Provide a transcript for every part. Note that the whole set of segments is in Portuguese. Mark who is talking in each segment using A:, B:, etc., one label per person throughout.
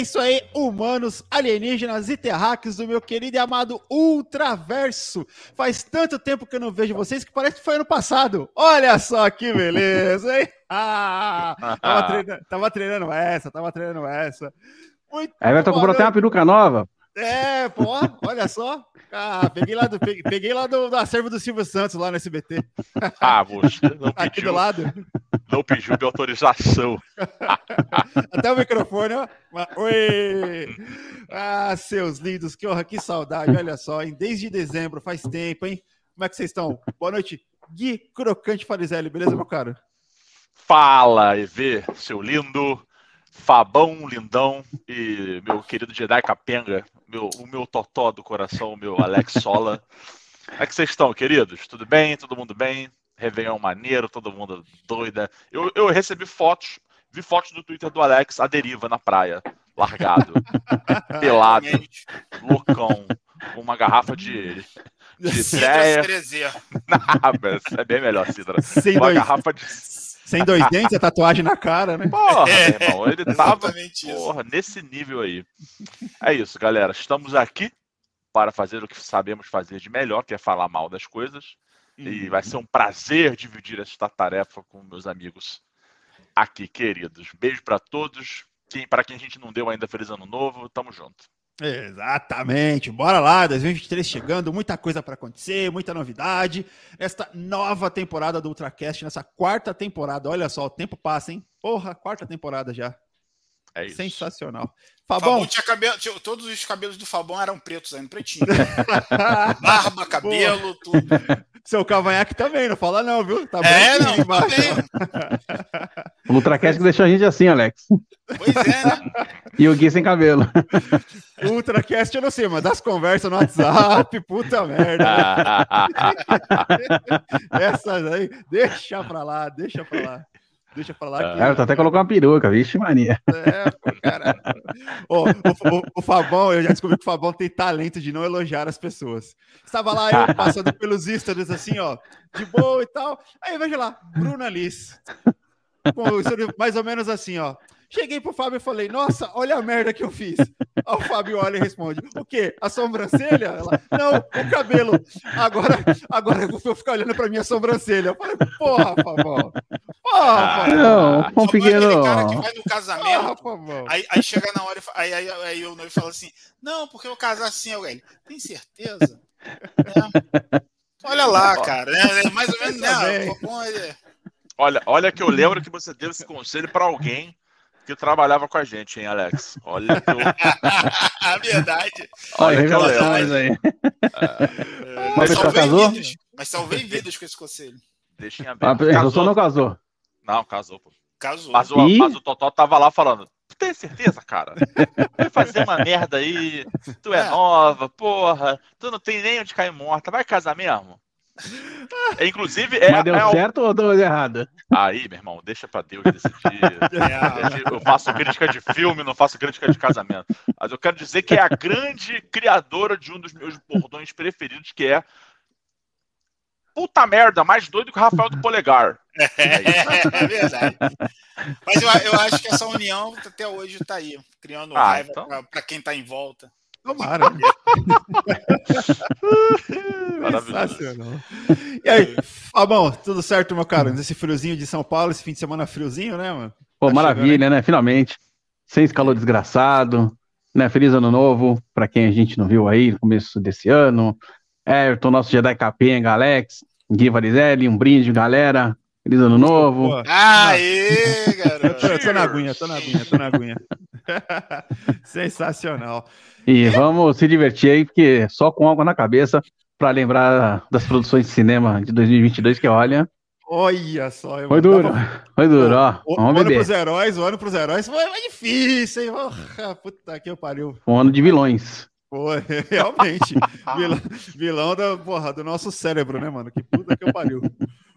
A: isso aí, humanos, alienígenas e terráqueos do meu querido e amado Ultraverso. Faz tanto tempo que eu não vejo vocês que parece que foi ano passado. Olha só que beleza, hein? Ah, tava, treinando, tava treinando essa, tava treinando essa.
B: Muito Everton comprou até uma peruca nova.
A: É, pô, olha só. Ah, peguei lá do, peguei, lá do, do acervo do Silvio Santos, lá no SBT.
C: Ah, você não pediu.
A: Aqui do lado.
C: Não pediu de autorização.
A: Até o microfone, ó. Oi! Ah, seus lindos, que honra, que saudade, olha só, hein? Desde dezembro, faz tempo, hein? Como é que vocês estão? Boa noite, Gui Crocante Farizelli, beleza, meu caro?
C: Fala, EV, seu lindo. Fabão Lindão e meu querido Jedi Capenga, meu, o meu totó do coração, o meu Alex Sola. Como é que vocês estão, queridos? Tudo bem? Todo mundo bem? Réveillon maneiro, todo mundo doida. Eu, eu recebi fotos, vi fotos do Twitter do Alex à deriva na praia, largado, pelado, loucão, com uma garrafa de, de
D: Cidra
C: é bem melhor, Cidra. Sem uma dois. garrafa de
A: sem dois dentes, a tatuagem na cara, né?
C: Porra, é, irmão, ele tava porra, nesse nível aí. É isso, galera. Estamos aqui para fazer o que sabemos fazer de melhor, que é falar mal das coisas. E uhum. vai ser um prazer dividir esta tarefa com meus amigos aqui, queridos. Beijo para todos. Quem, para quem a gente não deu ainda feliz ano novo, tamo junto.
A: Exatamente, bora lá, 2023 chegando, muita coisa para acontecer, muita novidade. Esta nova temporada do Ultracast, nessa quarta temporada, olha só, o tempo passa, hein? Porra, quarta temporada já. É isso. Sensacional.
D: Fabão. Fabão tinha cabelo, tinha, todos os cabelos do Fabão eram pretos ainda, pretinho. Barba, cabelo, tudo.
A: Seu cavanhaque também, não fala não, viu?
D: Tá é, não,
B: O Ultracast que deixou a gente assim, Alex. Pois é, né? E o Gui sem cabelo.
A: Ultracast eu não sei, mas das conversas no WhatsApp, puta merda. Essas aí, deixa pra lá, deixa pra lá. Deixa eu falar
B: aqui. É, até colocou uma peruca, vixe, mania. É, pô,
A: oh, o, o, o, Fabão, eu já descobri que o Fabão tem talento de não elogiar as pessoas. Estava lá eu passando pelos stories assim, ó, de boa e tal. Aí veja lá, Bruna Liz. mais ou menos assim, ó. Cheguei pro Fábio e falei, nossa, olha a merda que eu fiz. Aí o Fábio olha e responde, o quê? A sobrancelha? Ela, não, o cabelo. Agora, agora eu vou ficar olhando pra minha sobrancelha. Eu falei, porra, Fabão. Porra,
B: Fabão. Não, um pequeno...
D: cara que vai no casamento, porra, aí, aí chega na hora, aí, aí, aí o noivo fala assim, não, porque eu casar assim. Ele, tem certeza? É. Olha lá, cara. É, é mais ou menos, né?
C: Olha, olha que eu lembro que você deu esse conselho para alguém que trabalhava com a gente, hein, Alex? Olha
D: a verdade.
B: Olha, revelações aí.
D: É, mas pessoa casou? Vidas, mas salvei vidas com esse conselho.
C: Deixa em aberto.
B: A pessoa não casou?
C: Não, casou, pô.
D: Casou.
C: Mas o, e... mas o Totó tava lá falando, tu tem certeza, cara? Vai fazer uma merda aí, tu é, é, nova, porra, tu não tem nem onde cair morta, vai casar mesmo? É, inclusive, é.
B: Mas deu
C: é,
B: certo ou deu errado?
C: Aí, meu irmão, deixa pra Deus decidir. É. eu faço crítica de filme, não faço crítica de casamento. Mas eu quero dizer que é a grande criadora de um dos meus bordões preferidos, que é. Puta merda, mais doido que o Rafael do Polegar.
D: É, é verdade. Mas eu, eu, acho que essa união até hoje tá aí, criando ah, raiva então... pra, pra quem tá em volta.
A: Tomara. Sensacional. E aí, Fabão, tudo certo, meu cara? Nesse friozinho de São Paulo, esse fim de semana friozinho, né, mano?
B: Pô, tá maravilha, chegando, né? Finalmente. Sem esse calor desgraçado. Né? Feliz ano novo para quem a gente não viu aí no começo desse ano. Ayrton, nosso Jedi Capenga, Alex, Gui Varizelli, um brinde, galera. Feliz ano novo.
D: Aê, garoto.
A: Eu tô na aguinha, tô na aguinha, tô na aguinha. Sensacional.
B: E vamos se divertir aí, porque só com água na cabeça para lembrar das produções de cinema de 2022 que olha.
A: Olha só.
B: Foi duro, foi duro, ó.
A: O, vamos o ano pros heróis, o ano pros heróis foi difícil, hein? Porra, puta que pariu.
B: Um ano de vilões.
A: Foi, realmente. vilão, vilão da, porra, do nosso cérebro, né, mano? Que puta que pariu.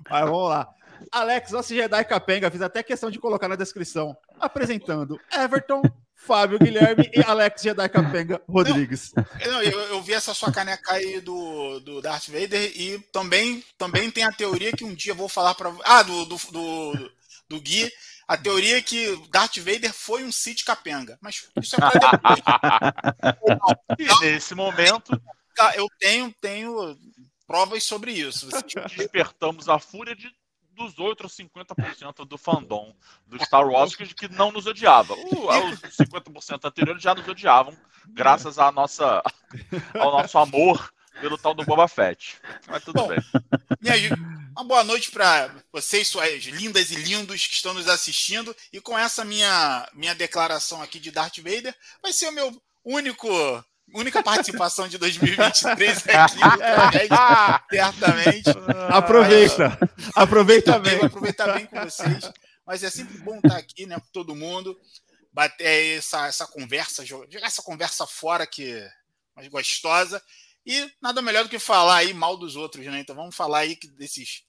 A: Mas vamos lá. Alex, nosso Jedi Capenga, fiz até questão de colocar na descrição. Apresentando Everton, Fábio Guilherme e Alex Jedi Capenga Rodrigues.
D: Não, não eu, eu, vi essa sua caneca aí do, do Darth Vader e também, também tem a teoria que um dia eu vou falar para. Ah, do, do, do, do Gui. a teoria é que Darth Vader foi um Sith capenga. Mas isso é pra depois.
C: nesse momento.
D: Eu tenho, tenho provas sobre isso.
C: Despertamos a fúria de, dos outros 50% do fandom do Star Wars que, que não nos odiava. os 50% anteriores já nos odiavam, graças à nossa, ao nosso amor pelo tal do Boba Fett. Mas tudo Bom, bem.
D: Minha, uma boa noite para vocês, suas lindas e lindos que estão nos assistindo. E com essa minha, minha declaração aqui de Darth Vader, vai ser o meu único única participação de 2023 aqui, certamente.
A: Aproveita. Aproveita bem.
D: Vou aproveitar bem com vocês. Mas é sempre bom estar aqui, né, com todo mundo. Bater essa, essa conversa, jogar essa conversa fora que mais gostosa. E nada melhor do que falar aí mal dos outros, né? Então vamos falar aí desses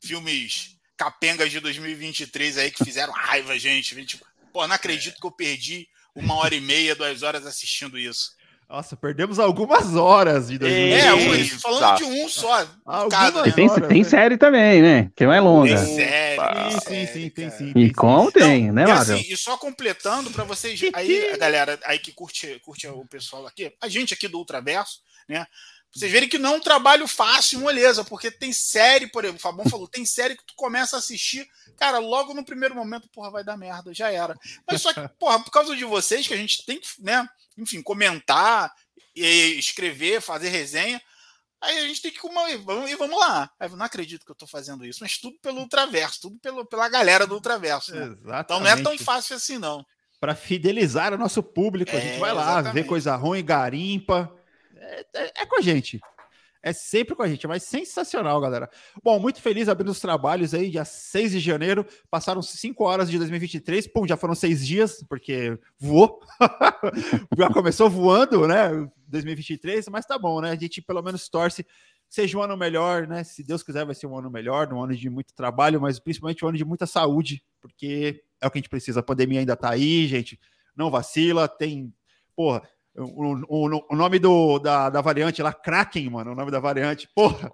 D: filmes capengas de 2023 aí que fizeram raiva, gente. Tipo, pô, não acredito que eu perdi uma hora e meia, duas horas assistindo isso.
A: Nossa, perdemos algumas horas de
D: 2023. É, um, falando de um só.
B: Cada, né? tem, tem série também, né? Que é mais longa.
D: Tem série.
A: Sim, sim, sim, tem sim.
B: E como tem, né, Mário?
D: Assim, e só completando para vocês, aí a galera aí que curte, curte o pessoal aqui, a gente aqui do Ultraverso, né? Vocês verem que não é um trabalho fácil, moleza, porque tem série, por exemplo, o Fabão falou, tem série que tu começa a assistir, cara, logo no primeiro momento, porra, vai dar merda, já era. Mas só que, porra, por causa de vocês, que a gente tem que, né, enfim, comentar, e escrever, fazer resenha, aí a gente tem que e vamos lá. Eu não acredito que eu estou fazendo isso, mas tudo pelo Ultraverso, tudo pelo, pela galera do Ultraverso. Né? Então não é tão fácil assim, não.
A: Para fidelizar o nosso público, é, a gente vai lá, exatamente. vê coisa ruim, garimpa. É, é, é, com a gente. É sempre com a gente, mas sensacional, galera. Bom, muito feliz abrindo os trabalhos aí, dia 6 de janeiro. Passaram 5 horas de 2023, pum, já foram 6 dias, porque voou. já começou voando, né? 2023, mas tá bom, né? A gente pelo menos torce seja um ano melhor, né? Se Deus quiser, vai ser um ano melhor, um ano de muito trabalho, mas principalmente um ano de muita saúde, porque é o que a gente precisa. A pandemia ainda tá aí, gente. Não vacila, tem. Porra, o, o, o nome do, da, da variante lá, Kraken, mano, o nome da variante. Porra,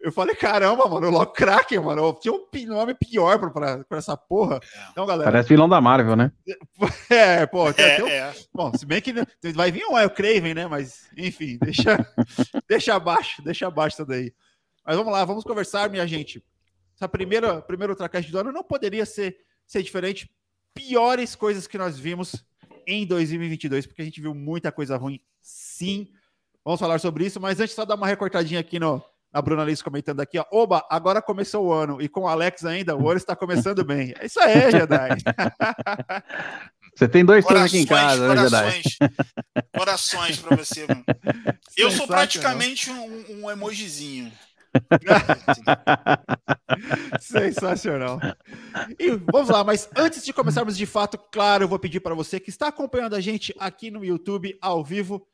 A: eu falei, caramba, mano, logo Kraken, mano. Tinha um nome pior pra, pra, pra, essa porra.
B: Então, galera. Parece vilão da Marvel, né?
A: É, pô. É, um... é. Bom, se bem que vai vir um El Craven, né? Mas, enfim, deixa, deixa abaixo, deixa abaixo isso daí. Mas vamos lá, vamos conversar, minha gente. Essa primeira, primeira Ultracast do ano não poderia ser, ser diferente. Piores coisas que nós vimos em 2022, porque a gente viu muita coisa ruim, sim. Vamos falar sobre isso, mas antes só dar uma recortadinha aqui no a Bruna Alice comentando aqui, ó. Oba, agora começou o ano. E com o Alex ainda, o ano está começando bem. É isso aí, Jedi.
B: Você tem dois corações aqui em casa, corações,
D: né, Jedi? Corações para você, mano. Eu sou praticamente um, um emojizinho.
A: Sensacional. E vamos lá, mas antes de começarmos de fato, claro, eu vou pedir para você que está acompanhando a gente aqui no YouTube ao vivo,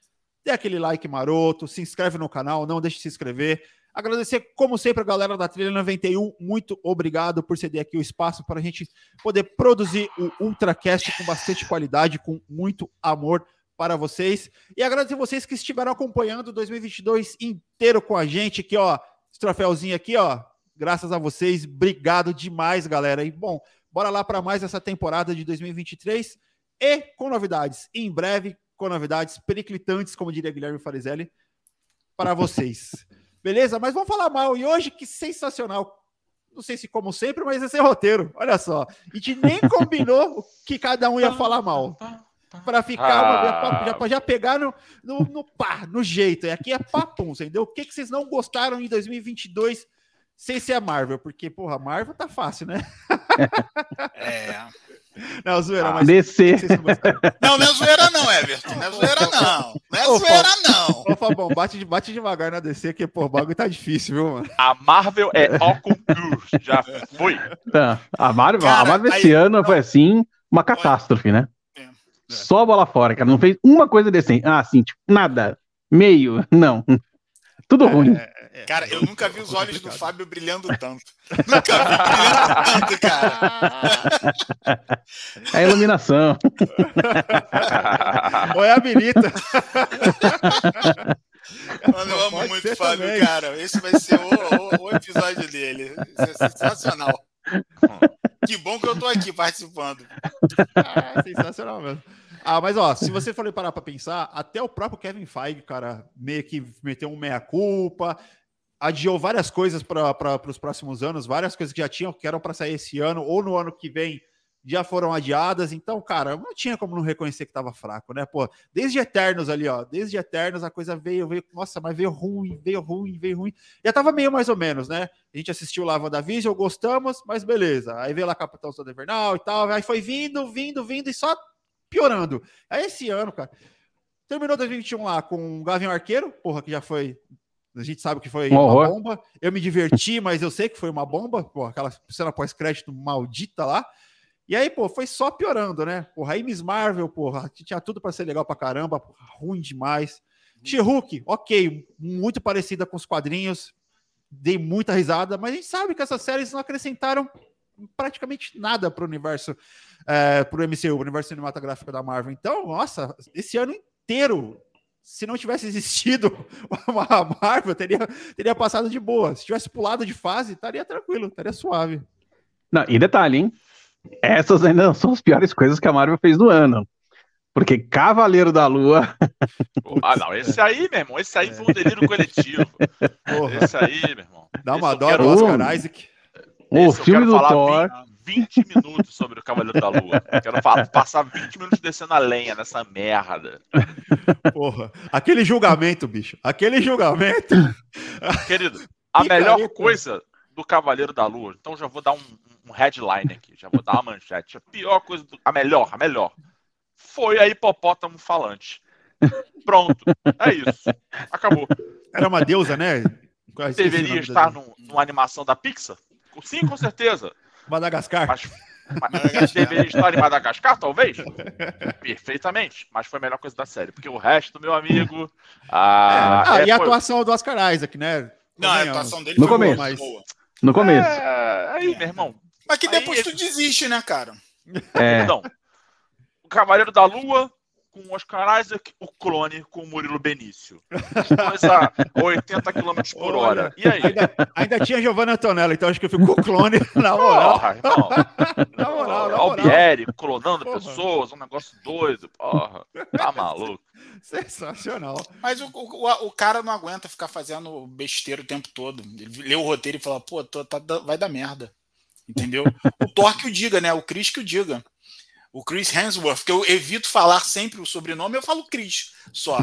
A: dê aquele like maroto, se inscreve no canal, não deixe de se inscrever. Agradecer, como sempre, a galera da Trilha 91. Muito obrigado por ceder aqui o espaço para a gente poder produzir o Ultracast com bastante qualidade, com muito amor para vocês. E agradecer vocês que estiveram acompanhando 2022 inteiro com a gente, que ó, esse troféuzinho aqui, ó, graças a vocês. Obrigado demais, galera. E bom, bora lá para mais essa temporada de 2023 e com novidades. Em breve, com novidades periclitantes, como diria Guilherme Farizelli, para vocês. Beleza? Mas vamos falar mal. E hoje, que sensacional. Não sei se como sempre, mas esse é roteiro. Olha só. A gente nem combinou que cada um ia falar mal para ficar ah. já, já pegar no, no, no pá, no jeito. Aqui é papum, entendeu? O que, que vocês não gostaram em 2022 sem ser a Marvel? Porque, porra, a Marvel tá fácil, né?
D: É.
A: Não, zoeira,
B: mas. DC.
D: Não, não é zoeira, não, Everton. Não é zoeira, não. Não é zoeira, não.
A: Ô, Fabão, bate, bate devagar na DC, que, pô, o bagulho tá difícil, viu, mano?
C: A Marvel é concurso. Já foi.
B: Tá. A Marvel, Cara, a Marvel esse ano foi assim, uma catástrofe, né? Só a bola fora, cara. Não fez uma coisa decente. Ah, assim, tipo, nada. Meio, não. Tudo ruim. É,
D: é, é. cara, eu nunca vi os olhos do Fábio brilhando tanto. nunca vi brilhando tanto, cara.
B: É a iluminação.
A: Ou é a birita.
D: Mano, eu amo muito o Fábio, cara. Esse vai ser o, o, o episódio dele. Isso é sensacional. Que bom que eu tô aqui participando.
A: Ah, sensacional mesmo. Ah, mas ó, se você for parar para pensar, até o próprio Kevin Feige, cara, meio que meteu um meia-culpa, adiou várias coisas para os próximos anos, várias coisas que já tinham, que eram para sair esse ano ou no ano que vem, já foram adiadas. Então, cara, não tinha como não reconhecer que estava fraco, né? Pô, desde Eternos ali, ó, desde Eternos a coisa veio, veio, nossa, mas veio ruim, veio ruim, veio ruim. Já tava meio mais ou menos, né? A gente assistiu lá WandaVision, gostamos, mas beleza. Aí veio lá Capitão Soldado Invernal e tal, aí foi vindo, vindo, vindo e só piorando. Aí esse ano, cara, terminou 2021 lá com o Gavião Arqueiro, porra, que já foi. A gente sabe que foi um uma bomba. Eu me diverti, mas eu sei que foi uma bomba, porra, aquela cena pós-crédito maldita lá. E aí, pô, foi só piorando, né? Porra, aí Miss Marvel, porra, tinha tudo para ser legal pra caramba, porra, ruim demais. She-Hulk, ok, muito parecida com os quadrinhos, dei muita risada, mas a gente sabe que essas séries não acrescentaram praticamente nada para o universo, é, para o MCU, o universo cinematográfico da Marvel. Então, nossa, esse ano inteiro, se não tivesse existido a Marvel, teria, teria passado de boa. Se tivesse pulado de fase, estaria tranquilo, estaria suave.
B: Não, e detalhe, hein? Essas ainda são as piores coisas que a Marvel fez no ano. Porque Cavaleiro da Lua.
C: ah, não, esse aí, meu irmão, esse aí foi um delírio coletivo. Porra. Esse aí, meu irmão.
A: Dá uma dó Oscar Isaac.
B: O filme do Thor.
C: 20 minutos sobre o Cavaleiro da Lua. Quero falar, passar 20 minutos descendo a lenha nessa merda.
A: Porra, aquele julgamento, bicho. Aquele julgamento.
C: Querido, a Picareta. melhor coisa do Cavaleiro da Lua, então já vou dar um, um headline aqui, já vou dar uma manchete. A pior coisa, do, a melhor, a melhor, foi a hipopótamo falante. Pronto, é isso. Acabou.
A: Era uma deusa, né?
C: Deveria estar no, numa animação da Pixar? Sim, com certeza.
A: Madagascar.
C: Mas, mas deveria estar em Madagascar, talvez? Perfeitamente. Mas foi a melhor coisa da série. Porque o resto, meu amigo.
A: Ah, é, ah é, e a atuação do Oscar Isaac, né?
D: Não, a atuação dele
B: no começo. Mais... No começo.
C: É, aí, meu irmão.
D: Mas que depois aí, tu desiste, né, cara?
C: É. Então, o Cavaleiro da Lua com o Oscar Isaac, o clone com o Murilo Benício. Os a 80 km por hora. E aí?
A: Ainda, ainda tinha Giovanna Antonella, então acho que eu fico com o clone na moral. Porra, irmão.
C: na moral, na Albieri, clonando porra. pessoas, um negócio doido. Porra, tá maluco.
A: Sensacional.
D: Mas o, o, o, cara não aguenta ficar fazendo besteira o tempo todo. Ele lê o roteiro e fala, pô, tô, tá, vai dar merda. Entendeu? O Thor que o diga, né? O Chris que o diga o Chris Hemsworth, que eu evito falar sempre o sobrenome, eu falo Chris só.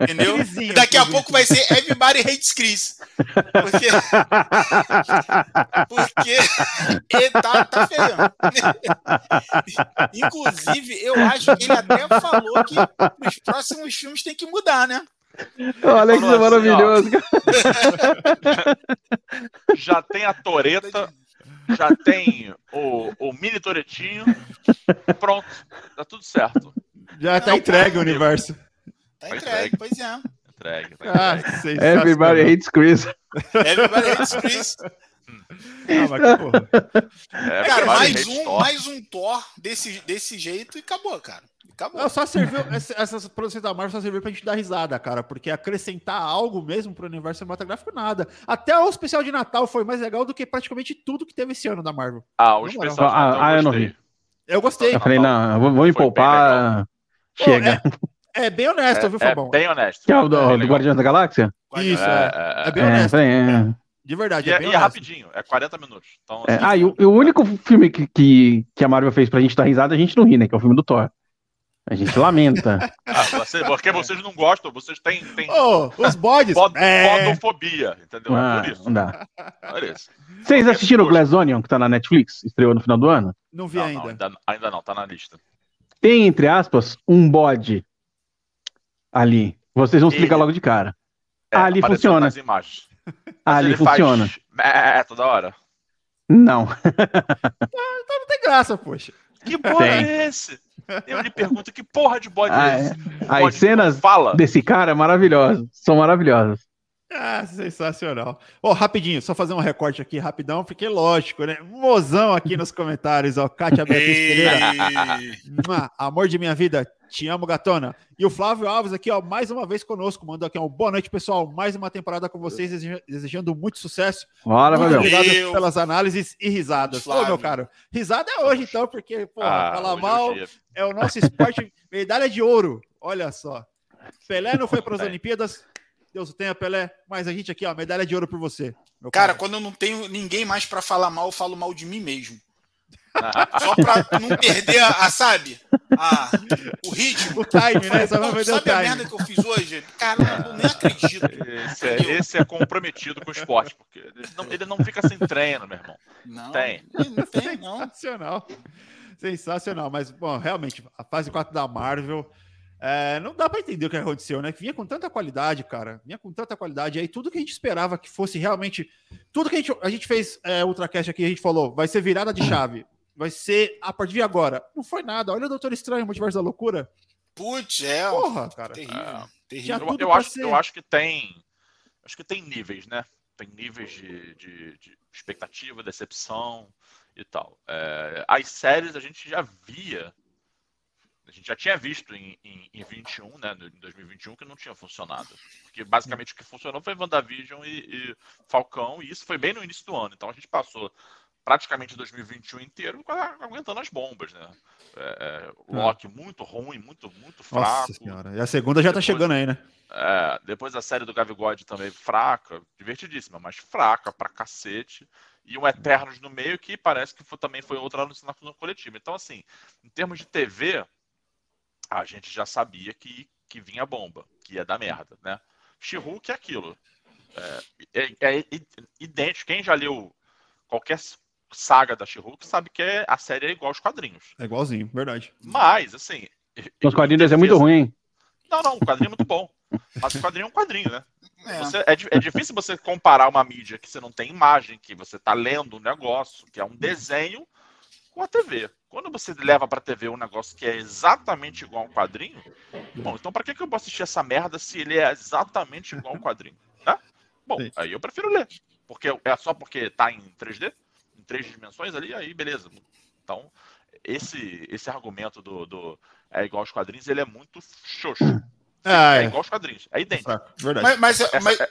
D: Entendeu? E daqui a pouco vai ser Everybody Hates Chris. Porque, porque ele tá, tá feio. Inclusive, eu acho que ele até falou que os próximos filmes tem que mudar, né?
B: O Alex é maravilhoso.
C: Já tem a Toreta já tem o, o mini Toretinho. Pronto, tá tudo certo.
A: Já tá entregue o universo.
D: Tá, tá entregue, pois é.
C: Entregue, tá
B: ah, Everybody hates Chris.
D: Everybody hates Chris. Ah, mas porra. É, cara, mais um, mais um Thor desse, desse jeito e acabou, cara. Acabou.
A: só serviu, essas produções da Marvel só serviu pra gente dar risada, cara, porque acrescentar algo mesmo pro universo cinematográfico, nada. Até o especial de Natal foi mais legal do que praticamente tudo que teve esse ano da Marvel.
C: Ah, o especial de Natal
B: ah, eu, eu não vi.
A: Eu gostei.
B: Eu falei, não, vou, vou me poupar. Chega.
A: É, é, bem honesto,
C: é,
A: viu, Fabão?
C: É bem honesto.
B: Que é o do, do Guardião da Galáxia?
A: Isso, é, é, é, é bem honesto. De verdade.
C: E, é, e é rapidinho, é 40 minutos. Então,
B: assim, ah, e o, o, único filme que, que, que a Marvel fez pra gente dar risada, a gente não ri, né? Que é o filme do Thor. A gente lamenta.
C: ah, você, porque vocês não gostam, vocês têm. têm
A: oh, os bodes.
C: Bod, é... Bodofobia, entendeu? É
B: ah, é por isso. Não dá. É isso. Vocês assistiram o Glass Onion, que tá na Netflix? Estreou no final do ano?
A: Não vi não, ainda.
C: Não, ainda. Ainda não, tá na lista.
B: Tem, entre aspas, um bode ali. Vocês vão explicar logo de cara. É, ali funciona. Nas
C: imagens.
B: Ali funciona.
C: Faz... É, toda hora.
B: Não.
A: então não tem graça, poxa.
C: Que porra é esse? Eu lhe pergunto que porra de bode ah, é esse?
B: As cenas fala. desse cara maravilhosas. São maravilhosas.
A: Ah, sensacional. Ó, oh, rapidinho, só fazer um recorte aqui, rapidão, porque lógico, né? Mozão aqui nos comentários, ó. Kátia Beatriz Pereira. Amor de minha vida, Te amo, gatona. E o Flávio Alves aqui, ó, mais uma vez conosco, mandou aqui, ó, boa noite, pessoal. Mais uma temporada com vocês, desejando muito sucesso.
B: Bora,
A: Muito obrigado pelas análises e risadas. Flávio. Ô, meu caro, risada é hoje, então, porque, pô, ah, falar mal é, é o nosso esporte, medalha de ouro. Olha só. Pelé não foi para as Olimpíadas, Deus o tenha, Pelé, mas a gente aqui, ó, medalha de ouro por você.
D: Cara, cara, quando eu não tenho ninguém mais para falar mal, eu falo mal de mim mesmo. Só pra não perder a, a sabe? A, o ritmo.
A: O time, né? Só
D: não sabe o time. a merda que eu fiz hoje? Cara, eu nem acredito.
C: Esse é, esse é comprometido com o esporte, porque ele não, ele não fica sem treino, meu irmão.
D: Não, tem. Não tem,
A: não. Sensacional. Sensacional. Mas, bom, realmente, a fase 4 da Marvel. É, não dá para entender o que aconteceu, né? Vinha com tanta qualidade, cara. Vinha com tanta qualidade. Aí tudo que a gente esperava que fosse realmente. Tudo que a gente, a gente fez é, Ultracast aqui, a gente falou, vai ser virada de chave vai ser a partir de agora. Não foi nada. Olha o Doutor Estranho, Multiverso da Loucura.
D: Putz, é.
A: Porra, cara.
C: Terrível. É, terrível. Eu, eu acho, ser... eu acho que tem. Acho que tem níveis, né? Tem níveis de, de, de expectativa, decepção e tal. É, as séries a gente já via. A gente já tinha visto em, em, em 21, né? Em 2021, que não tinha funcionado. Porque basicamente o que funcionou foi WandaVision e, e Falcão, e isso foi bem no início do ano. Então a gente passou praticamente 2021 inteiro aguentando as bombas, né? É, é, Loki muito ruim, muito, muito fraco. Nossa
A: senhora. E a segunda já tá depois, tá chegando aí, né?
C: É, depois a série do Gavigode também fraca, divertidíssima, mas fraca pra cacete. E um Eternos no meio que parece que foi, também foi outra alucinação coletiva. Então, assim, em termos de TV, a gente já sabia que, que vinha bomba, que ia dar merda, né? she é aquilo. É, é, é idêntico. Quem já leu qualquer saga da She-Hulk sabe que é, a série é igual aos quadrinhos.
A: É igualzinho, verdade.
C: Mas, assim.
B: Os quadrinhos é muito ruim.
C: Não, não, o quadrinho é muito bom. Mas o quadrinho é um quadrinho, né? É. Você, é, é, difícil você comparar uma mídia que você não tem imagem, que você está lendo um negócio, que é um desenho, com a TV. Quando você leva para a TV um negócio que é exatamente igual a um quadrinho, bom, então para que, que eu vou assistir essa merda se ele é exatamente igual a um quadrinho? Né? Bom, Sim. aí eu prefiro ler. Porque é só porque está em 3D? Três dimensões ali, aí beleza. Então, esse, esse argumento do, do é igual aos quadrinhos, ele é muito xoxo. Ah, é, é, igual aos quadrinhos, é idêntico.
D: Verdade. Mas, mas, mas... É...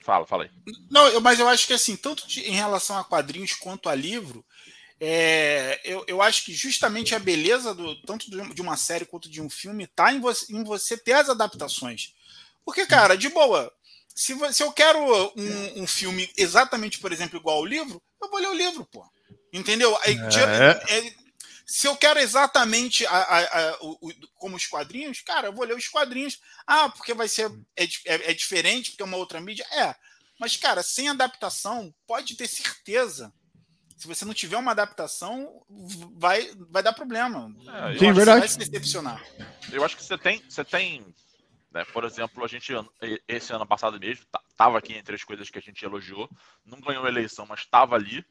C: Fala, fala aí.
D: Não, eu, mas eu acho que assim, tanto de, em relação a quadrinhos quanto a livro, é, eu, eu acho que justamente a beleza do tanto de uma série quanto de um filme está em você, em você ter as adaptações. Porque, cara, de boa, se, se eu quero um, um, filme exatamente, por exemplo, igual ao livro, eu vou ler o livro, pô. Entendeu? É. É, se eu quero exatamente a, a, a, o, como os quadrinhos, cara, eu vou ler os quadrinhos. Ah, porque vai ser. É, é, é, diferente, porque é uma outra mídia? É. Mas, cara, sem adaptação, pode ter certeza. Se você não tiver uma adaptação, vai, vai dar problema.
A: É, Sim, verdade.
D: Vai se decepcionar.
C: Eu acho que você tem, você tem né? Por exemplo, a gente, esse ano passado mesmo, estava aqui entre as coisas que a gente elogiou, não ganhou a eleição, mas estava ali,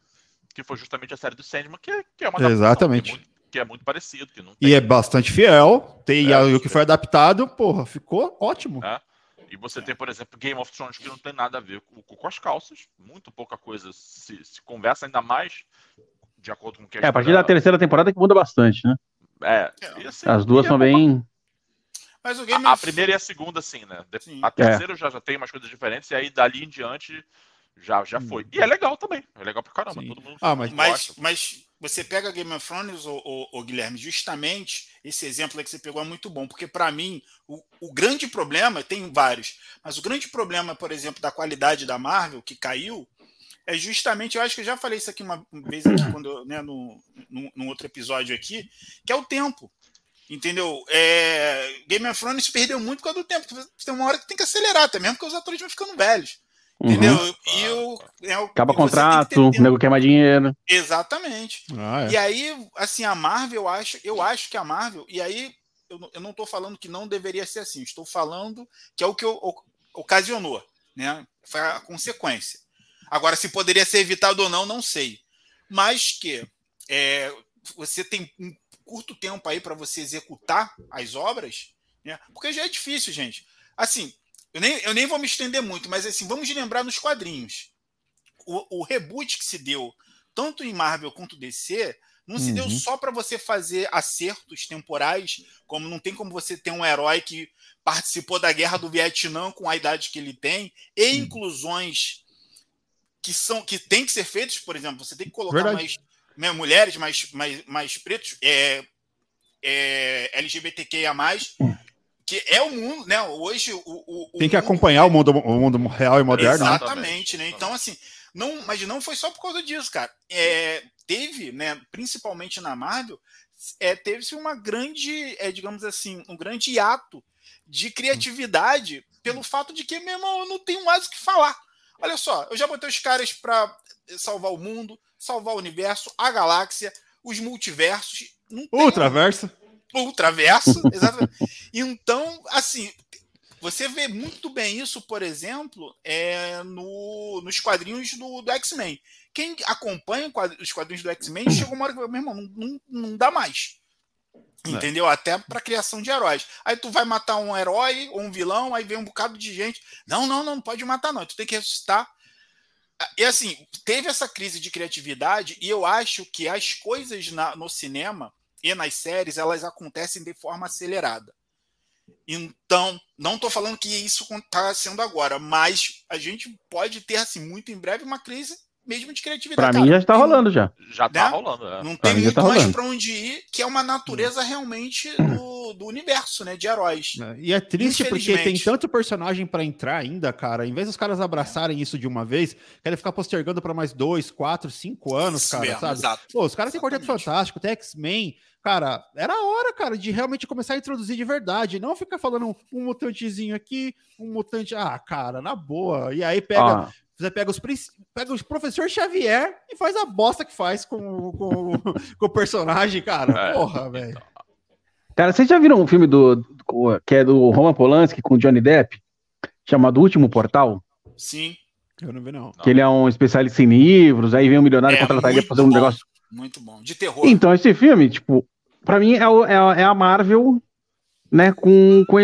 C: que foi justamente a série do Sandman, que, é, que é uma
A: Exatamente.
C: Que é, muito, que é muito parecido. Que não
A: tem... E é bastante fiel, tem é, o que foi adaptado, porra, ficou ótimo.
C: É. E você tem, por exemplo, Game of Thrones, que não tem nada a ver com, com as calças, muito pouca coisa se, se conversa, ainda mais de acordo com o que a
B: É, a partir da terceira temporada que muda bastante, né?
C: É,
B: assim, as duas são bem.
C: Mas o game a, a primeira e a segunda, sim, né? Sim. A terceira é. já, já tem umas coisas diferentes, e aí dali em diante já, já foi. E é legal também. É legal pra caramba. Todo mundo
D: ah, mas, mas, mas, você pega Game of Thrones, o, o, o, Guilherme, justamente esse exemplo que você pegou é muito bom, porque para mim o, o grande problema, tem vários, mas o grande problema, por exemplo, da qualidade da Marvel, que caiu, é justamente, eu acho que eu já falei isso aqui uma vez aqui, quando, né, no, no, no outro episódio aqui, que é o tempo. Entendeu? É, Game of Thrones perdeu muito por causa do tempo. Tem uma hora que tem que acelerar, até mesmo porque os atores vão ficando velhos. Uhum. Entendeu? Uhum. E o,
B: é o, Acaba contrato, o nego quer mais dinheiro.
D: Exatamente. Ah, é. E aí, assim, a Marvel, eu acho, eu acho que a Marvel, e aí eu, eu não estou falando que não deveria ser assim, estou falando que é o que o, ocasionou, né? Foi a consequência. Agora, se poderia ser evitado ou não, não sei. Mas que é, você tem um curto tempo aí para você executar as obras, né? Porque já é difícil, gente. Assim, eu nem, eu nem vou me estender muito, mas assim, vamos lembrar nos quadrinhos. O, o reboot que se deu, tanto em Marvel quanto DC, Não se deu
B: Uhum.
D: só para você fazer acertos temporais, como não tem como você ter um herói que participou da guerra do Vietnã com a idade que ele tem, e inclusões que são que tem que ser feitas, por exemplo, você tem que colocar
A: Verdade.
D: mais, né, mulheres, mais, mais, mais pretos, é, é, LGBTQIA+, que é o mundo, né? Hoje o, o- o
A: Tem que
D: mundo-
A: acompanhar o mundo, o mundo real e moderno, né?
D: Exatamente, né? Então, assim, não, mas não foi só por causa disso, cara. É, teve, né, principalmente na Marvel, é, teve-se uma grande, é, digamos assim, um grande hiato de criatividade pelo fato de que, meu irmão, eu não tenho mais o que falar. Olha só, eu já botei os caras para salvar o mundo, salvar o universo, a galáxia, os multiversos. Não
A: Ultraverso.
D: ultraverso, exatamente. Então, assim, você vê muito bem isso, por exemplo, é, no, nos quadrinhos do, do X-Men. Quem acompanha os quadrinhos do X-Men chegou uma hora que, meu irmão, não, não, não dá mais. Entendeu? Até para criação de heróis. Aí tu vai matar um herói ou um vilão, aí vem um bocado de gente. Não, não, não, não pode matar, não. Tu tem que ressuscitar. E assim, teve essa crise de criatividade, e eu acho que as coisas na- no cinema e nas séries elas acontecem de forma acelerada. Então, não estou falando que isso está sendo agora, mas a gente pode ter assim muito em breve uma crise mesmo de criatividade.
B: Pra mim já está rolando já.
C: Já tá
D: Né?
C: rolando, é.
D: Não tem muito
B: tá
D: mais para onde ir, que é uma natureza realmente do, do universo, né, de heróis.
A: E é triste porque tem tanto personagem pra entrar ainda, cara. Em vez dos caras abraçarem isso de uma vez, querem ficar postergando pra mais dois, quatro, cinco anos,
D: Isso
A: cara,
D: mesmo,
A: sabe?
D: exato.
A: Pô, os caras têm Quarteto. Fantástico, tem X-Men. Cara, era a hora, cara, de realmente começar a introduzir de verdade. Não ficar falando um, um mutantezinho aqui, um mutante. Ah, cara, na boa. E aí pega.
B: Ó,
A: Você pega os, pega os professor Xavier e faz a bosta que faz com, com, com o personagem, cara.
C: É,
A: Porra, velho.
B: cara, vocês já viram um filme do, do- que é do Roman Polanski com Johnny Depp, chamado Último Portal?
D: Sim,
A: Eu não vi, não.
C: Não.
B: Que ele é um especialista em livros, aí vem um milionário
D: É
B: contratar ele pra fazer um
D: bom.
B: negócio.
D: muito bom. De terror.
B: Então, esse filme, tipo, pra mim é, o- é a- é a Marvel, né, com, com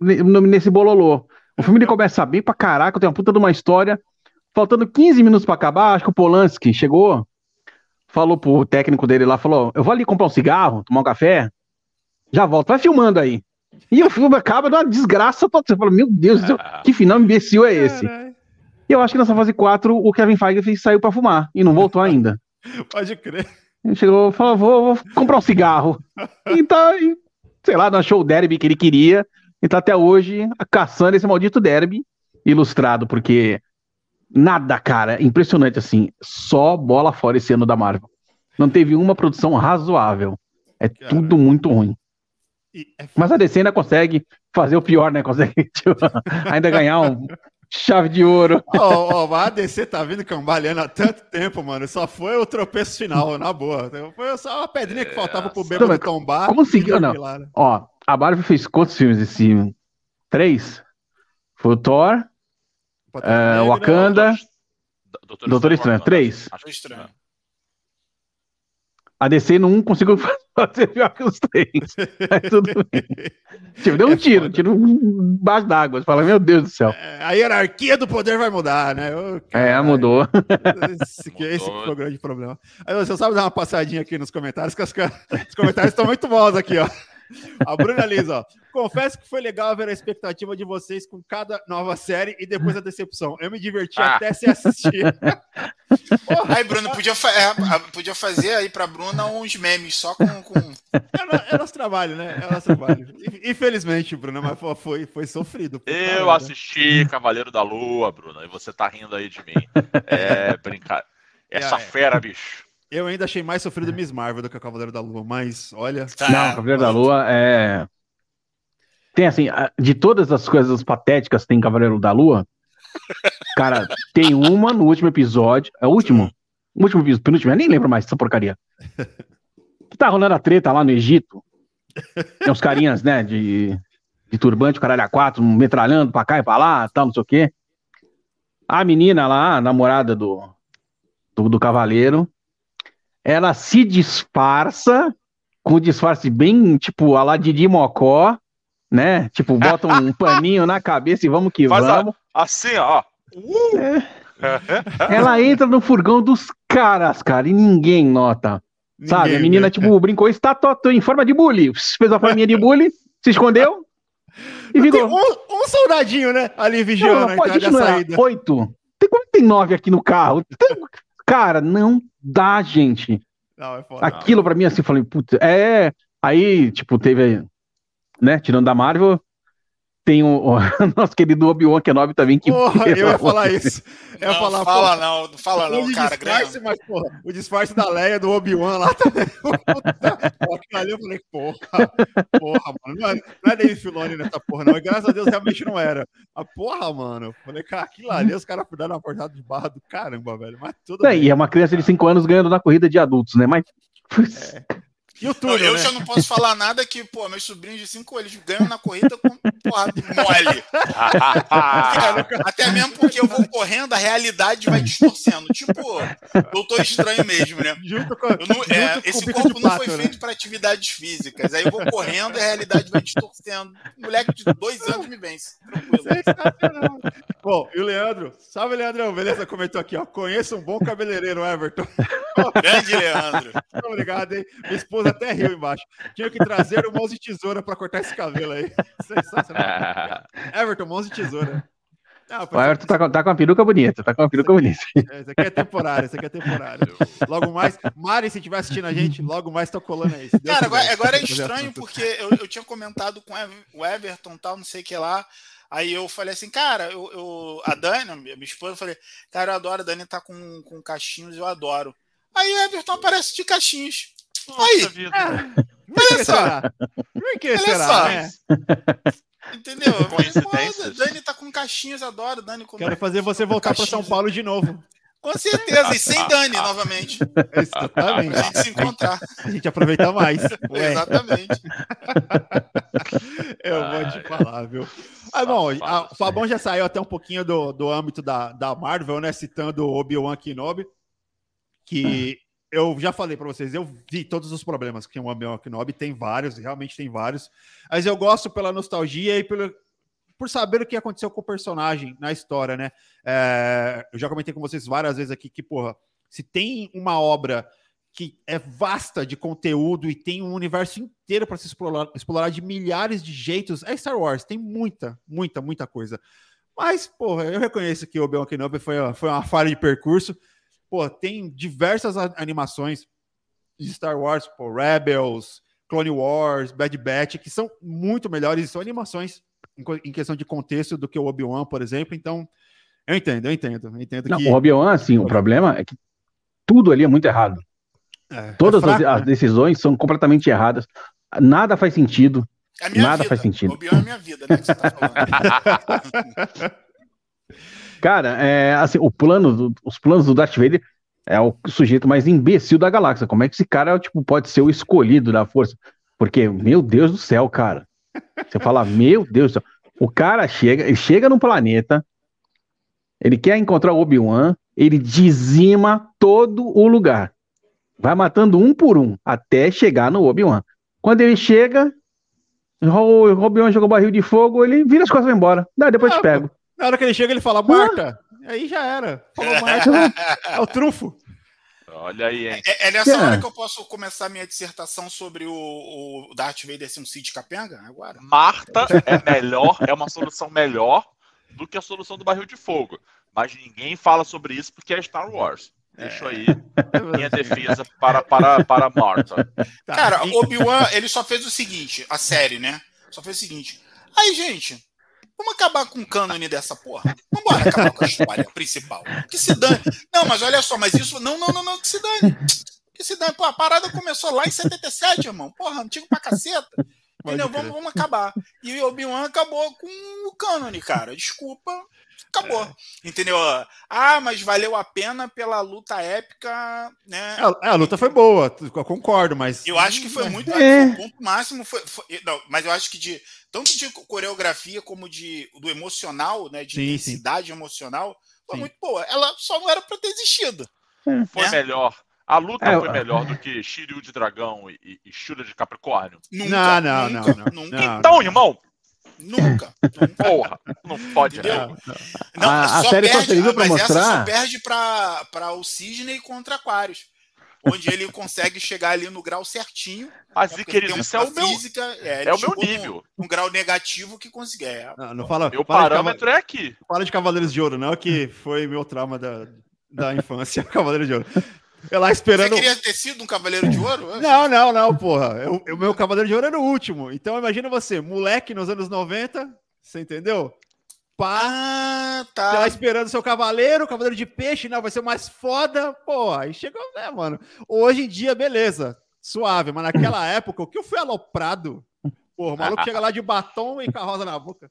B: ne- nesse bololô. O filme ele começa bem pra caraca, tem uma puta de uma história. Faltando 15 minutos pra acabar, acho que o Polanski chegou, falou pro técnico dele lá, falou: Eu vou ali comprar um cigarro, tomar um café, já volto, vai filmando aí. E o filme acaba numa desgraça toda. Você fala, meu Deus do céu,
C: É.
B: que final imbecil é esse? E eu acho que nessa fase 4 o Kevin Feige saiu pra fumar e não voltou ainda.
A: Pode crer.
B: Ele chegou e falou: vou, vou comprar um cigarro. E tá, e, sei lá, não achou o derby que ele queria. E tá até hoje caçando esse maldito derby ilustrado, porque nada, cara, impressionante assim. Só bola fora esse ano da Marvel. Não teve uma produção razoável. É
A: Cara.
B: tudo muito ruim.
A: E é
B: Mas a DC ainda consegue fazer o pior, né? Consegue tipo, ainda ganhar um chave de ouro.
A: Ó, ó, a ADC tá vindo cambaleando há tanto tempo, mano. Só foi o tropeço final, na boa. Foi só uma pedrinha que faltava pro bêbado
B: Não, mas
A: tombar.
B: conseguiu, não.
A: né?
B: Ó, a Marvel fez quantos filmes esse ano? Três? Foi o Thor,
A: Pantera
B: é,
A: Negra,
B: Wakanda,
C: Doutor,
B: Doutor Estranho. Três.
C: Acho
D: estranho.
B: A DC não conseguiu fazer pior que os três. Mas tudo bem. Tipo, deu um
A: É
B: tiro,
A: foda.
B: tiro embaixo d'água. Você fala, meu Deus do céu.
A: É, a hierarquia do poder vai mudar, né?
B: É, mudou.
A: Esse, que- esse que
C: Mudou.
A: foi o grande problema. Aí você sabe dar uma passadinha aqui nos comentários, que ca- os comentários estão muito bons aqui, ó. A Bruna Liz, ó. Confesso que foi legal ver a expectativa de vocês com cada nova série e depois a decepção. Eu me diverti
C: Ah.
A: até se assistir. Porra,
D: Aí, Bruno, podia, fa- é, a- podia fazer aí pra Bruna uns memes só com. com...
A: é, é nosso trabalho, né? É nosso trabalho. Infelizmente, Bruna, mas foi, foi sofrido.
C: Eu assisti Cavaleiro da Lua, Bruna, e você tá rindo aí de mim. É brincar. Essa
A: É, é.
C: fera, bicho.
A: Eu ainda achei mais sofrido Miss Marvel do que o Cavaleiro da Lua, mas olha.
D: Tá,
B: Não, Cavaleiro da Lua é. Tem assim, de todas as coisas patéticas que tem em Cavaleiro da Lua, cara, tem uma no último episódio. É o último? O último episódio, penúltimo, eu nem lembro mais dessa porcaria. Que tá rolando a treta lá no Egito. Tem uns carinhas, né, de, de turbante, o caralho a quatro, metralhando pra cá e pra lá, tal, não sei o quê. A menina lá, a namorada do, do, do cavaleiro, ela se disfarça com disfarce bem, tipo, a lá Didi Mocó, né? Tipo, bota um paninho na cabeça e vamos que
C: Faz a-
B: vamos.
C: Assim, ó.
B: Ela entra no furgão dos caras, cara, e ninguém nota. Ninguém sabe? A menina, tipo, brincou, está tô, em forma de bully. Fez a forminha de bully, se escondeu
A: e ficou. Um, um, soldadinho, né? Ali vigiando não, não, a entrada e a saída.
B: Oito. Tem como tem nove aqui no carro? Tem... Cara, não dá, gente. Não, é foda, Aquilo pra mim, assim, falei, puta, é. Aí, tipo, teve, né, tirando da Marvel, tem o, o nosso querido Obi-Wan Kenobi também que.
A: Porra, eu ia falar isso.
D: Eu não, falar, fala porra, não, não fala não, cara.
A: Disfarce, mas, porra, o disfarce da Leia do Obi-Wan lá também. Aquilo ali eu falei, porra, porra, mano. Não é, não é Dave Filoni nessa porra, não. E graças a Deus realmente não era. A porra, mano. Eu falei, cara, aquilo ali os caras dando uma portada de barra do caramba, velho. Mas tudo
B: é, bem. E é uma criança de 5 anos ganhando na corrida de adultos, né? Mas.
D: É. E o túnel, eu né? já não posso falar nada que, pô, meus sobrinhos de 5 eles ganham na corrida com porra mole. Até mesmo porque eu vou correndo, a realidade vai distorcendo. Tipo, doutor estranho mesmo, né? Junto com, não, é, esse corpo não foi né? feito para atividades físicas. Aí eu vou correndo e a realidade vai distorcendo. Moleque de dois anos me vence. Tranquilo.
A: Bom, e o Leandro? Salve, Leandrão. Beleza? Comentou aqui, ó. Conheço um bom cabeleireiro, Everton.
D: Grande Leandro.
A: Muito obrigado, hein? Minha esposa até riu embaixo. Tinha que trazer o mouse e tesoura para cortar esse cabelo aí. Sensacional. Everton, mouse e tesoura.
B: Não, o Everton tá, tá, com uma peruca bonita, tá com uma peruca bonita.
A: É, isso aqui é temporário, isso aqui é temporário. Logo mais, Mari, se estiver assistindo a gente, logo mais tô colando aí.
D: Cara, agora, agora, é estranho porque eu, eu tinha comentado com o Everton tal, não sei o que lá. Aí eu falei assim, cara, eu, eu a Dani, minha esposa, eu falei, cara, eu adoro, a Dani tá com, com cachinhos, eu adoro. Aí o Everton aparece de cachinhos. Aí. Vida. É. Olha só. Por que será? Só. Né? Entendeu? Coincidências. Dani tá com caixinhas, adoro. Dani com
A: Quero fazer você voltar para São Paulo de novo.
D: Com certeza, e sem Dani novamente.
A: Exatamente. A gente se encontrar. A gente aproveita mais.
D: Ué. Exatamente.
A: Eu vou te falar, viu? Ah, bom, a, o Fabão já saiu até um pouquinho do, do âmbito da, da Marvel, né? Citando Obi-Wan Kenobi, que eu já falei para vocês, eu vi todos os problemas que o Obi-Wan Kenobi tem vários, realmente tem vários, mas eu gosto pela nostalgia e pelo, por saber o que aconteceu com o personagem na história, né? É, eu já comentei com vocês várias vezes aqui que, porra, se tem uma obra que é vasta de conteúdo e tem um universo inteiro para se explorar, explorar de milhares de jeitos, é Star Wars. Tem muita, muita, muita coisa. Mas, porra, eu reconheço que o Obi-Wan Kenobi foi, foi uma falha de percurso pô, tem diversas animações de Star Wars, pô, Rebels, Clone Wars, Bad Batch, que são muito melhores, são animações em, questão de contexto do que o Obi-Wan, por exemplo. Então, eu entendo, eu entendo. Eu entendo
B: Não, que... O Obi-Wan, assim, o problema é que tudo ali é muito errado. É, Todas é fraco, as, as né? decisões são completamente erradas. Nada faz sentido. É nada vida. faz sentido. O
D: Obi-Wan é minha vida, né? Que você tá falando.
B: Cara, é, assim, o plano do, os planos do Darth Vader é o sujeito mais imbecil da galáxia. Como é que esse cara tipo, pode ser o escolhido da força? Porque, meu Deus do céu, cara. Você fala, meu Deus do céu. O cara chega, ele chega no planeta, ele quer encontrar o Obi-Wan, ele dizima todo o lugar. Vai matando um por um, até chegar no Obi-Wan. Quando ele chega, o Obi-Wan jogou barril de fogo, ele vira as costas e vai embora. Daí depois ah, te pego.
A: Na hora que ele chega, ele fala, Marta. Ah. Aí já era. Falou Marta. é o trunfo.
C: Olha aí, hein?
D: É, é nessa é. hora que eu posso começar minha dissertação sobre o, o Darth Vader ser um Cid Capenga? Agora.
C: Marta é melhor, é uma solução melhor do que a solução do barril de fogo. Mas ninguém fala sobre isso porque é Star Wars. Deixa é. aí minha defesa para, para, para Marta.
D: Tá. Cara, Obi-Wan, ele só fez o seguinte, a série, né? Só fez o seguinte. Aí, gente, Vamos acabar com o cânone dessa porra. Vamos acabar com a história principal. Que se dane. Não, mas olha só, mas isso. Não, não, não, não, que se dane. Que se dane. Pô, a parada começou lá em 77, irmão. Porra, antigo pra caceta. Entendeu? Vamos, vamos acabar. E o Obi-Wan acabou com o cânone, cara. Desculpa. Acabou. É. Entendeu? Ah, mas valeu a pena pela luta épica, né?
A: É, a luta foi boa, eu concordo, mas.
D: Eu acho que foi muito. É. O ponto máximo foi. foi não, mas eu acho que de tanto de coreografia como de do emocional, né, de sim, intensidade sim. emocional, foi sim. muito boa. Ela só não era para ter existido.
C: É. Foi né? melhor. A luta é, foi melhor do que Shiryu de dragão e, e Shura de Capricórnio?
A: Nunca, não, não, nunca, não,
C: nunca. Então, irmão,
D: Nunca.
C: Porra, não pode. Entendeu?
B: Não, não. a, a série perde, só serviu pra mostrar. Essa só
D: perde pra, pra o Cisne contra Aquários. onde ele consegue chegar ali no grau certinho.
C: Mas, né, querido, isso é o meu,
D: física, é,
C: é o meu nível.
D: Um, grau negativo que conseguir. É.
A: Não, não fala,
C: meu
A: fala
C: parâmetro é aqui.
A: Fala de Cavaleiros de Ouro, não, que foi meu trauma da, da infância, Cavaleiro de Ouro. Eu lá esperando. Você
D: queria ter sido um Cavaleiro de Ouro?
A: Não, não, não, porra. O meu Cavaleiro de Ouro era o último. Então imagina você, moleque nos anos 90, você entendeu? Pá, ah, tá. Você lá esperando seu cavaleiro, cavaleiro de peixe, não, vai ser mais foda. Pô, aí chegou, né, mano? Hoje em dia, beleza, suave, mas naquela época, o que eu fui aloprado? Porra, o maluco chega lá de batom e carroça na boca.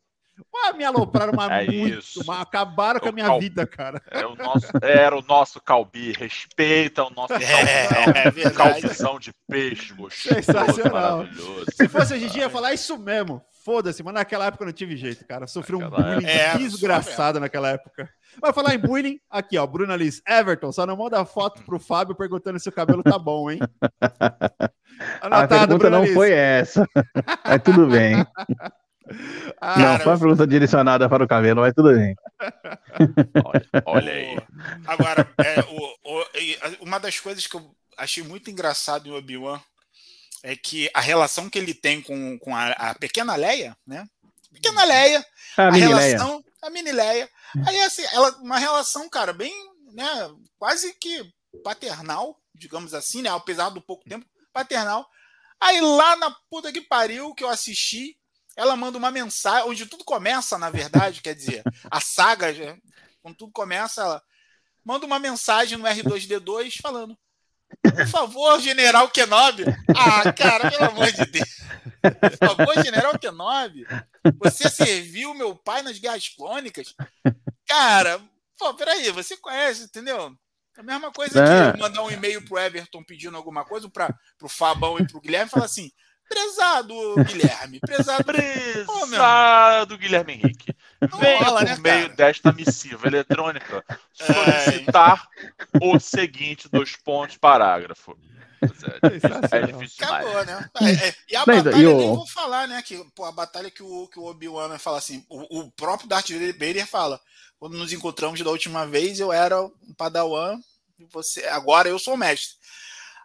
A: Ué, me alopraram mas é muito, isso. acabaram com a minha cal... vida, cara.
C: É o nosso, era o nosso calbi, respeita o nosso calbizão, é, é calbizão de peixe gostoso,
A: Sensacional. Se fosse hoje em dia, ia falar isso mesmo. Foda-se, mas naquela época não tive jeito, cara. Sofri um bullying é, desgraçado naquela época. Vai falar em bullying? Aqui, ó, Bruna Liz. Everton, só não manda foto pro Fábio perguntando se o cabelo tá bom, hein?
B: Anotado, a pergunta Bruna não Liz. foi essa. Mas tudo bem. Ah, não, foi uma pergunta direcionada para o cabelo, mas tudo bem.
C: olha, olha aí.
D: Agora, é, o, o, uma das coisas que eu achei muito engraçado em Obi-Wan é que a relação que ele tem com, com a, a pequena Leia, né? Pequena Leia, a, a relação, Leia. a mini Leia. Aí, assim, ela, uma relação, cara, bem, né? Quase que paternal, digamos assim, né? Apesar do pouco tempo, paternal. Aí lá na puta que pariu que eu assisti, ela manda uma mensagem, onde tudo começa, na verdade, quer dizer, a saga, quando tudo começa, ela manda uma mensagem no R2D2 falando: Por favor, General Kenobi. Ah, cara, pelo amor de Deus. Por favor, General Kenobi. Você serviu meu pai nas guerras clônicas? Cara, pô, peraí, você conhece, entendeu? A mesma coisa é. que mandar um e-mail pro Everton pedindo alguma coisa, para pro Fabão e pro Guilherme, falar assim: Prezado Guilherme, prezado,
C: prezado oh, Guilherme Henrique. Venha rola, por né, meio cara? desta missiva eletrônica é. solicitar é... o seguinte, dois pontos, parágrafo.
D: É, é difícil Acabou, né? É, é, e a Mas, batalha, eu... nem vou falar, né? Que, pô, a batalha que o, que o Obi-Wan fala assim, o, o próprio Darth Vader fala, quando nos encontramos da última vez, eu era um padawan, e você, agora eu sou o mestre.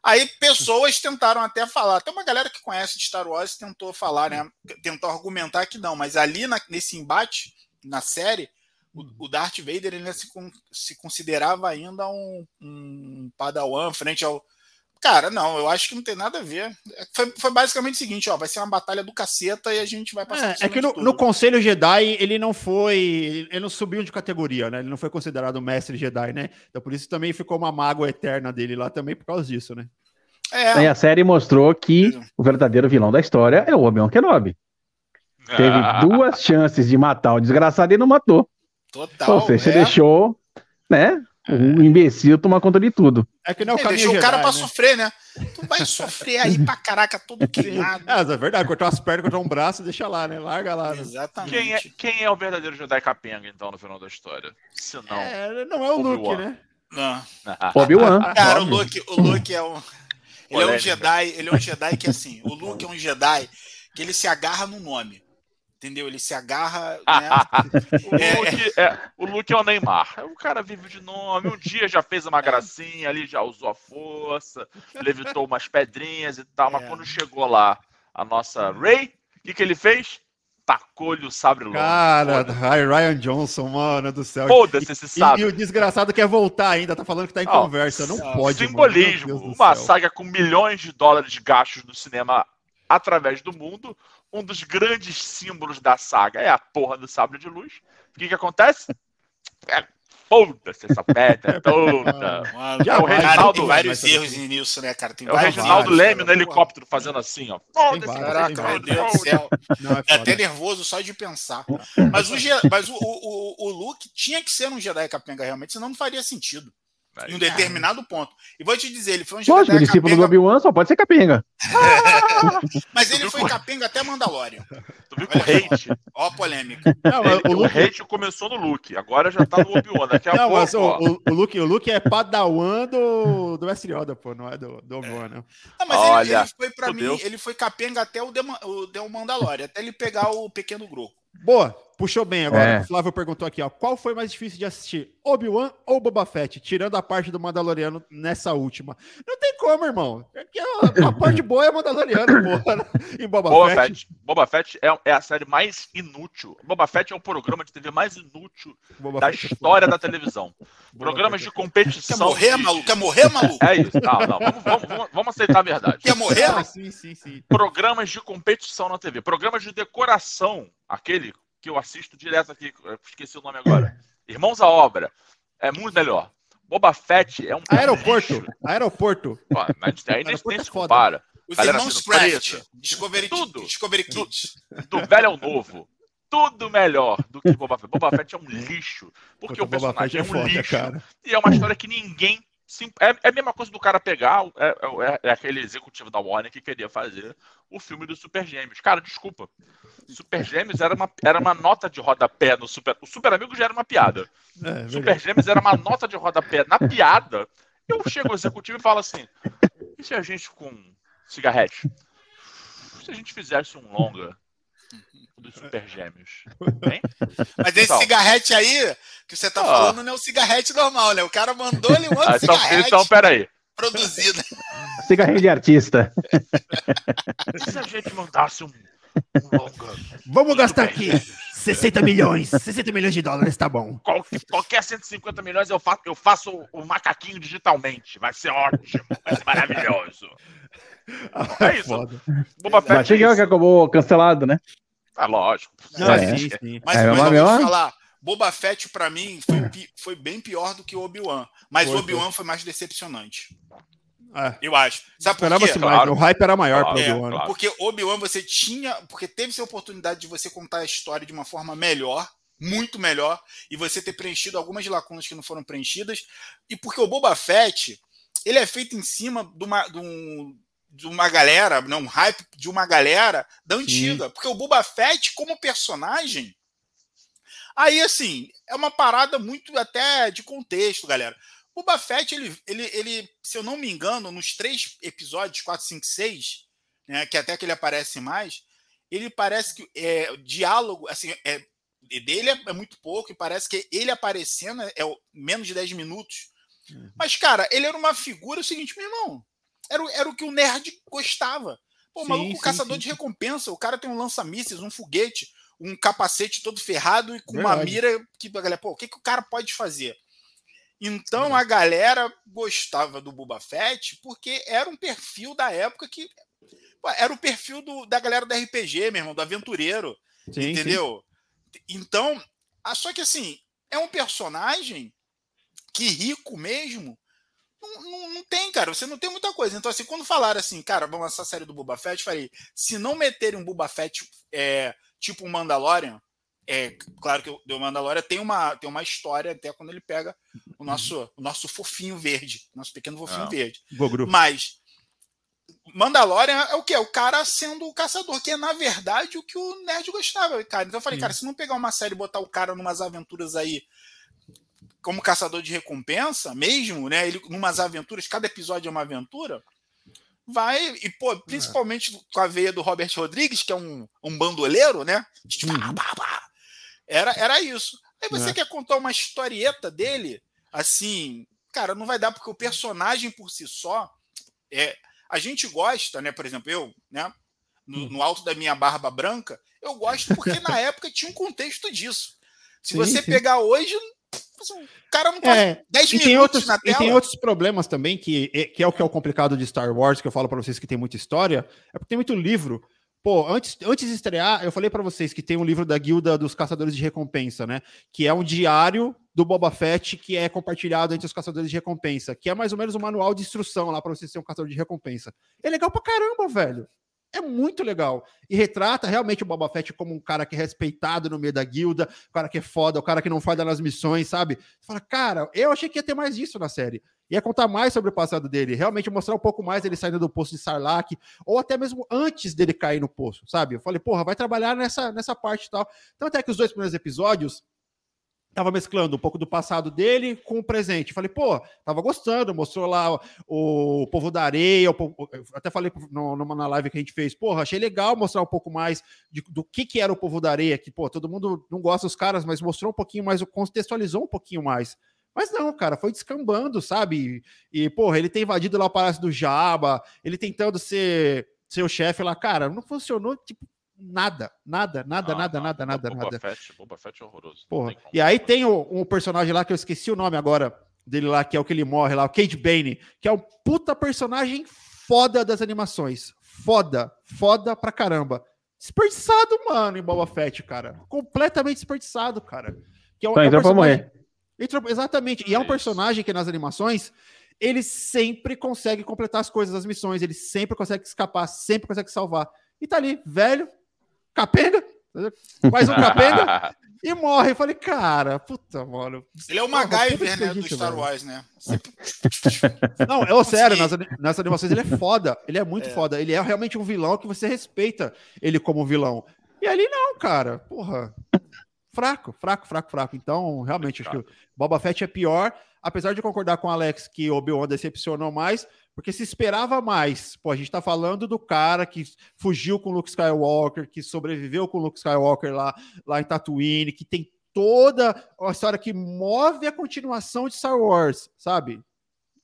D: Aí pessoas tentaram até falar, até uma galera que conhece de Star Wars tentou falar, né? Tentou argumentar que não, mas ali na, nesse embate, na série, o, o Darth Vader ele se, se considerava ainda um, um padawan frente ao. Cara, não, eu acho que não tem nada a ver. Foi, foi basicamente o seguinte, ó, vai ser uma batalha do caceta e a gente vai passar.
A: É, é que no, no, Conselho Jedi ele não foi, ele não subiu de categoria, né? Ele não foi considerado mestre Jedi, né? Então por isso também ficou uma mágoa eterna dele lá também por causa disso, né?
B: É. A série mostrou que o verdadeiro vilão da história é o Obi-Wan Kenobi. Teve ah. duas chances de matar o desgraçado e não matou. Total. Ou seja, você é. deixou, né? O um imbecil tomar conta de tudo.
D: É que não é, deixou o cara pra né? sofrer, né? Tu vai sofrer aí pra caraca, todo queimado.
A: É, é verdade, cortou as pernas, cortou um braço, deixa lá, né? Larga lá. Né?
C: Exatamente. Quem é, quem é o verdadeiro Jedi capenga, então, no final da história? Se não.
A: É, não é o Luke, né?
D: Não.
B: Obi-Wan.
D: Cara, o Luke, o Luke é um. Ele é um Jedi, ele é um Jedi que assim, o Luke é um Jedi que ele se agarra no nome. Entendeu? Ele se agarra. Né?
C: o, Luke é, o Luke é o Neymar. O cara vive de nome. Um dia já fez uma gracinha ali, já usou a força, levitou umas pedrinhas e tal. Mas é. quando chegou lá a nossa Ray, o que, que ele fez? tacou-lhe o sabre longo.
A: Cara, Ryan Johnson, mano do céu.
C: Foda-se esse sabre.
A: E, e, o desgraçado quer voltar ainda, tá falando que tá em oh, conversa. Não pode,
C: Simbolismo. Uma céu. saga com milhões de dólares gastos no cinema através do mundo. Um dos grandes símbolos da saga é a porra do sabre de luz. O que que acontece? É Foda-se essa pedra toda.
D: Já é o Reginaldo. Tem vários erros nisso, né, cara? Tem
C: é o Reginaldo Leme no helicóptero fazendo assim, ó.
D: Foda-se, caraca, meu Deus do céu. É, é até nervoso só de pensar. Mas, o, mas o, o, o Luke tinha que ser um Jedi capenga realmente, senão não faria sentido. Em um determinado ponto. E vou te dizer, ele foi um
B: Jedi Lógico, o discípulo capenga... do Obi-Wan só pode ser capenga.
D: Mas ele foi capenga até Mandalorian.
C: Tu viu que o hate?
D: Ó a polêmica.
C: Não, ele, o, Luke... o, hate começou no Luke, agora já tá no Obi-Wan. Daqui a não, pouco. Mas,
A: o, o, Luke, o Luke é padawan do, do Mestre Yoda, pô, não é do, do Obi-Wan, não.
D: não. mas Olha, ele, ele, foi pra mim, ele foi capenga até o, Dema, o Mandalorian, até ele pegar o pequeno grupo.
A: Boa, puxou bem agora. É. O Flávio perguntou aqui, ó, qual foi mais difícil de assistir, Obi-Wan ou Boba Fett? Tirando a parte do Mandaloriano nessa última. Não tem como, irmão. Aqui é a parte boa é Mandaloriano, porra.
C: Em Boba, Boba Fett. Fett. Boba Fett é, é, a série mais inútil. Boba Fett é o programa de TV mais inútil Boba da Fett é história é da televisão. Programas de competição.
D: Quer morrer, maluco? Quer morrer, maluco?
C: É isso. Não, não. Vamos, vamos, vamos, vamos aceitar a verdade.
D: Quer morrer?
A: Ah, sim, sim, sim.
C: Programas de competição na TV. Programas de decoração. Aquele que eu assisto direto aqui. Esqueci o nome agora. Irmãos à Obra. É muito melhor. Boba Fett é um.
A: Aeroporto. Lixo. Aeroporto.
C: Pô, mas aí nem, nem se compara.
D: Os Galera irmãos Craft. Discovery,
C: tudo,
D: Discovery Kids.
C: Do, do velho ao novo. Tudo melhor do que Boba Fett. Boba Fett é um lixo. Porque Puta, o personagem é, é, um foda, lixo. Cara. E é uma história que ninguém é, é, a mesma coisa do cara pegar. É, é, é, aquele executivo da Warner que queria fazer o filme do Super Gêmeos. Cara, desculpa. Super Gêmeos era uma, era uma nota de rodapé no Super. O Super Amigo já era uma piada. É, Super Gêmeos era uma nota de rodapé na piada. Eu chego ao executivo e falo assim: e se a gente com cigarrete? Se a gente fizesse um longa dos Super Gêmeos. Hein?
D: Mas esse então, cigarrete aí que você tá falando não é o cigarrete normal, né? O cara mandou ele um outro ah, então, cigarrete.
C: Então, peraí.
D: Produzido.
B: Cigarrinho de artista.
C: se a gente mandasse um, um longa.
A: Vamos gastar aqui 60 milhões. 60 milhões de dólares, tá bom.
C: Qual, qualquer 150 milhões eu faço, eu faço o, macaquinho digitalmente. Vai ser ótimo. Vai ser maravilhoso.
B: Ah, é isso. Foda. Boba Fett. Mas é que acabou cancelado, né?
C: Ah, lógico.
D: Não, é, sim, sim. Mas, é, mas eu vou te falar, Boba Fett para mim foi, foi, bem pior do que Obi-Wan. Mas Obi-Wan foi mais decepcionante. É. Eu acho. Sabe por quê?
A: Claro. O hype era maior claro, pro Obi-Wan.
D: É, claro. Porque Obi-Wan você tinha. Porque teve essa oportunidade de você contar a história de uma forma melhor, muito melhor, e você ter preenchido algumas lacunas que não foram preenchidas. E porque o Boba Fett, ele é feito em cima de uma, de um, de uma galera, não, um hype de uma galera da antiga. Sim. Porque o Boba Fett, como personagem, aí assim, é uma parada muito até de contexto, galera. O Boba Fett, ele, ele, ele, se eu não me engano, nos três episódios, 4, 5, 6, né, que até que ele aparece mais, ele parece que é, diálogo, assim, é, dele é, é muito pouco, e parece que ele aparecendo é, é menos de 10 minutos. Uhum. Mas, cara, ele era uma figura, o seguinte, meu irmão, era, era o que o nerd gostava. Pô, sim, maluco, sim, caçador sim, de recompensa. O cara tem um lança-mísseis, um foguete, um capacete todo ferrado e com Verdade. uma mira que a galera, pô, o que, que o cara pode fazer? Então a galera gostava do Boba Fett porque era um perfil da época que pô, era o perfil do, da galera do RPG, meu irmão, do aventureiro. entendeu? Então, só que assim, é um personagem que rico mesmo não, não, não, tem, cara. Você não tem muita coisa. Então, assim, quando falaram assim, cara, vamos essa série do Boba Fett, falei, se não meterem um Boba Fett é, tipo um Mandalorian, é claro que o Mandalorian tem uma, tem uma história até quando ele pega o nosso, o nosso fofinho verde, nosso pequeno fofinho ah, verde. Mas Mandalorian é o que? É o cara sendo o caçador, que é na verdade o que o nerd gostava, cara. Então eu falei, Sim. cara, se não pegar uma série e botar o cara numas aventuras aí como caçador de recompensa, mesmo, né? Ele numas aventuras, cada episódio é uma aventura. Vai, e pô, principalmente é. com a veia do Robert Rodrigues, que é um, um bandoleiro, né? Uhum. Era, era isso. Aí você é. quer contar uma historieta dele, assim, cara, não vai dar, porque o personagem por si só. É, a gente gosta, né? Por exemplo, eu, né? No, hum. no alto da minha barba branca, eu gosto porque na época tinha um contexto disso. Se sim, você sim. pegar hoje, o cara não passa é, 10 minutos
A: tem outros,
D: na tela.
A: E tem outros problemas também, que, que é o que é o complicado de Star Wars, que eu falo para vocês que tem muita história, é porque tem muito livro. Pô, antes, antes de estrear, eu falei para vocês que tem um livro da Guilda dos Caçadores de Recompensa, né? Que é um diário do Boba Fett que é compartilhado entre os caçadores de recompensa, que é mais ou menos um manual de instrução lá para você ser um caçador de recompensa. É legal pra caramba, velho. É muito legal. E retrata realmente o Boba Fett como um cara que é respeitado no meio da guilda, o cara que é foda, o cara que não falha nas missões, sabe? Você fala, cara, eu achei que ia ter mais isso na série. Ia contar mais sobre o passado dele, realmente mostrar um pouco mais ele saindo do poço de Sarlacc, ou até mesmo antes dele cair no poço, sabe? Eu falei, porra, vai trabalhar nessa, nessa parte e tal. Então, até que os dois primeiros episódios tava mesclando um pouco do passado dele com o presente. Falei, pô, tava gostando, mostrou lá o, o povo da areia, povo, até falei no, numa na live que a gente fez, porra, achei legal mostrar um pouco mais de, do que que era o povo da areia, que, pô, todo mundo não gosta dos caras, mas mostrou um pouquinho mais, contextualizou um pouquinho mais Mas não, cara, foi descambando, sabe? E, e porra, ele tem invadido lá o Palácio do Jabba, ele tentando ser, ser o chefe lá, cara, não funcionou, tipo, nada, nada, nada, nada, nada, nada,
C: Boba
A: nada.
C: Fett, Boba Fett é horroroso.
A: Porra. E aí tem o, um personagem lá que eu esqueci o nome agora dele lá, que é o que ele morre lá, o Cade Bane, que é um puta personagem foda das animações. Foda, foda pra caramba. Desperdiçado, mano, em Boba Fett, cara. Completamente desperdiçado, cara. Que é um,
B: Só
A: é um
B: entrou pra morrer.
A: Entrou- Exatamente. E é um
C: Isso.
A: personagem que nas animações ele sempre consegue completar as coisas das missões, ele sempre consegue escapar, sempre consegue salvar. E tá ali, velho, capenga, mais um capenga e morre. Eu falei, cara, puta, mano.
D: Ele é o MacGyver, né, do Star
A: velho.
D: Wars, né?
A: Não, é sério, nas, nas animações ele é foda. Ele é muito
D: É.
A: foda. Ele é realmente um vilão que você respeita ele como vilão. E ali não, cara. Porra. Fraco, fraco, fraco, fraco. Então, realmente, acho que o Boba Fett é pior. Apesar de concordar com o Alex que o Obi-Wan decepcionou mais, porque se esperava mais. Pô, a gente tá falando do cara que fugiu com o Luke Skywalker, que sobreviveu com o Luke Skywalker lá, lá em Tatooine, que tem toda a história que move a continuação de Star Wars, sabe?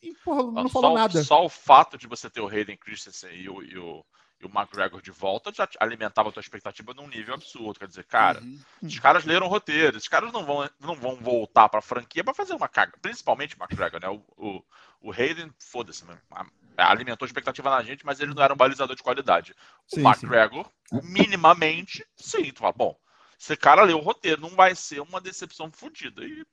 A: E, porra, não
C: Só
A: falou nada.
C: Só o fato de você ter o Hayden Christensen e o, e o, e o McGregor de volta já alimentava a tua expectativa num nível absurdo. Quer dizer, cara,
D: Uhum.
C: os caras leram o roteiro, os caras não vão, não vão voltar pra franquia pra fazer uma caga. Principalmente o McGregor, né? O, o, o Hayden, foda-se, mano. A- alimentou a expectativa na gente, mas ele não era um balizador de qualidade.
A: Sim,
C: o
A: sim.
C: McGregor, minimamente, sim, tu fala, bom, esse cara leu o roteiro, não vai ser uma decepção fodida. E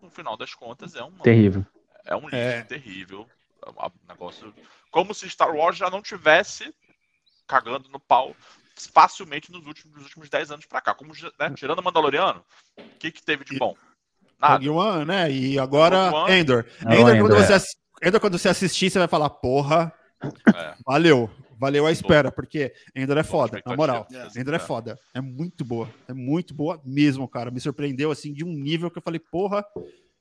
C: no final das contas é uma,
B: Terrível.
C: é um livro
A: É.
C: terrível. É um negócio. Como se Star Wars já não tivesse cagando no pau facilmente nos últimos, nos últimos 10 anos pra cá. Como, né, tirando o Mandaloriano, o que, que teve de bom? Nada.
A: Rogue One, né? E agora. Endor.
B: É
A: Endor, quando você, Endor, quando você assistir, você vai falar, porra,
C: É.
A: valeu. Valeu a espera, porque Endor é foda, na moral. Endor é
C: É.
A: foda. É muito boa. É muito boa mesmo, cara. Me surpreendeu, assim, de um nível que eu falei, porra,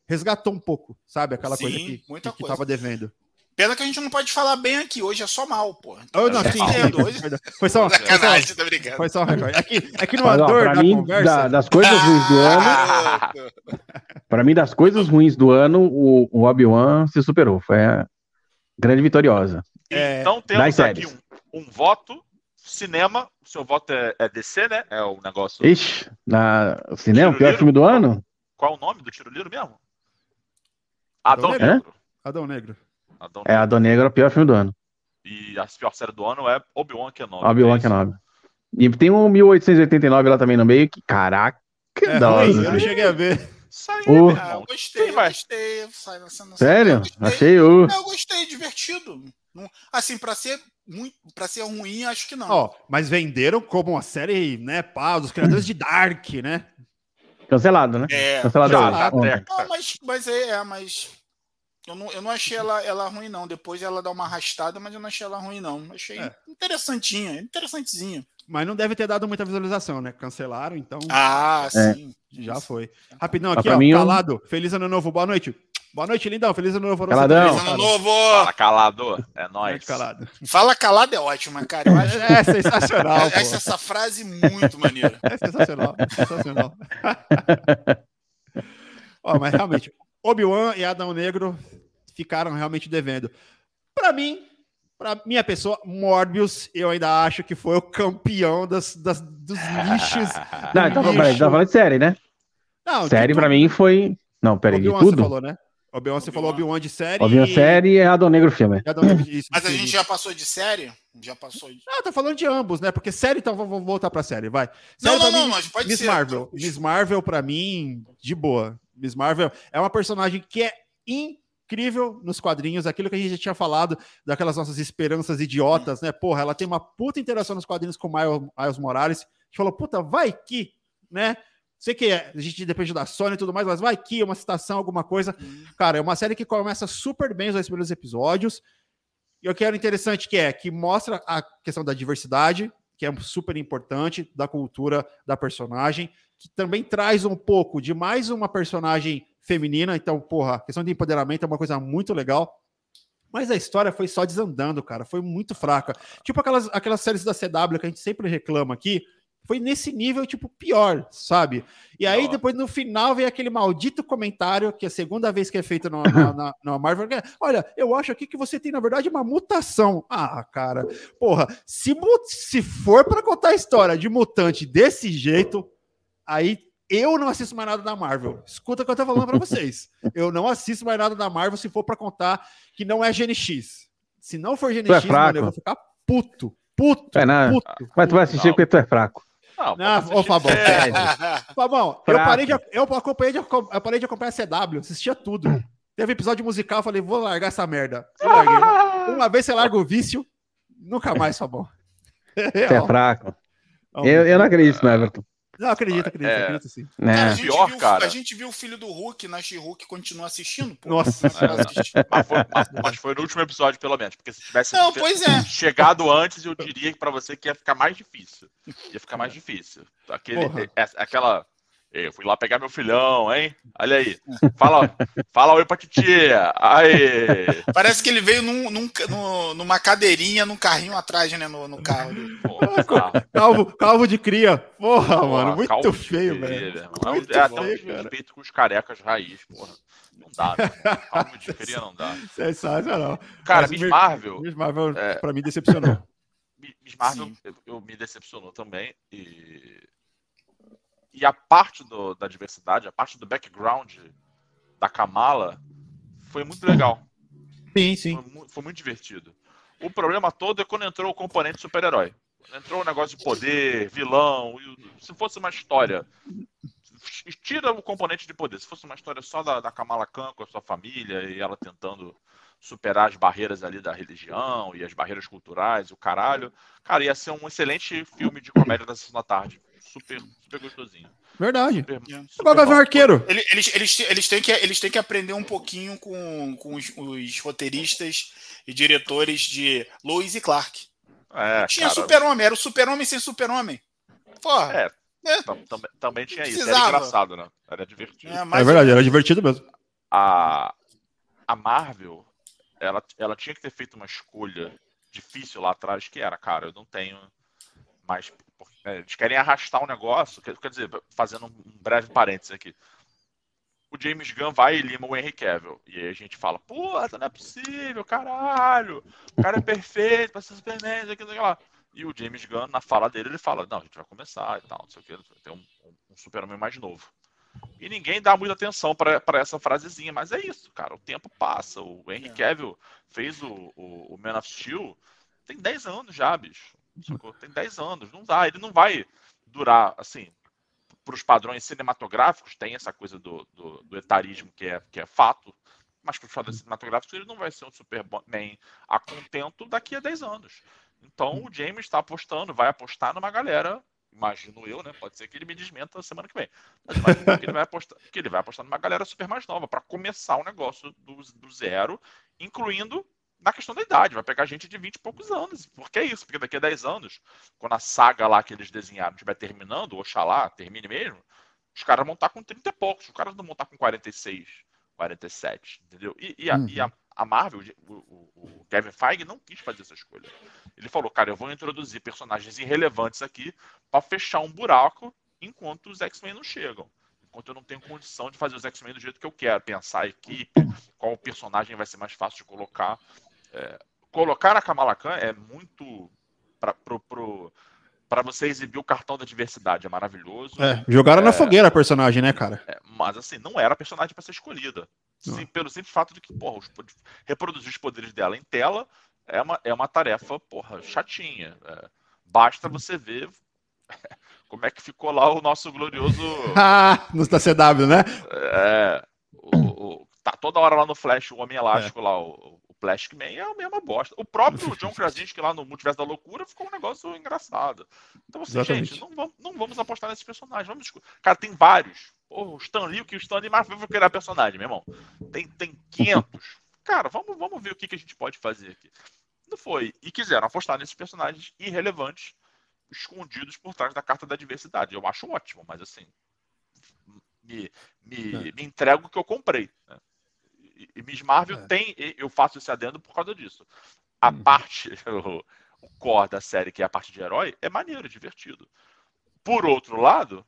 A: resgatou um pouco, sabe? Aquela
D: Sim,
A: coisa que,
D: muita
A: que, que
D: coisa.
A: tava devendo.
D: Pena que a gente não pode falar bem aqui, hoje é só mal, pô.
A: Oh, não,
C: É,
A: sim,
D: entendo,
A: sim.
D: hoje-
A: Foi só, foi só,
D: Sacanagem, tá brincando.
A: foi só um recorde. Aqui, aqui no
B: Mas, ó,
A: andor
B: pra
A: da
B: mim,
A: conversa.
B: da- das coisas ruins do ano,
D: Ah,
B: para mim, das coisas ruins do ano, o, o Obi-Wan se superou. Foi a grande vitoriosa.
A: É,
C: então temos aqui um, um voto. Cinema, o seu voto é, é DC, né? É o negócio.
B: Ixi, na o cinema,
C: Tiro
B: pior filme do ano?
C: Qual é o nome do tiro livro mesmo? Adão
A: Negro.
C: Negro.
A: Adão Negro.
C: Adão
B: É, a
C: Negro.
B: é o pior filme do ano.
C: E a pior série do ano é Obi-Wan Kenobi.
B: Obi-Wan
C: É?
B: Kenobi. E tem um 1889 lá também no meio, que caraca,
A: É
B: da hora.
A: ruim, eu não cheguei a ver.
C: Aí,
B: O-
D: Ah, eu gostei, eu gostei. Sai
B: Sério?
D: Eu gostei.
B: Achei o.
D: Eu gostei, divertido. Assim, pra ser muito, para ser ruim, acho que não.
A: Ó, mas venderam como uma série, né, pá, dos criadores de Dark, né?
B: Cancelado, né?
D: É.
B: Cancelado
C: Já.
D: Não, mas, mas é, é, mas eu não, eu não achei ela, ela ruim, não. Depois ela dá uma arrastada, mas eu não achei ela ruim, não. Achei
A: É.
D: interessantinha, interessantezinha.
A: Mas não deve ter dado muita visualização, né? Cancelaram, então
D: Ah,
B: É.
D: sim.
A: já foi. Rapidão aqui, ó,
B: mim, eu-
A: calado. Feliz ano novo, boa noite. Boa noite, lindão. Feliz ano novo.
B: Caladão.
D: Feliz ano novo!
C: Fala calado. É
A: Boa
C: nóis.
A: noite, calado.
D: Fala calado é ótimo, cara. Eu acho
A: É sensacional,
D: essa,
A: pô.
D: essa frase muito maneira.
A: É sensacional, sensacional. Ó, mas realmente, Obi-Wan e Adão Negro ficaram realmente devendo. Pra mim, pra minha pessoa, Morbius, eu ainda acho que foi o campeão das, das- dos nichos.
B: Não, então,
A: Lixo.
B: peraí, tá falando de série, né?
A: Não,
B: série
A: tudo.
B: pra mim foi. Não, peraí, de
A: Obi-Wan você
B: tudo?
A: falou, né? Obi-Wan você falou Obi-Wan de série.
B: Obi-Wan
A: e-
B: série e Adão Negro filme.
A: e Adão Negro, isso,
D: Mas a gente já passou de série? Já passou de.
A: Ah, tá falando de ambos, né? Porque série, então vamos voltar pra série, vai.
D: Não,
A: Série
D: não, não,
A: mim,
D: mas pode
A: Miss
D: ser.
A: Marvel. Miss Marvel, pra mim, de boa. Miss Marvel é uma personagem que é incrível nos quadrinhos, aquilo que a gente já tinha falado, daquelas nossas esperanças idiotas, né? Porra, ela tem uma puta interação nos quadrinhos com o Miles, Miles Morales. A gente falou, puta, vai que, né? Sei que é, a gente depende da Sony e tudo mais, mas vai que uma citação, alguma coisa. Cara, é uma série que começa super bem os dois primeiros episódios. E eu quero interessante que é que mostra a questão da diversidade, que é super importante, da cultura da personagem, que também traz um pouco de mais uma personagem feminina. Então, porra, a questão de empoderamento é uma coisa muito legal. Mas a história foi só desandando, cara. Foi muito fraca. Tipo aquelas, aquelas séries da CW que a gente sempre reclama aqui, Foi nesse nível, tipo, pior, sabe? E aí, depois, no final, vem aquele maldito comentário, que é a segunda vez que é feito no, na, na, na Marvel. É, Olha, eu acho aqui que você tem, na verdade, uma mutação. Ah, cara, porra, se, se for para contar a história de mutante desse jeito, aí eu não assisto mais nada da Marvel. Escuta o que eu tô falando para vocês. Eu não assisto mais nada da Marvel se for para contar que não é GNX. Se não for GNX,
B: é mano,
A: eu vou ficar puto. Puto,
B: é, não.
A: puto.
B: Mas tu vai assistir não. porque tu é fraco.
A: Não, não ô Fabão. É. Fabão, eu parei, de, eu, acompanhei de, eu parei de acompanhar a CW, assistia tudo. Teve episódio musical, falei, vou largar essa merda. Uma vez você larga o vício, nunca mais, Fabão.
B: Você é fraco. Eu, eu não acredito no Everton.
A: Não, acredito, acredito, é... acredito sim.
D: É. Cara, a, gente Pior, viu, cara. a gente viu o filho do Hulk na She-Hulk continua assistindo. Pô.
A: Nossa,
C: é. mas, foi, mas, mas, foi, no último episódio, pelo menos. Porque se tivesse
D: Não, pois é.
C: chegado antes, eu diria pra você que ia ficar mais difícil. Ia ficar mais difícil. Aquele, é, aquela eu fui lá pegar meu filhão, hein? Olha aí. Fala, fala oi pra titia. Aí.
D: Parece que ele veio num, num, numa cadeirinha, num carrinho atrás, né? No, no carro.
A: Porra, calvo, calvo de cria. Porra, porra mano. Muito feio, velho.
C: É, até um respeito com os carecas raiz, porra. Não dá, né? Calvo de cria não dá.
A: Sensacional.
C: Cara, Miss Marvel.
A: Miss Marvel, é... pra mim, decepcionou.
C: Miss Marvel, eu, eu me decepcionou também. E e a parte do, da diversidade, a parte do background da Kamala foi muito legal.
A: Sim, sim.
C: Foi, foi muito divertido. O problema todo é quando entrou o componente super-herói. Entrou o negócio de poder, vilão. Se fosse uma história. Tira o componente de poder. Se fosse uma história só da, da Kamala Khan com a sua família e ela tentando superar as barreiras ali da religião e as barreiras culturais, o caralho. Cara, ia ser um excelente filme de comédia da sessão da tarde super, super gostosinho.
A: Verdade. Super, super Agora arqueiro.
D: Eles, eles, eles, têm que, eles têm que aprender um pouquinho com, com os, os roteiristas e diretores de Lois e Clark. É, tinha super-homem, era o super-homem sem super-homem. Porra.
C: É, é. Também, também tinha isso. Era engraçado, né? Era divertido.
A: É, é verdade, era divertido mesmo.
C: A, a Marvel, ela, ela tinha que ter feito uma escolha difícil lá atrás, que era, cara, eu não tenho mais é, eles querem arrastar o um negócio, quer, quer dizer, fazendo um breve parênteses aqui. O James Gunn vai e lima o Henry Cavill. E aí a gente fala, puta, não é possível, caralho. O cara é perfeito pra ser Superman, isso aqui, isso aqui lá. E o James Gunn, na fala dele, ele fala, não, a gente vai começar e tal, não sei o que, tem um, um super-homem mais novo. E ninguém dá muita atenção para essa frasezinha, mas é isso, cara, o tempo passa. O Henry é. Cavill fez o, o, o Man of Steel tem 10 anos já, bicho. Sacou? Tem 10 anos, não dá, ele não vai durar, assim, para os padrões cinematográficos, tem essa coisa do, do, do, etarismo que é, que é fato, mas para os padrões cinematográficos ele não vai ser um Superman a contento daqui a 10 anos. Então o James está apostando, vai apostar numa galera, imagino eu, né? Pode ser que ele me desmenta semana que vem. Mas imagino que ele vai apostar, que ele vai apostar numa galera super mais nova para começar o negócio do, do zero, incluindo na questão da idade, vai pegar gente de 20 e poucos anos. Por que isso? Porque daqui a 10 anos, quando a saga lá que eles desenharam estiver terminando, oxalá, termine mesmo, os caras vão estar com 30 e poucos, os caras não vão estar com 46, 47, entendeu? E, e, a, uhum. e a, a, Marvel, o, o, o, Kevin Feige não quis fazer essa escolha. Ele falou, cara, eu vou introduzir personagens irrelevantes aqui para fechar um buraco enquanto os X-Men não chegam enquanto eu não tenho condição de fazer os X-Men do jeito que eu quero, pensar a equipe, qual personagem vai ser mais fácil de colocar. É, colocar a Kamala Khan é muito para você exibir o cartão da diversidade, é maravilhoso.
A: É, jogaram é, na fogueira a personagem, né, cara?
C: É, mas assim, não era a personagem para ser escolhida. Sim, pelo simples fato de que, porra, os, reproduzir os poderes dela em tela é uma, é uma tarefa, porra, chatinha. É, basta você ver como é que ficou lá o nosso glorioso.
A: ah, no da CW, né?
C: É. O, o, tá toda hora lá no Flash, o Homem Elástico é. lá, o, Plastic Man é a mesma bosta. O próprio John Krasinski lá no Multiverso da Loucura ficou um negócio engraçado. Então, assim, Exatamente. gente, não vamos, não vamos apostar nesses personagens. Vamos Cara, tem vários. Pô, o Stan Lee, o que o Stan Lee mais vai criar personagem, meu irmão. Tem, tem 500. Cara, vamos, vamos ver o que, que a gente pode fazer aqui. Não foi. E quiseram apostar nesses personagens irrelevantes, escondidos por trás da carta da diversidade. Eu acho ótimo, mas assim. Me, me, é. me entrego o que eu comprei. Né? E Miss Marvel é. tem, eu faço esse adendo por causa disso. A uhum. parte, o, o core da série, que é a parte de herói, é maneiro, divertido. Por outro lado,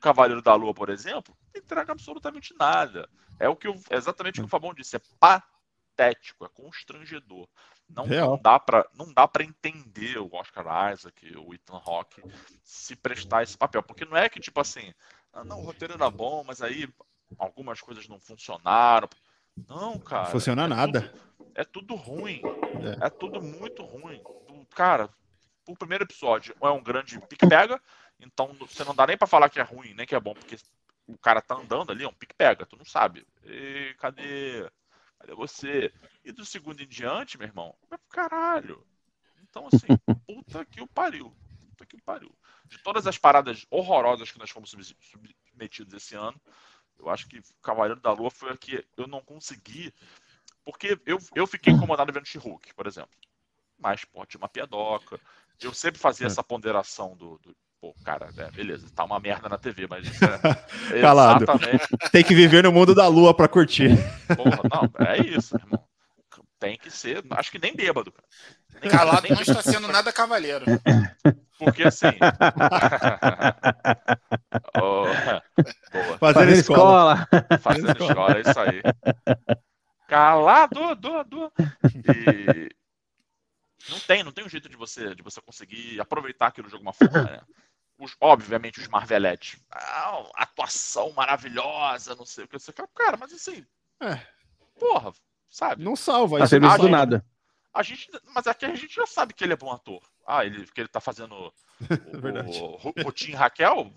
C: Cavaleiro da Lua, por exemplo, não entrega absolutamente nada. É o que eu, é exatamente o que o Fabão disse, é patético, é constrangedor. Não, não dá para não dá para entender o Oscar Isaac, o Ethan Hawke se prestar esse papel, porque não é que tipo assim, ah, não, o roteiro era bom, mas aí algumas coisas não funcionaram. Não, cara. Não
A: funciona
C: é
A: nada.
C: Tudo, é tudo ruim. É. é. tudo muito ruim. Cara, o primeiro episódio é um grande pique-pega, então você não dá nem para falar que é ruim, nem que é bom, porque o cara tá andando ali, é um pique-pega, tu não sabe. E cadê? Cadê você? E do segundo em diante, meu irmão, caralho. Então, assim, puta que o pariu. Puta que o pariu. De todas as paradas horrorosas que nós fomos submetidos esse ano, eu acho que Cavaleiro da Lua foi a que eu não consegui. Porque eu, eu fiquei incomodado vendo She-Hulk, por exemplo. Mas, pô, tinha uma piadoca. Eu sempre fazia é. essa ponderação do, do pô, cara, é, beleza, tá uma merda na TV, mas
A: é Calado. exatamente. Tem que viver no mundo da lua para curtir.
C: Porra, não, é isso, irmão. Tem que ser, acho que nem bêbado, cara.
D: Calado não está sendo nada cavaleiro.
C: Porque assim.
A: oh, Fazendo escola.
C: Fazendo escola, é isso aí. Calado, do, do. E não tem, não tem um jeito de você, de você conseguir aproveitar aquilo de alguma forma, né? Os, obviamente, os Marvelettes. Ah, atuação maravilhosa, não sei o que. Você fala, cara, mas assim. É. Porra, sabe?
A: Não salva
B: tá isso. do nada.
C: A gente, mas aqui a gente já sabe que ele é bom ator. Ah, ele, que ele tá fazendo o, o, o, Raquel.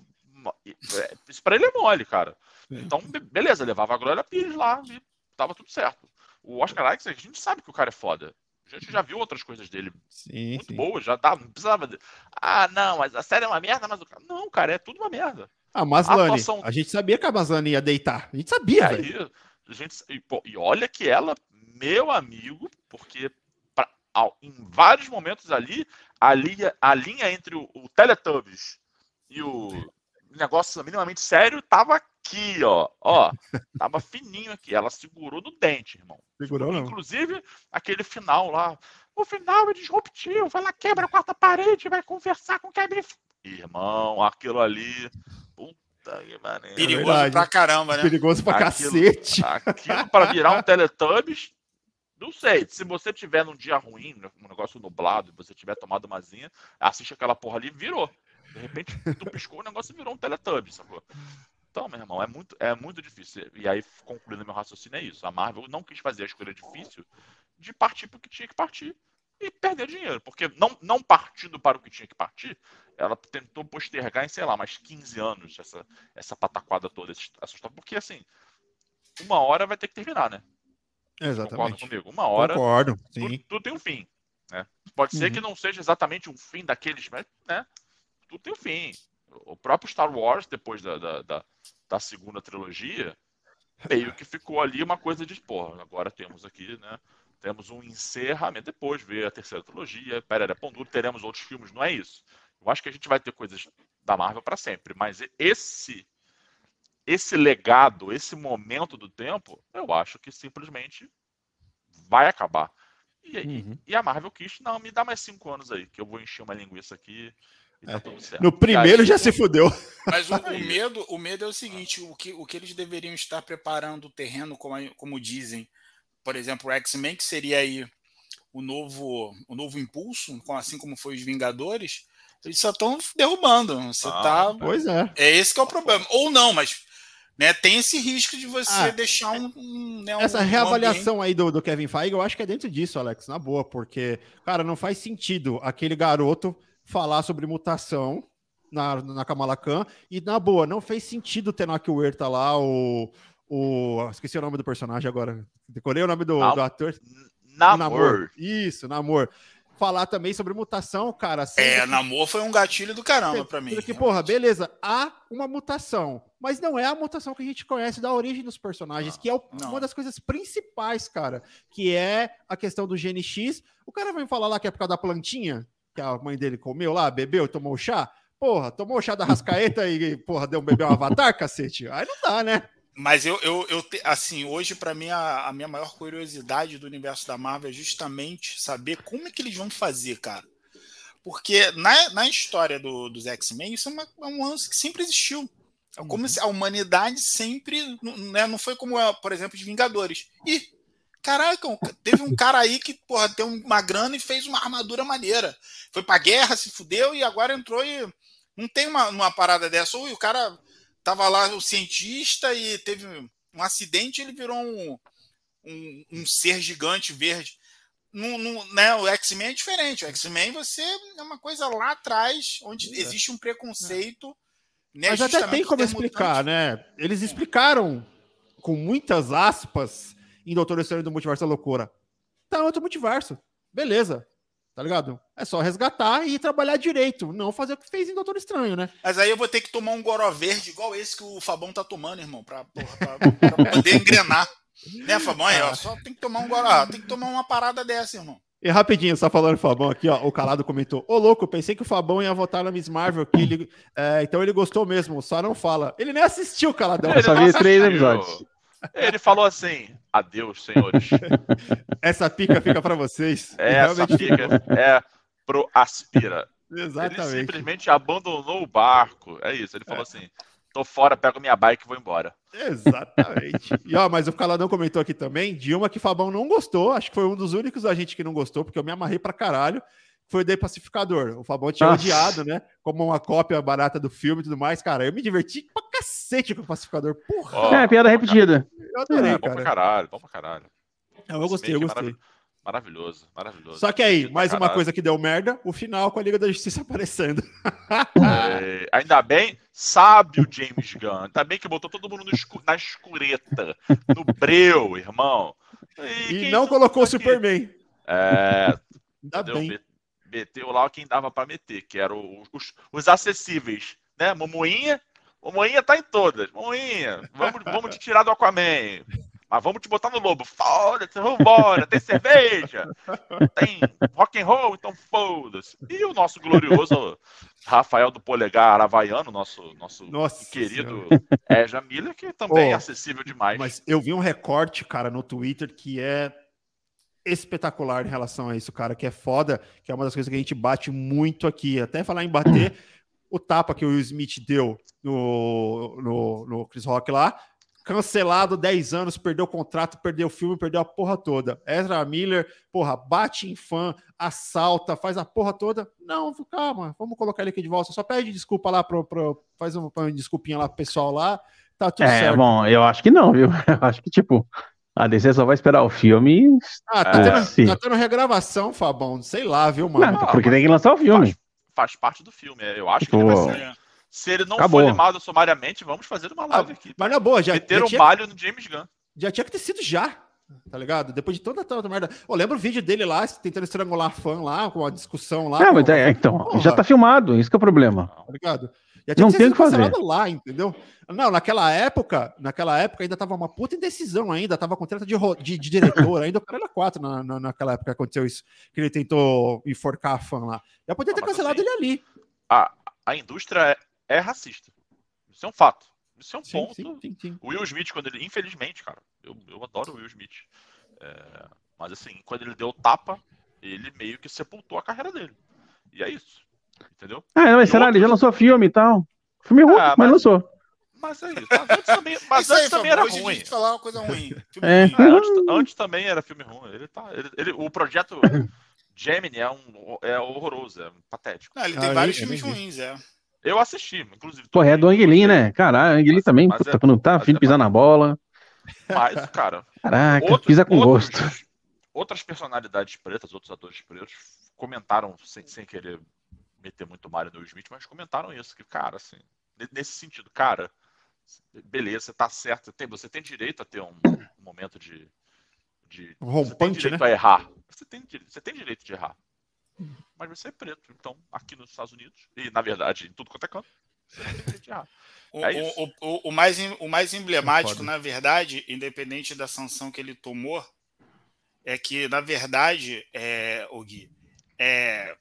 C: É, isso pra ele é mole, cara. Então, beleza, levava a Glória Pires lá e tava tudo certo. O Oscar Isaac, a gente sabe que o cara é foda. A gente já viu outras coisas dele sim, muito sim. boas, já dá, não precisava. De... Ah, não, mas a série é uma merda, mas o cara. Não, cara, é tudo uma merda.
A: Ah, Maslany, a, atuação... a gente sabia que a Maslany ia deitar. A gente sabia, Aí,
C: a gente... E, pô, e olha que ela, meu amigo, porque pra... em vários momentos ali, a linha, a linha entre o, o Teletubbies e o negócio minimamente sério tava aqui, ó. Ó, tava fininho aqui. Ela segurou no dente, irmão.
A: Segurou, não.
C: Inclusive, aquele final lá. O final é disruptivo. Vai lá, quebra a quarta parede, vai conversar com o Kevin. Irmão, aquilo ali. Puta que maneiro.
D: Perigoso é pra caramba, né?
A: Perigoso pra aquilo, cacete.
C: Aquilo pra virar um Teletubbies. Não sei, se você tiver num dia ruim, um negócio nublado, você tiver tomado uma zinha, assiste aquela porra ali, virou. De repente, tu piscou, o negócio virou um Teletubbies, sacou? Então, meu irmão, é muito, é muito difícil. E aí, concluindo meu raciocínio, é isso. A Marvel não quis fazer a escolha difícil de partir para o que tinha que partir e perder dinheiro. Porque não, não partindo para o que tinha que partir, ela tentou postergar em, sei lá, mais 15 anos essa, essa pataquada toda, essa história. Porque, assim, uma hora vai ter que terminar, né?
A: Exatamente.
C: Concorda comigo? Uma hora.
A: Concordo, sim.
C: Tudo, tudo tem um fim. Né? Pode ser uhum. que não seja exatamente um fim daqueles, mas, né? Tudo tem um fim. O próprio Star Wars, depois da, da, da, da segunda trilogia, meio que ficou ali uma coisa de, porra, agora temos aqui, né? Temos um encerramento, depois ver a terceira trilogia, Pereira Pão Duro, teremos outros filmes, não é isso. Eu acho que a gente vai ter coisas da Marvel para sempre, mas esse esse legado, esse momento do tempo, eu acho que simplesmente vai acabar. E, uhum. e, a Marvel quis, não, me dá mais cinco anos aí, que eu vou encher uma linguiça aqui
A: Tá no primeiro já se fudeu.
D: Mas o, o, medo, o medo é o seguinte: o que, o que eles deveriam estar preparando o terreno, como, como dizem, por exemplo, o X-Men, que seria aí o novo, o novo impulso, assim como foi os Vingadores, eles só estão derrubando. Você ah, tá.
A: Pois é.
D: É esse que é o problema. Ou não, mas né, tem esse risco de você ah, deixar um. um né,
A: essa um, reavaliação um aí do, do Kevin Feige, eu acho que é dentro disso, Alex, na boa, porque, cara, não faz sentido aquele garoto falar sobre mutação na, na Kamala Khan. E, na boa, não fez sentido ter Nock Huerta lá, o, o. Esqueci o nome do personagem agora. Decorei o nome do, do ator.
C: Namor. Namor.
A: Isso, Namor. Falar também sobre mutação, cara.
D: É, que... Namor foi um gatilho do caramba para mim.
A: Porque, porra, beleza, há uma mutação, mas não é a mutação que a gente conhece da origem dos personagens, não, que é o, uma das coisas principais, cara, que é a questão do GNX. O cara vai falar lá que é por causa da plantinha, que a mãe dele comeu lá, bebeu, tomou chá. Porra, tomou o chá da rascaeta e, porra, deu um bebê um avatar, cacete. Aí não dá, né?
D: Mas eu, eu, eu assim, hoje, para mim, a, a, minha maior curiosidade do universo da Marvel é justamente saber como é que eles vão fazer, cara. Porque na, na história do, dos X-Men, isso é, uma, é um lance que sempre existiu. É como uhum. se a humanidade sempre. Né, não foi como, por exemplo, os Vingadores. E, caraca, teve um cara aí que porra, tem uma grana e fez uma armadura maneira. Foi pra guerra, se fudeu e agora entrou e. Não tem uma, uma parada dessa. Ou o cara tava lá, o cientista, e teve um acidente ele virou um, um, um ser gigante verde. No, no, né, o X-Men é diferente. O X-Men você é uma coisa lá atrás, onde é. existe um preconceito.
A: Né, Mas até tem como explicar, né? Eles explicaram com muitas aspas em Doutor Estranho do Multiverso da Loucura. Tá outro multiverso. Beleza. Tá ligado? É só resgatar e trabalhar direito, não fazer o que fez em Doutor Estranho, né?
D: Mas aí eu vou ter que tomar um goró verde igual esse que o Fabão tá tomando, irmão, pra, porra, pra, pra poder engrenar. Né, Fabão? Aí, ó, ah. só tem que tomar um goró, tem que tomar uma parada dessa, irmão.
A: E rapidinho, só falando do Fabão aqui, ó, o Calado comentou: Ô louco, pensei que o Fabão ia votar na Miss Marvel aqui, ele, é, então ele gostou mesmo, só não fala. Ele nem assistiu, Caladão.
B: Ele só vi três episódios.
C: Ele falou assim: adeus, senhores.
A: Essa pica fica para vocês.
C: Essa pica é pro Aspira.
A: Exatamente.
C: Ele simplesmente abandonou o barco. É isso. Ele falou é. assim: tô fora, pego minha bike e vou embora.
A: Exatamente. e ó, mas o Caladão comentou aqui também de uma que Fabão não gostou. Acho que foi um dos únicos da gente que não gostou, porque eu me amarrei pra caralho. Foi o The Pacificador. O Fabão tinha Nossa. odiado, né? Como uma cópia barata do filme e tudo mais. Cara, eu me diverti pra cacete com o Pacificador. Porra.
B: Oh, é, piada repetida.
C: Eu adorei, é, cara. Bom pra caralho, bom pra caralho.
A: eu gostei, eu gostei.
C: Maravilhoso, maravilhoso.
A: Só que aí, mais uma coisa que deu merda, o final com a Liga da Justiça aparecendo.
C: É, ainda bem, sabe o James Gunn. Ainda bem que botou todo mundo escu na escureta, no breu, irmão.
A: E, e não colocou o Superman.
C: É, ainda bem. Meteu lá quem dava para meter, que eram os, os acessíveis, né? Momoinha, Momoinha tá em todas. Momoinha, vamos, vamos te tirar do Aquaman. Mas vamos te botar no lobo. Foda-se, vambora. Tem cerveja, tem rock and roll, então foda-se. E o nosso glorioso Rafael do Polegar Havaiano, nosso, nosso Nossa querido Eja Miller, que também oh, é acessível demais.
A: Mas eu vi um recorte, cara, no Twitter que é espetacular em relação a isso, cara, que é foda, que é uma das coisas que a gente bate muito aqui. Até falar em bater, o tapa que o Will Smith deu no, no, no Chris Rock lá, cancelado 10 anos, perdeu o contrato, perdeu o filme, perdeu a porra toda. Ezra Miller, porra, bate em fã, assalta, faz a porra toda. Não, calma, vamos colocar ele aqui de volta. Só pede desculpa lá pro, pro faz uma, uma desculpinha lá pro pessoal lá. Tá tudo
B: é,
A: certo.
B: bom, eu acho que não, viu? Eu acho que, tipo, a DC só vai esperar o filme.
A: Ah, tá, é, tendo, tá tendo regravação, Fabão. Sei lá, viu, mano?
B: Não, porque tem que lançar o filme.
C: Faz, faz parte do filme. Eu acho que ele vai ser se ele não Acabou. for limado sumariamente, vamos fazer uma live ah, aqui.
A: Mas na boa, já.
C: Meter
A: já
C: um tinha, malho no James Gunn.
A: Já tinha que ter sido já. Tá ligado? Depois de toda toda merda. Eu lembro o vídeo dele lá, tentando estrangular fã lá, com a discussão lá.
B: Não, mas é, então, Porra. já tá filmado, isso que é o problema. Tá
A: ligado? Já tinha não que tem o que fazer lá, entendeu? Não, naquela época, naquela época ainda tava uma puta indecisão ainda, tava com treta de, de, de diretor, ainda o cara era quatro na, na, naquela época que aconteceu isso, que ele tentou enforcar a fã lá. Já podia ter não, cancelado assim, ele ali.
C: A, a indústria é, é racista. Isso é um fato. Isso é um sim, ponto. Sim, sim, o Will Smith, quando ele. Infelizmente, cara, eu, eu adoro o Will Smith. É, mas assim, quando ele deu o tapa, ele meio que sepultou a carreira dele. E é isso. Entendeu?
B: Ah, mas será? Outros... Ele já lançou filme e tal. Filme ruim, é, mas, mas lançou.
C: Mas é isso. Mas antes também, mas antes aí, também era ruim.
D: falar uma coisa ruim.
C: É. ruim. É, antes, antes, também era filme ruim. Ele tá, ele, ele, o projeto Gemini é, um, é horroroso, é patético.
D: Não, ele tem ah, vários filmes ruins, é.
C: Eu assisti, inclusive.
B: Pô, é do Anguilin, né? Caralho, Anguilin também, puta, é, quando tá afim de pisar é... na bola.
C: Mas, cara.
B: Caraca, outro, pisa com outros, gosto.
C: Outras personalidades pretas, outros atores pretos, comentaram, sem, sem querer meter muito Mario no Will Smith, mas comentaram isso, que, cara, assim, nesse sentido, cara, beleza, você tá certo, você tem, você tem direito a ter um, um momento de. de
A: Rompante,
C: você tem direito
A: né?
C: a errar. Você tem, você tem direito de errar mas você é preto. Então, aqui nos Estados Unidos, e na verdade, em tudo quanto é canto, você
D: o, é o, o, o, mais, o mais emblemático, na verdade, independente da sanção que ele tomou, é que, na verdade, é, o Gui, é,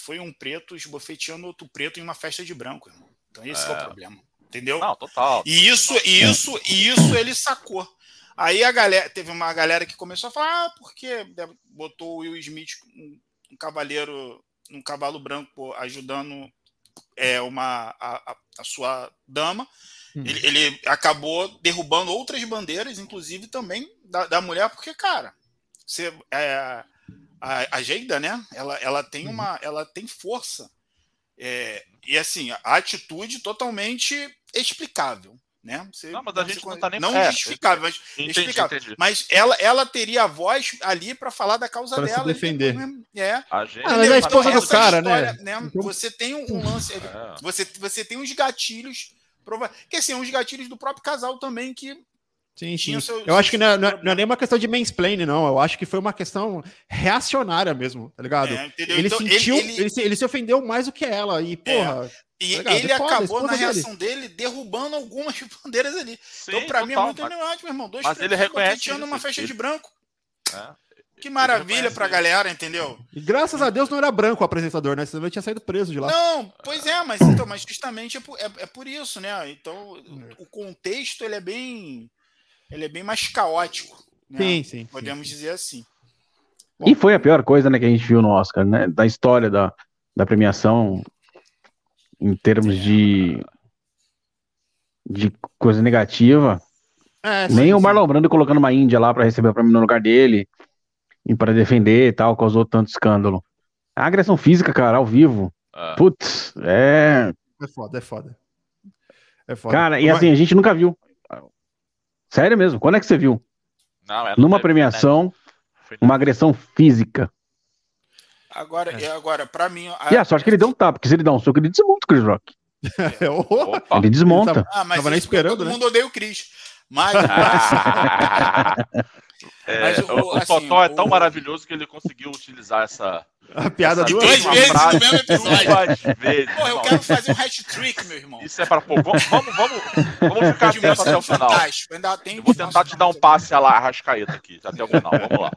D: foi um preto esbofeteando outro preto em uma festa de branco. Irmão. Então, esse é, é o problema. Entendeu?
C: Não, total.
D: E isso, e isso, e isso ele sacou. Aí a galera, teve uma galera que começou a falar, ah, porque botou o Will Smith um cavaleiro num cavalo branco ajudando é, uma, a, a sua dama. Hum. Ele, ele, acabou derrubando outras bandeiras, inclusive também da, da mulher, porque, cara, você, é, a, a Geida, né? Ela, ela tem uhum. uma, ela tem força. É, e assim, a atitude totalmente explicável. Né?
C: Você, não, mas a gente não tá nem
D: Não é, justificável, mas entendi, explicável. Entendi. Mas ela, ela teria a voz ali para falar da causa
A: pra
D: dela.
A: Se defender.
D: É.
A: A gente... ah, mas é a esposa do cara, né?
D: história, né? né? Então... Você tem um lance. É. Você, você tem uns gatilhos. Prova... Que assim, uns gatilhos do próprio casal também que
A: Sim, sim. Seu, eu acho que não é, não, é, não é, nem uma questão de mansplaining, não. Eu acho que foi uma questão reacionária mesmo, tá ligado? É, ele então, sentiu, ele, ele... Ele, se, ele, se, ofendeu mais do que ela. E, é. porra.
D: E tá ele acabou na reação dele. dele. derrubando algumas bandeiras ali. Sim, então, pra total, mim, é muito emblemático, meu irmão. Dois
C: mas ele reconhece
D: uma festa de branco. É. Que maravilha pra galera, entendeu?
A: E graças a Deus não era branco o apresentador, né? Senão ele tinha saído preso de lá.
D: Não, pois é, mas, então, mas justamente é por, é, é por isso, né? Então, o contexto ele é bem ele é bem mais caótico. Né?
A: Sim, sim.
D: Podemos
A: sim.
D: dizer assim.
B: Bom, e foi a pior coisa né, que a gente viu no Oscar, né? Da história da, da premiação em termos de, de coisa negativa. É, Nem sim, o Marlon Brando colocando uma Índia lá para receber o prêmio no lugar dele e para defender e tal, causou tanto escândalo. A agressão física, cara, ao vivo. Ah. Putz, é.
A: É foda, é foda.
B: É foda. Cara, e assim, a gente nunca viu. Sério mesmo? Quando é que você viu? Não, é Numa premiação, uma agressão física.
D: Agora, é. agora para mim.
B: A... E a sorte que ele deu um tapa, porque se ele dá um soco, ele desmonta o Chris Rock. É. ele desmonta. Ele tava,
D: ah, mas tava nem esperando. Todo né? mundo odeia o Chris. Mas.
C: é, mas o, o, assim, Totó é tão o... maravilhoso que ele conseguiu utilizar essa.
A: A piada
D: duas, duas vezes no mesmo episódio. vezes. Pô, eu quero fazer um hat-trick, meu irmão.
C: Isso é para pô, vamos, vamos, vamos, vamos ficar de até o final. Ainda tem eu vou tentar te dar um passe a lá, Arrascaeta aqui, até o final. Vamos lá.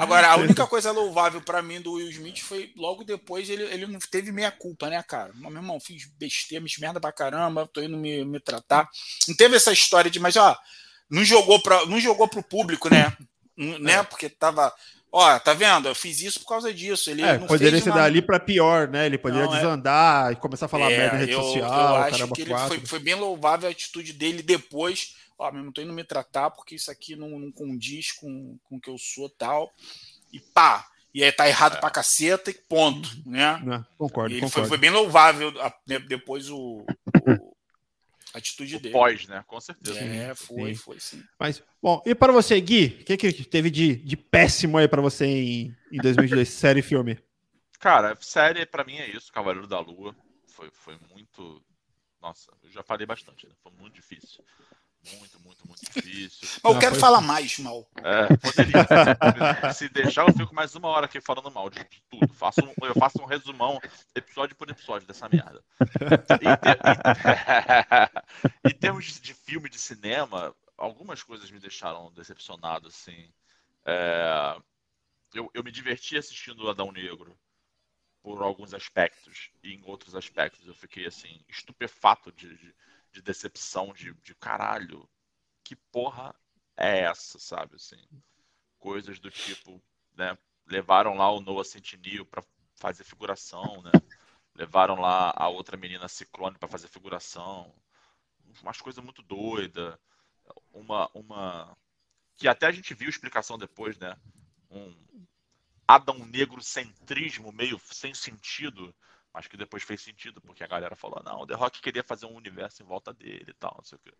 D: Agora, a única coisa louvável para mim do Will Smith foi logo depois ele, ele não teve meia culpa, né, cara? Meu irmão, fiz besteira, fiz merda pra caramba, tô indo me, me tratar. Não teve essa história de, mas ó, não jogou, pra, não jogou pro público, né? né? É. Porque tava. Ó, tá vendo? Eu fiz isso por causa disso. Ele
A: é, poderia ser uma... dali para pior, né? Ele poderia não, é. desandar é... e começar a falar é, merda na rede eu, social.
D: Eu acho que ele foi, foi, bem louvável a atitude dele depois. Ó, mesmo tô indo me tratar porque isso aqui não, não condiz com, com o que eu sou tal. E pá! E aí tá errado é. pra caceta e ponto, né?
A: Não, concordo,
D: ele
A: concordo.
D: Foi, foi, bem louvável né, depois o a atitude o dele.
C: Pós, né? Com certeza.
D: É, foi, sim. foi sim.
A: Mas, bom, e para você, Gui, o que, que teve de, de péssimo aí para você em, em 2022, série e filme?
C: Cara, série para mim é isso, Cavaleiro da Lua. Foi, foi muito. Nossa, eu já falei bastante, né? Foi muito difícil. Muito, muito, muito difícil.
D: Mas eu quero foi... falar mais, mal.
C: É, poderia. Se deixar, eu fico mais uma hora aqui falando mal de, tudo. Faço um, eu faço um resumão, episódio por episódio, dessa merda. Em, em termos de filme de cinema, algumas coisas me deixaram decepcionado, assim. É... Eu, eu me diverti assistindo Adão Negro por alguns aspectos, e em outros aspectos eu fiquei, assim, estupefato de, de de decepção, de, de caralho, que porra é essa, sabe? Assim, coisas do tipo, né? Levaram lá o Noah Centineo para fazer figuração, né? Levaram lá a outra menina Ciclone para fazer figuração. Umas coisas muito doidas. Uma, uma. Que até a gente viu explicação depois, né? Um Adão Negro centrismo meio sem sentido mas que depois fez sentido, porque a galera falou, não, o The Rock queria fazer um universo em volta dele e tal, não sei o que.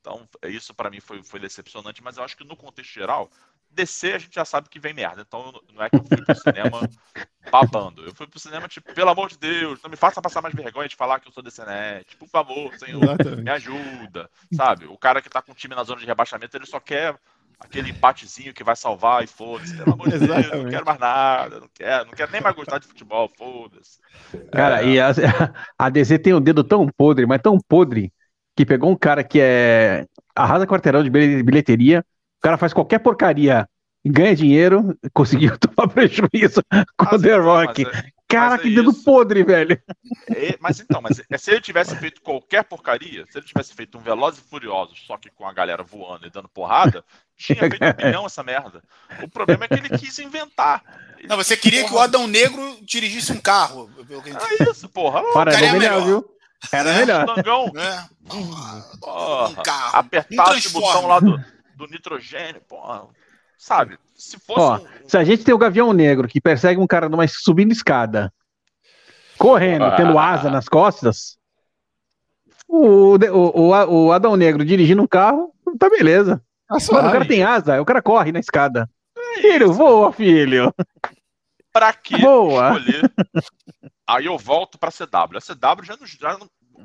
C: Então, isso para mim foi, foi decepcionante, mas eu acho que no contexto geral, DC a gente já sabe que vem merda. Então, não é que eu fui pro cinema babando. Eu fui pro cinema, tipo, pelo amor de Deus, não me faça passar mais vergonha de falar que eu sou DCNet. Por favor, senhor, me ajuda. Sabe? O cara que tá com o time na zona de rebaixamento, ele só quer aquele empatezinho que vai salvar e foda-se. Pelo amor de Deus, não quero mais nada, não quero, não quero nem mais gostar de futebol, foda-se.
B: Cara, é... e a, a DC tem um dedo tão podre, mas tão podre, que pegou um cara que é arrasa quarteirão de bilheteria, o cara faz qualquer porcaria e ganha dinheiro, conseguiu tomar prejuízo com o The Rock. É... Cara, que dedo podre, velho.
C: É, mas então, mas se ele tivesse feito qualquer porcaria, se ele tivesse feito um Velozes e Furiosos, só que com a galera voando e dando porrada, tinha feito um bilhão essa merda. O problema é que ele quis inventar.
D: Não, você queria porra. que o Adão Negro dirigisse um carro.
C: É isso, porra.
B: Para, é melhor, viu? Era é, melhor.
C: Dangão. É. Porra, um carro. Apertasse um o botão lá do, do nitrogênio, porra. Sabe?
B: Se fosse. Ó, um... Se a gente tem o Gavião Negro que persegue um cara numa subindo escada, correndo, ah. tendo asa nas costas, o, o, o, o Adão Negro dirigindo um carro, tá beleza. Ah, Mano, o cara tem asa, o cara corre na escada. É filho, voa, filho.
C: Pra que Boa. escolher? Aí eu volto pra CW. A CW já, já,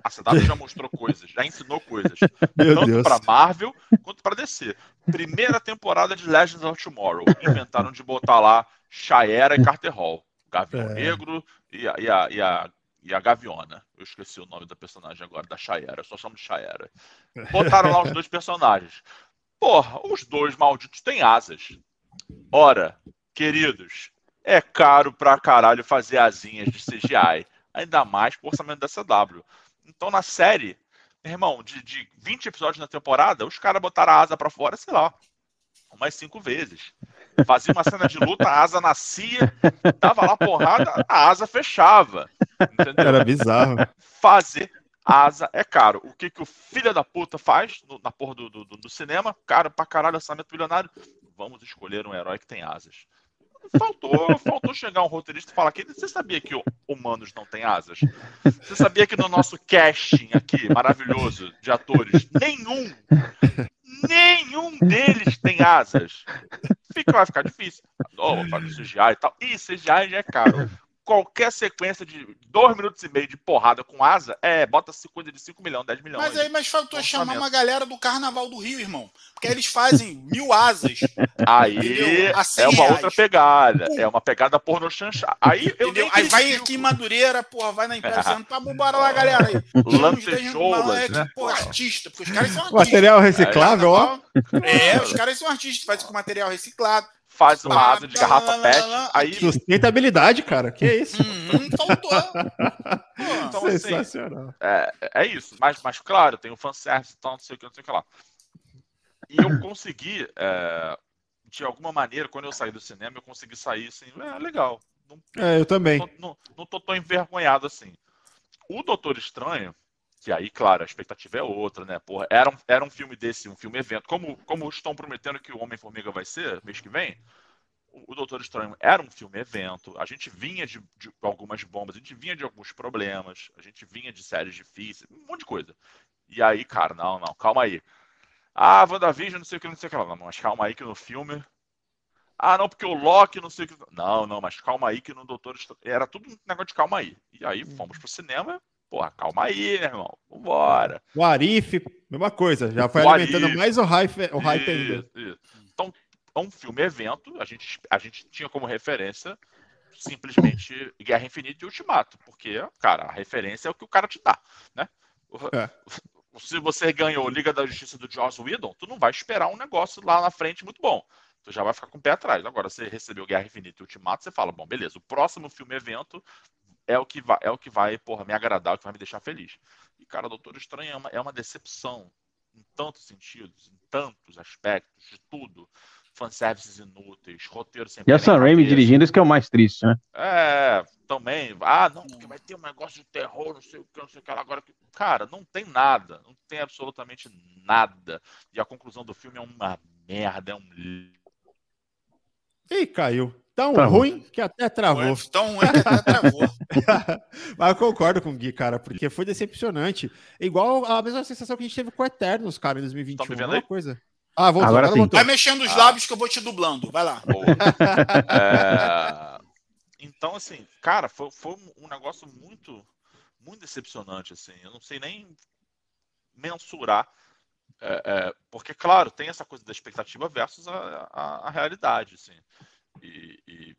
C: a CW já mostrou coisas, já ensinou coisas. Meu tanto pra Marvel quanto pra DC. Primeira temporada de Legends of Tomorrow. Inventaram de botar lá Shaera e Carter Hall. Gavião é. Negro e a, e, a, e, a, e a Gaviona. Eu esqueci o nome da personagem agora, da Shaera. Só chamo de Shaera. Botaram lá os dois personagens. Porra, os dois malditos têm asas. Ora, queridos, é caro pra caralho fazer asinhas de CGI. Ainda mais por orçamento da CW. Então, na série, meu irmão, de, de 20 episódios na temporada, os caras botaram a asa para fora, sei lá, umas cinco vezes. Fazia uma cena de luta, a asa nascia, dava lá porrada, a asa fechava. Entendeu?
A: Era bizarro.
C: Fazer asa é caro. O que, que o filho da puta faz no, na porra do, do, do, cinema? Caro pra caralho, orçamento milionário. Vamos escolher um herói que tem asas. Faltou, faltou chegar um roteirista e falar que você sabia que humanos não têm asas? Você sabia que no nosso casting aqui, maravilhoso, de atores, nenhum, nenhum deles tem asas? Fica, vai ficar difícil. Oh, para CGI e tal. Ih, CGI já é caro qualquer sequência de dois minutos e meio de porrada com asa, é, bota coisa de 5 milhões, 10 milhões.
D: Mas aí, mas faltou chamar uma galera do Carnaval do Rio, irmão. Porque eles fazem mil asas.
C: Aí é uma reais. outra pegada. É uma pegada porno chanchá. Aí, eu
D: aí vai aqui em Madureira, porra, vai na empresa, é. tá, bora lá, galera aí.
C: Lantejoulas, né?
D: Pô, artista, porque os caras são
A: artistas. Material reciclável, ó.
D: É, os caras são artistas, fazem com material reciclado
C: faz uma asa de garrafa PET. Aí...
A: Sustentabilidade, cara. Que é isso?
D: Hum, faltou.
C: então, assim, Sensacional. Assim, é, é isso. Mas, mas claro, tem o fanservice e tal, não sei o que, não sei o que lá. E eu consegui, é, de alguma maneira, quando eu saí do cinema, eu consegui sair assim, é legal.
A: Não, é, eu também.
C: Não, não, não tô tão envergonhado assim. O Doutor Estranho, que aí, claro, a expectativa é outra, né? Porra, era um, era um filme desse, um filme evento. Como, como estão prometendo que o Homem-Formiga vai ser mês que vem, o, Doutor Estranho era um filme evento. A gente vinha de, de, algumas bombas, a gente vinha de alguns problemas, a gente vinha de séries difíceis, um monte de coisa. E aí, cara, não, não, calma aí. Ah, WandaVision, não sei o que, não sei o que. Não, mas calma aí que no filme. Ah, não, porque o Loki, não sei o que. Não, não, mas calma aí que no Doutor Estranho. Era tudo um negócio de calma aí. E aí fomos pro cinema Porra, calma aí, meu irmão. Vambora.
A: O Arif, mesma coisa. Já foi o alimentando Arif, mais o hype, o hype ainda. Isso.
C: Então, é um filme evento. A gente, a gente tinha como referência simplesmente Guerra Infinita e Ultimato. Porque, cara, a referência é o que o cara te dá, né? É. Se você ganhou Liga da Justiça do Joss Whedon, tu não vai esperar um negócio lá na frente muito bom. Tu já vai ficar com o pé atrás. Agora, você recebeu Guerra Infinita e Ultimato, você fala, bom, beleza, o próximo filme evento é o que vai, é o que vai porra, me agradar, é o que vai me deixar feliz. E, cara, Doutor Estranho é uma, é uma decepção em tantos sentidos, em tantos aspectos, de tudo. Fanservices inúteis, roteiro sempre.
B: E a Sam Raimi dirigindo, isso que é o mais triste, né?
C: É, também. Ah, não, porque vai ter um negócio de terror, não sei o que, não sei o que lá. Agora, cara, não tem nada. Não tem absolutamente nada. E a conclusão do filme é uma merda, é um.
A: Ih, caiu. Tão travou. ruim que até travou.
D: Tão ruim que até travou.
A: Mas eu concordo com o Gui, cara, porque foi decepcionante. Igual a mesma sensação que a gente teve com o Eternos, cara, em 2021. Tá me vendo aí? coisa.
D: Ah, voltou, agora, agora sim. Vai mexendo os ah. lábios que eu vou te dublando. Vai lá.
C: é... Então, assim, cara, foi, foi um negócio muito, muito decepcionante, assim. Eu não sei nem mensurar. É, é, porque, claro, tem essa coisa da expectativa versus a, a, a realidade, assim. E, e,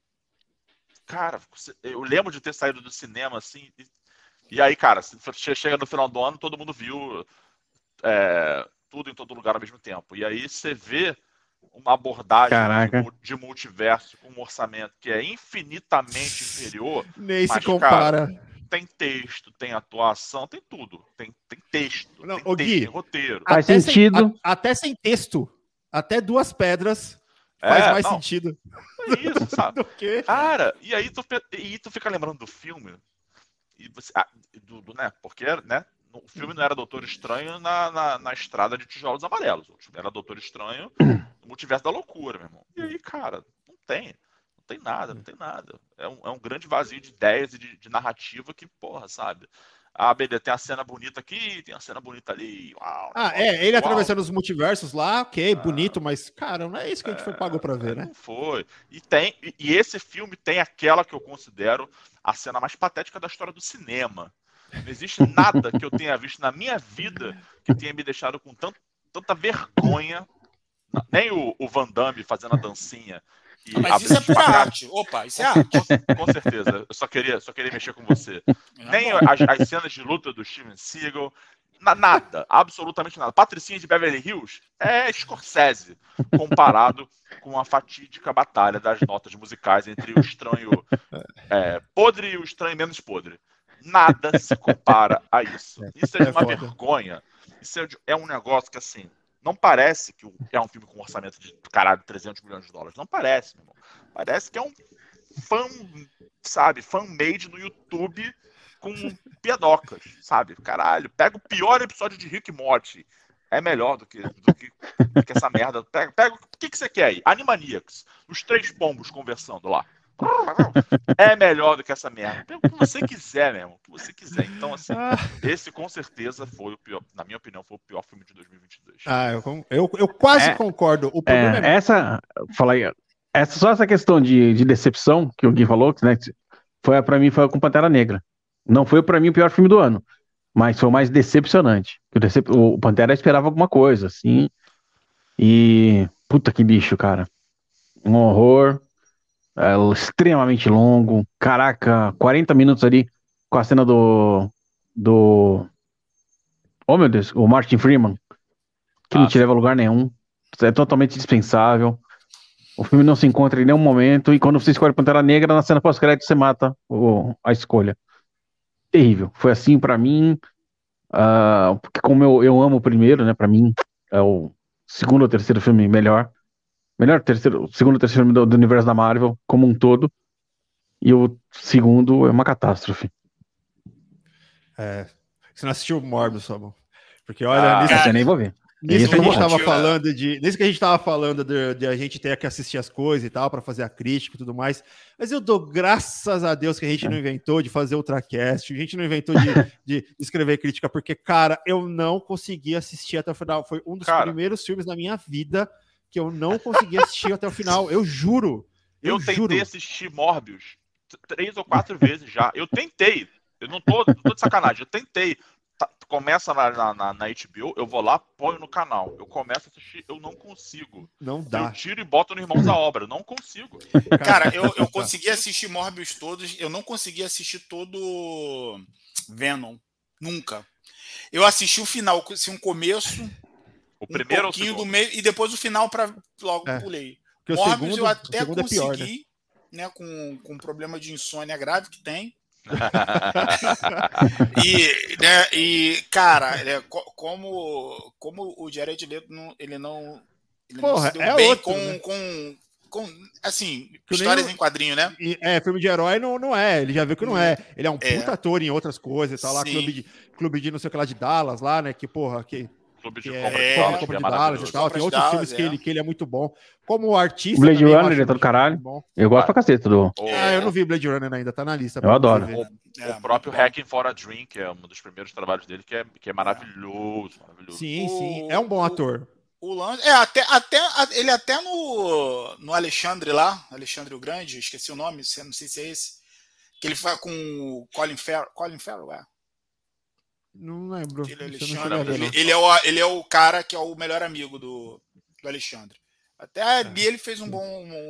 C: cara, eu lembro de ter saído do cinema assim. E, e aí, cara, chega no final do ano, todo mundo viu é, tudo em todo lugar ao mesmo tempo. E aí você vê uma abordagem
B: Caraca.
C: de, de multiverso com um orçamento que é infinitamente inferior.
A: Nem se compara.
C: Tem texto, tem atuação, tem tudo. Tem, tem texto,
A: Não,
C: tem
A: ô,
C: texto,
A: Gui,
C: tem roteiro.
B: Faz
A: Até
B: sentido.
A: Sem, a- até sem texto. Até duas pedras faz
C: É,
A: mais
C: não,
A: sentido
C: é isso, sabe?
A: do que.
C: Cara, e aí tu, e tu fica lembrando do filme. E você, ah, do, do, né? Porque né, o filme não era Doutor Estranho na, na, na estrada de tijolos amarelos. O filme era Doutor Estranho no multiverso da loucura, meu irmão. E aí, cara, não tem. Não tem nada, não tem nada. É um, é um grande vazio de ideias e de, de narrativa que, porra, sabe? Ah, beleza, tem a cena bonita aqui, tem a cena bonita ali. Uau,
A: Ah,
C: negócio
A: é, ele
C: uau.
A: atravessando os multiversos lá, ok,
C: Ah.
A: bonito, mas, cara, não é isso que a gente foi pagou pra ver, né?
C: Não foi. E, tem, e- e esse filme tem aquela que eu considero a cena mais patética da história do cinema. Não existe nada que eu tenha visto na minha vida que tenha me deixado com tanto, tanta vergonha. Nem o, o Van Damme fazendo a dancinha. E
D: Mas isso é pura arte. Opa, isso é arte.
C: Com, com certeza. Eu só queria, só queria mexer com você. Nem
D: É bom.
C: as, as cenas de luta do Steven Seagal. na- nada, absolutamente nada. Patricinha de Beverly Hills é Scorsese comparado com a fatídica batalha das notas musicais entre o estranho é, podre e o estranho menos podre. Nada se compara a isso. Isso é de
A: É
C: uma
A: foda.
C: vergonha. Isso é, de- é um negócio que, assim, não parece que é um filme com orçamento de, caralho, 300 milhões de dólares. Não parece, meu irmão. Parece que é um fan, sabe, fan-made no YouTube com piadocas, sabe? Caralho, pega o pior episódio de Rick Morty. É melhor do que, do que, do que essa merda. Pega, pega, o que, que você quer aí? Animaniacs. Os três pombos conversando lá. É melhor do que essa merda. Pega o que você quiser, mesmo. O que você quiser. Então, assim,
A: Ah,
C: esse com certeza foi o pior, na minha opinião, foi o pior filme de 2022.
A: ah, eu, eu, eu quase
B: É.
A: concordo. O problema é,
B: É, essa, fala aí, essa, só essa questão de, de decepção que o Gui falou, né, que foi para mim foi com Pantera Negra. Não foi para mim o pior filme do ano, mas foi o mais decepcionante. O, decep- o Pantera esperava alguma coisa, assim, e puta que bicho, cara, um horror, é, extremamente longo, caraca, 40 minutos ali com a cena do do oh meu Deus, o Martin Freeman, que não
C: Ah,
B: te leva a lugar nenhum, é totalmente dispensável. O filme não se encontra em nenhum momento, e quando você escolhe Pantera Negra, na cena pós-crédito você mata o- a escolha. Terrível. Foi assim pra mim, ah, porque como eu, eu amo o primeiro, né, pra mim é o segundo ou terceiro filme melhor. Melhor terceiro, segundo terceiro filme do, do universo da Marvel, como um todo. E o segundo é uma catástrofe.
A: é, você não assistiu o Morbius, Sabão. Porque olha,
C: Ah,
A: nisso,
B: eu nem vou ver.
A: nisso que a gente
B: vou
A: tava
D: ver.
A: falando de. Nisso que a gente tava falando de, de a gente ter que assistir as coisas e tal, para fazer a crítica e tudo mais. Mas eu dou graças a Deus que a gente não inventou de fazer ultracast, a gente não inventou de, de escrever crítica, porque, cara, eu não consegui assistir até o final. Foi um dos
C: Cara.
A: primeiros filmes na minha vida que eu não consegui assistir até o final. Eu juro.
C: Eu,
A: Eu,
C: tentei
A: juro.
C: assistir Morbius três ou quatro vezes já. Eu tentei. Eu não tô, não tô de sacanagem. Eu tentei. Tá- começa na, na, na- na HBO, eu vou lá, ponho no canal. Eu começo a assistir, eu não consigo.
A: Não
C: Eu
A: dá.
C: tiro e boto no Irmãos da Obra. Eu não consigo.
D: Cara, eu, eu consegui assistir Morbius todos, eu não consegui assistir todo Venom. Nunca. Eu assisti o final, assim, um começo,
C: O
D: um
C: primeiro ou o
D: pouquinho do
C: segundo?
D: meio, e depois o final para logo
A: É.
D: pulei.
A: Porque o
D: Morbius
A: segundo,
D: eu
A: o
D: até
A: segundo é pior, né?
D: consegui, né? com, com problema de insônia grave que tem. E, né, e cara, é, co- como, como o Jared Leto não, ele não, ele não
A: Porra,
D: se deu
A: é
D: bem
A: outro,
D: com,
A: né?
D: com, com, assim,
A: Que nem
D: histórias
A: o-
D: em quadrinho, né?
A: E, é, filme de herói não, não é. Ele já viu que não é. Ele é um
D: É.
A: puta ator em outras coisas, tá lá,
D: Sim.
A: clube de, clube de não sei o que lá de Dallas, lá, né? Que, porra, que,
C: Clube de
A: é,
C: compra
D: é,
C: de
A: Compra de
C: é
A: Dallas
C: maravilhoso.
A: e tal. Tem outros
D: Dallas,
A: filmes que,
D: é.
A: ele, que ele é muito bom. Como artista.
B: Blade
A: também,
B: Runner, ele é todo
A: muito
B: caralho.
A: bom.
B: Eu gosto pra cacete do.
C: O,
A: Ah, eu não vi Blade Runner ainda, tá na lista.
B: Eu adoro.
D: É,
C: o próprio. Hacking for a Dream, que é um dos primeiros trabalhos dele, que é, que é maravilhoso. maravilhoso.
A: Sim, sim.
D: O-
A: É um bom
D: o-
A: ator.
D: O lance. É, até, até, ele até no, no Alexandre lá, Alexandre o Grande, esqueci o nome, se- não sei se é esse. Que ele faz com o Colin Farrell. Colin Farrell, é.
A: Não lembro.
D: Ele, é
A: não
D: Alexandre,
A: ver,
D: ele,
A: não.
D: ele é o, ele é o cara que é o melhor amigo do, do Alexandre. Até ali ele fez um bom,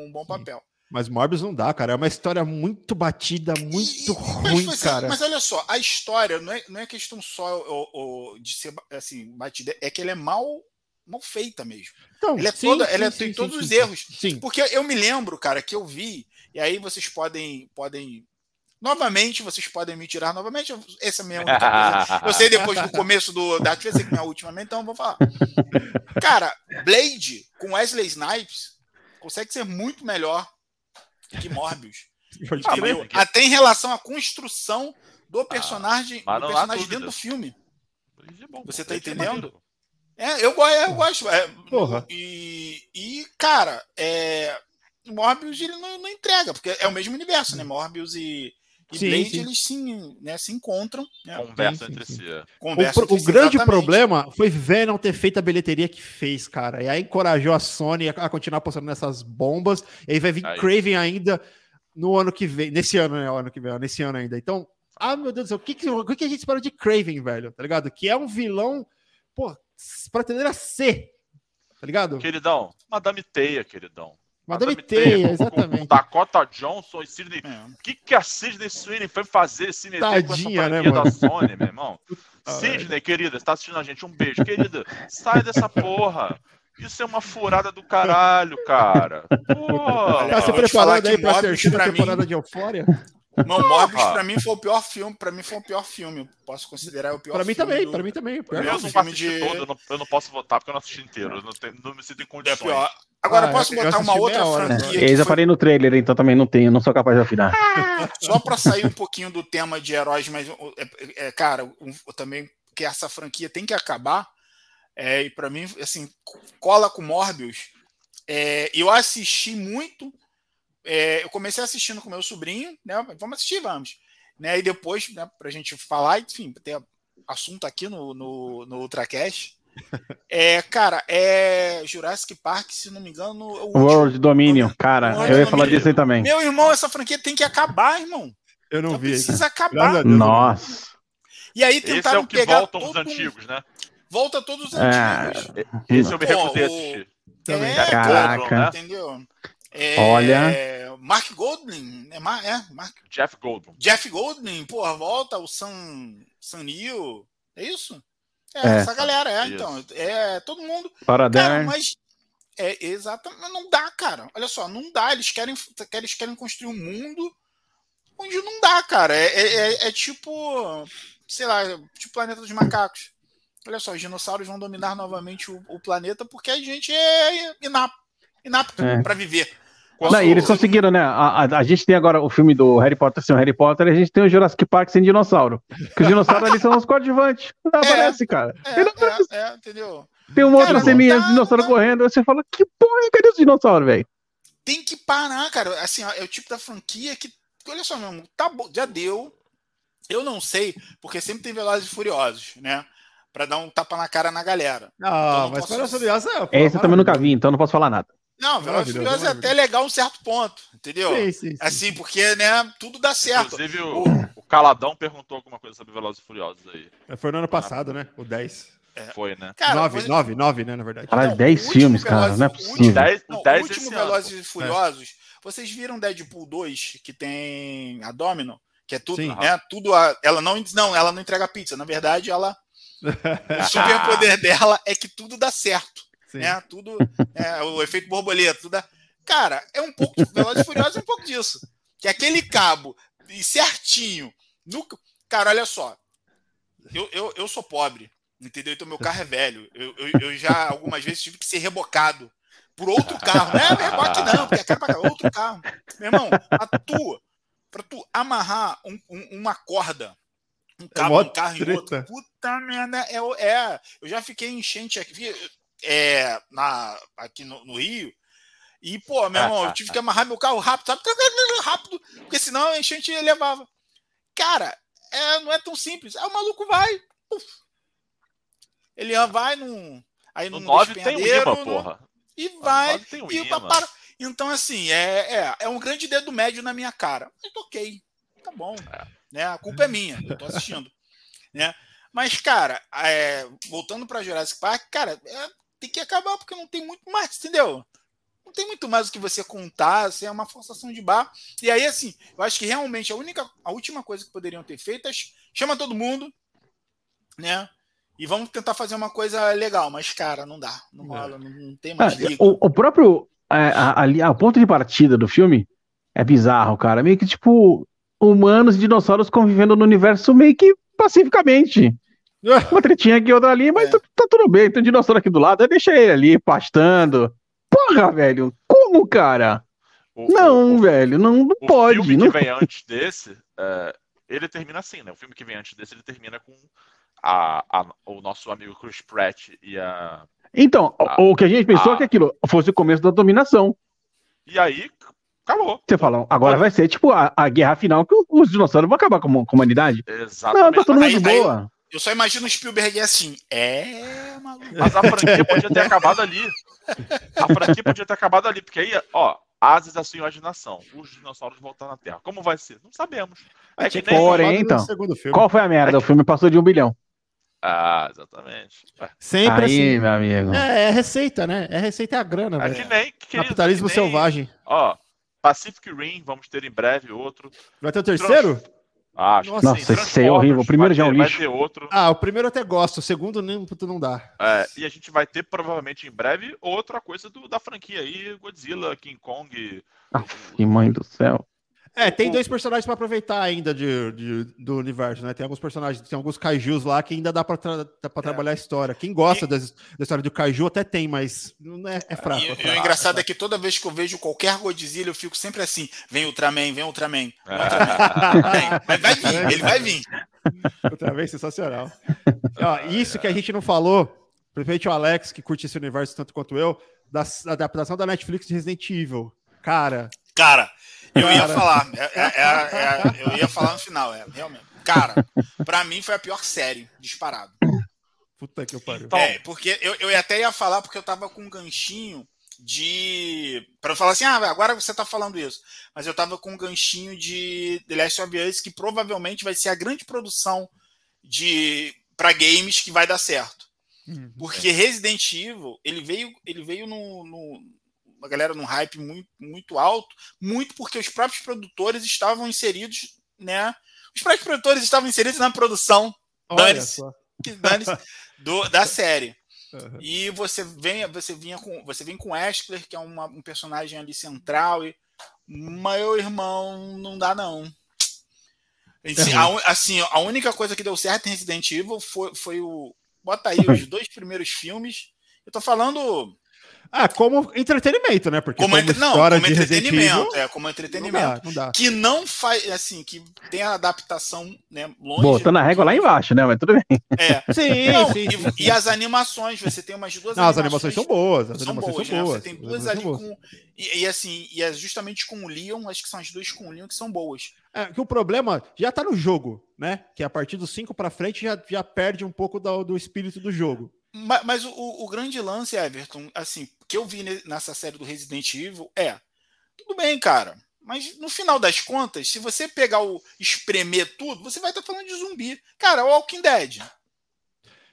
D: um bom papel.
A: Mas Morbius não dá, cara. É uma história muito batida, muito
D: E- mas,
A: ruim,
D: assim,
A: cara.
D: Mas olha só, a história não é, não é questão só o- o- de ser assim, batida, é que ele é mal, mal feita mesmo. Então, ela é sim, toda, sim, ela sim, tem todos os erros.
A: Sim.
D: Porque eu me lembro, cara, que eu vi, e aí vocês podem, podem Novamente, vocês podem me tirar novamente. Essa é a minha única coisa. Eu sei depois do começo do, da ser que minha última, então eu vou falar. Cara, Blade com Wesley Snipes consegue ser muito melhor que Morbius. Ah, Até em relação à construção do personagem, ah, do personagem dentro do filme. É bom, Você tá entendendo? É, eu, eu gosto. É,
A: Porra.
D: E, e, cara, é, Morbius ele não, não, entrega, porque é o mesmo universo, né? Morbius e, e sim, Blade, sim. eles sim, né, se encontram. Né?
C: Conversam entre si. É.
A: Conversa o, o grande exatamente. problema foi Venom ter feito a bilheteria que fez, cara. E aí encorajou a Sony a, continuar apostando nessas bombas. E aí vai vir aí. Craven ainda no ano que vem. Nesse ano, né? O ano que vem, nesse ano ainda. Então, ah, meu Deus do céu, o que, que, o que a gente espera de Craven, velho? Tá ligado? Que é um vilão, pô, pra atender a ser. Tá ligado?
C: Queridão, Madame Teia, queridão.
A: Madame, Teia exatamente.
C: Dakota Johnson e Sidney. É. O que, que a Sidney Sweeney foi fazer se meter
A: Tadinha, com essa né,
C: da Sony, meu irmão? Sidney, querida, você tá assistindo a gente? Um beijo. Querida, sai dessa porra. Isso é uma furada do caralho, cara. Porra.
A: Tá se preparando aí pra terceira temporada mim... de Eufória?
D: Não, Morbius pra mim foi o pior filme. Pra mim foi o pior filme. Posso considerar o pior
A: pra
D: mim
A: filme. Também, do... Pra mim também,
C: pra mim também. Eu não filme de... todo, eu não, eu não, posso votar porque eu não assisti inteiro. Eu não, tenho, não me sinto em condições. É pior.
D: Agora, ah, posso botar uma outra
B: hora, franquia. Né? Eu já parei no trailer, então também não tenho, não sou capaz de opinar.
D: Só pra sair um pouquinho do tema de heróis, mas, é, é, cara, um, também que essa franquia tem que acabar. É, e para mim, assim, cola com Morbius. É, eu assisti muito é, eu comecei assistindo com meu sobrinho, né? Vamos assistir, vamos. Né? E depois, né, para a gente falar, enfim, ter assunto aqui no, no, no Ultracast. É, cara, é Jurassic Park, se não me engano. O
B: World Dominion, cara, World eu ia falar disso aí também.
D: Meu irmão, essa franquia tem que acabar, irmão.
A: Eu não, vi.
D: Precisa acabar.
B: Nossa.
D: E aí tentaram Esse é o
C: que
D: pegar
C: voltam os antigos, né?
D: Volta todos os é, antigos.
C: É, esse eu me recusei a assistir.
D: É,
B: Caraca.
D: Né? Entendeu? É,
B: Olha.
D: Mark Goldman, é, é Mark,
C: Jeff Goldblum.
D: Jeff Goldman, porra, volta o Sam, Sam Neill, é isso? É, é, essa galera, é, então, é todo mundo.
B: Para cara,
D: mas é exatamente, não dá, cara. Olha só, não dá. Eles querem, eles querem construir um mundo onde não dá, cara. É, é, é, é tipo, sei lá, tipo planeta dos macacos. Olha só, os dinossauros vão dominar novamente o, o planeta porque a gente é inapto, inapto é. para viver.
B: Não, eles conseguiram, né? A, a, a, gente tem agora o filme do Harry Potter sem o Harry Potter e a gente tem o Jurassic Park sem dinossauro. Porque os dinossauros ali são os coadjuvantes. Não é, aparece, cara.
D: É, é, é, entendeu?
B: Tem um outro seminha de dinossauro correndo, você fala, que porra, cadê os dinossauros, velho?
D: Tem que parar, cara. Assim, ó, é o tipo da franquia que, olha só, mesmo, tá bom, já deu. Eu não sei, porque sempre tem Velozes e Furiosos, né? Pra dar um tapa na cara na galera.
A: Não, então, não mas Velozes e Furiosos
B: é... Esse eu também nunca vi, então não posso falar nada.
D: Não, Velozes e Furiosos é até legal um certo ponto, entendeu? Sim, sim, sim. Assim, porque, né, tudo dá certo.
C: Inclusive, o, o Caladão perguntou alguma coisa sobre Velozes e Furiosos aí.
A: É, foi no ano passado, né? O 10.
C: É. Foi, né?
A: Cara, 9, 9, 9, né, na verdade.
B: Caralho, 10 então, filmes, cara, não é possível.
D: 10, não, 10 o último Velozes e Furiosos, é. vocês viram Deadpool 2, que tem a Domino? Que é tudo, Sim. né? Tudo a, ela não, não, ela não entrega pizza. Na verdade, ela o superpoder dela é que tudo dá certo. Sim. Né? Tudo é, o efeito borboleta, tudo dá... Cara, é um pouco. Velozes e Furiosos é um pouco disso. Que é aquele cabo certinho. No... Cara, olha só. Eu, eu, eu sou pobre, entendeu? Então meu carro é velho. Eu, eu, eu já algumas vezes tive que ser rebocado por outro carro. Não é reboque, não, porque é caro pra outro carro. Meu irmão, a tua, pra tu amarrar um, um, uma corda, um cabo, é um carro treta. em outro, puta merda, é, é. Eu já fiquei enchente aqui, é, na, aqui no, no Rio. E, pô, meu irmão, eu tive que amarrar meu carro rápido, sabe? Rápido, porque senão a enchente levava. Cara, é, não é tão simples. Aí o maluco vai. Ele vai num. Aí
C: no 9 tem um imã, porra.
D: E vai. E para. Então, assim, é, é, é um grande dedo médio na minha cara. Mas ok, tá bom. É. Né? A culpa é minha, eu tô assistindo. né? Mas, cara, é, voltando para Jurassic Park, cara, é, tem que acabar porque não tem muito mais, entendeu? Não tem muito mais o que você contar, assim, é uma forçação de bar. E aí, assim, eu acho que realmente a única, a última coisa que poderiam ter feito é chama todo mundo, né? e vamos tentar fazer uma coisa legal, mas, cara, não dá. Não rola, não, não tem mais
B: é, o, o, próprio. É, ali, o ponto de partida do filme é bizarro, cara. Meio que, tipo, humanos e dinossauros convivendo no universo meio que pacificamente. Uma tretinha aqui, outra ali, mas é. tá, tá, tudo bem. Tem um dinossauro aqui do lado, deixa ele ali pastando. Porra, velho, como, cara? O, não, o, velho, não, não
C: o
B: pode.
C: O filme
B: não...
C: que vem antes desse, é, ele termina assim, né? O filme que vem antes desse, ele termina com a, a, o nosso amigo Chris Pratt e a.
B: Então, a, o que a gente pensou é que aquilo fosse o começo da dominação.
C: E aí, acabou.
B: Você fala, agora vai ser tipo a, guerra final que os dinossauros vão acabar com a humanidade.
C: Exatamente. Não,
B: tá todo mundo de boa.
D: Eu só imagino o Spielberg assim, é, maluco.
C: Mas a franquia podia ter acabado ali. A franquia podia ter acabado ali, porque aí, ó, Ases da sua imaginação. Os dinossauros voltam na Terra. Como vai ser? Não sabemos.
B: É que nem Porém, então, qual foi a merda? É que... O filme passou de um bilhão.
C: Ah, exatamente.
A: Sempre
B: Aí,
A: assim.
B: meu amigo.
A: É, é, receita, né? É receita é a grana,
C: é
A: velho.
C: Que nem, querido,
A: Capitalismo
C: que nem,
A: selvagem.
C: Ó, Pacific Rim, vamos ter em breve outro.
A: Vai ter o terceiro?
C: Trans... Acho
B: Nossa, Nossa esse é horrível. O primeiro já é um lixo.
C: Vai ter outro.
A: Ah, o primeiro eu até gosto, o segundo nem puto não dá.
C: É, e a gente vai ter provavelmente em breve outra coisa do, da franquia aí, Godzilla, King Kong.
B: Ah, que mãe do céu.
A: É, tem dois personagens para aproveitar ainda de, de, do universo, né? Tem alguns personagens, tem alguns kaijus lá que ainda dá para tra é. trabalhar a história. Quem gosta e... da, da, história do kaiju até tem, mas não é, é fraco. E,
D: é fraco, o engraçado é, é, que toda vez que eu vejo qualquer Godzilla, eu fico sempre assim: vem Ultraman, vem Ultraman. Vem Ultraman. mas vai vir, ele vai vir.
A: Ultraman sensacional. Ó, isso que a gente não falou, principalmente o Alex, que curte esse universo tanto quanto eu, da, da adaptação da Netflix de Resident Evil. Cara.
D: Cara. Eu ia falar, é, é, é, é, eu ia falar no final, é, realmente. Cara, pra mim foi a pior série, disparado.
A: Puta que eu pariu.
D: É, porque eu, eu até ia falar porque eu tava com um ganchinho de. Pra falar assim, ah, agora você tá falando isso. Mas eu tava com um ganchinho de The Last of Us, que provavelmente vai ser a grande produção de para games que vai dar certo. Uhum. Porque Resident Evil, ele veio, ele veio no, no uma galera num hype muito, muito alto, muito porque os próprios produtores estavam inseridos, né? Os próprios produtores estavam inseridos na produção do, da série. Uhum. E você vem, você vinha com, você vem com Ashler, que é uma, um personagem ali central e meu irmão não dá não. Assim, a, assim, a única coisa que deu certo em Resident Evil foi, foi o bota aí os dois primeiros filmes. Eu tô falando
A: ah, como entretenimento, né? Porque
D: como,
A: como
D: não, como entretenimento, é, como entretenimento. Não dá, não dá. Que não faz, assim, que tem a adaptação, né,
B: longe. Botando a régua lá embaixo, né? Mas tudo bem.
D: É. Sim, não, sim, e, sim, e, as animações, você tem umas duas
A: não, animações. As animações são boas, as
D: são
A: animações
D: boas,
A: são boas.
D: Né? Você tem duas ali com. E, e, assim, e é justamente com o Leon, acho que são as duas com o Leon que são boas.
A: É, que o problema já tá no jogo, né? Que a partir dos 5 para frente já, já perde um pouco do, do espírito do jogo.
D: Mas, mas o, o, grande lance, Everton, assim, que eu vi nessa série do Resident Evil é tudo bem, cara. Mas no final das contas, se você pegar o espremer tudo, você vai estar falando de zumbi. Cara, o Walking Dead.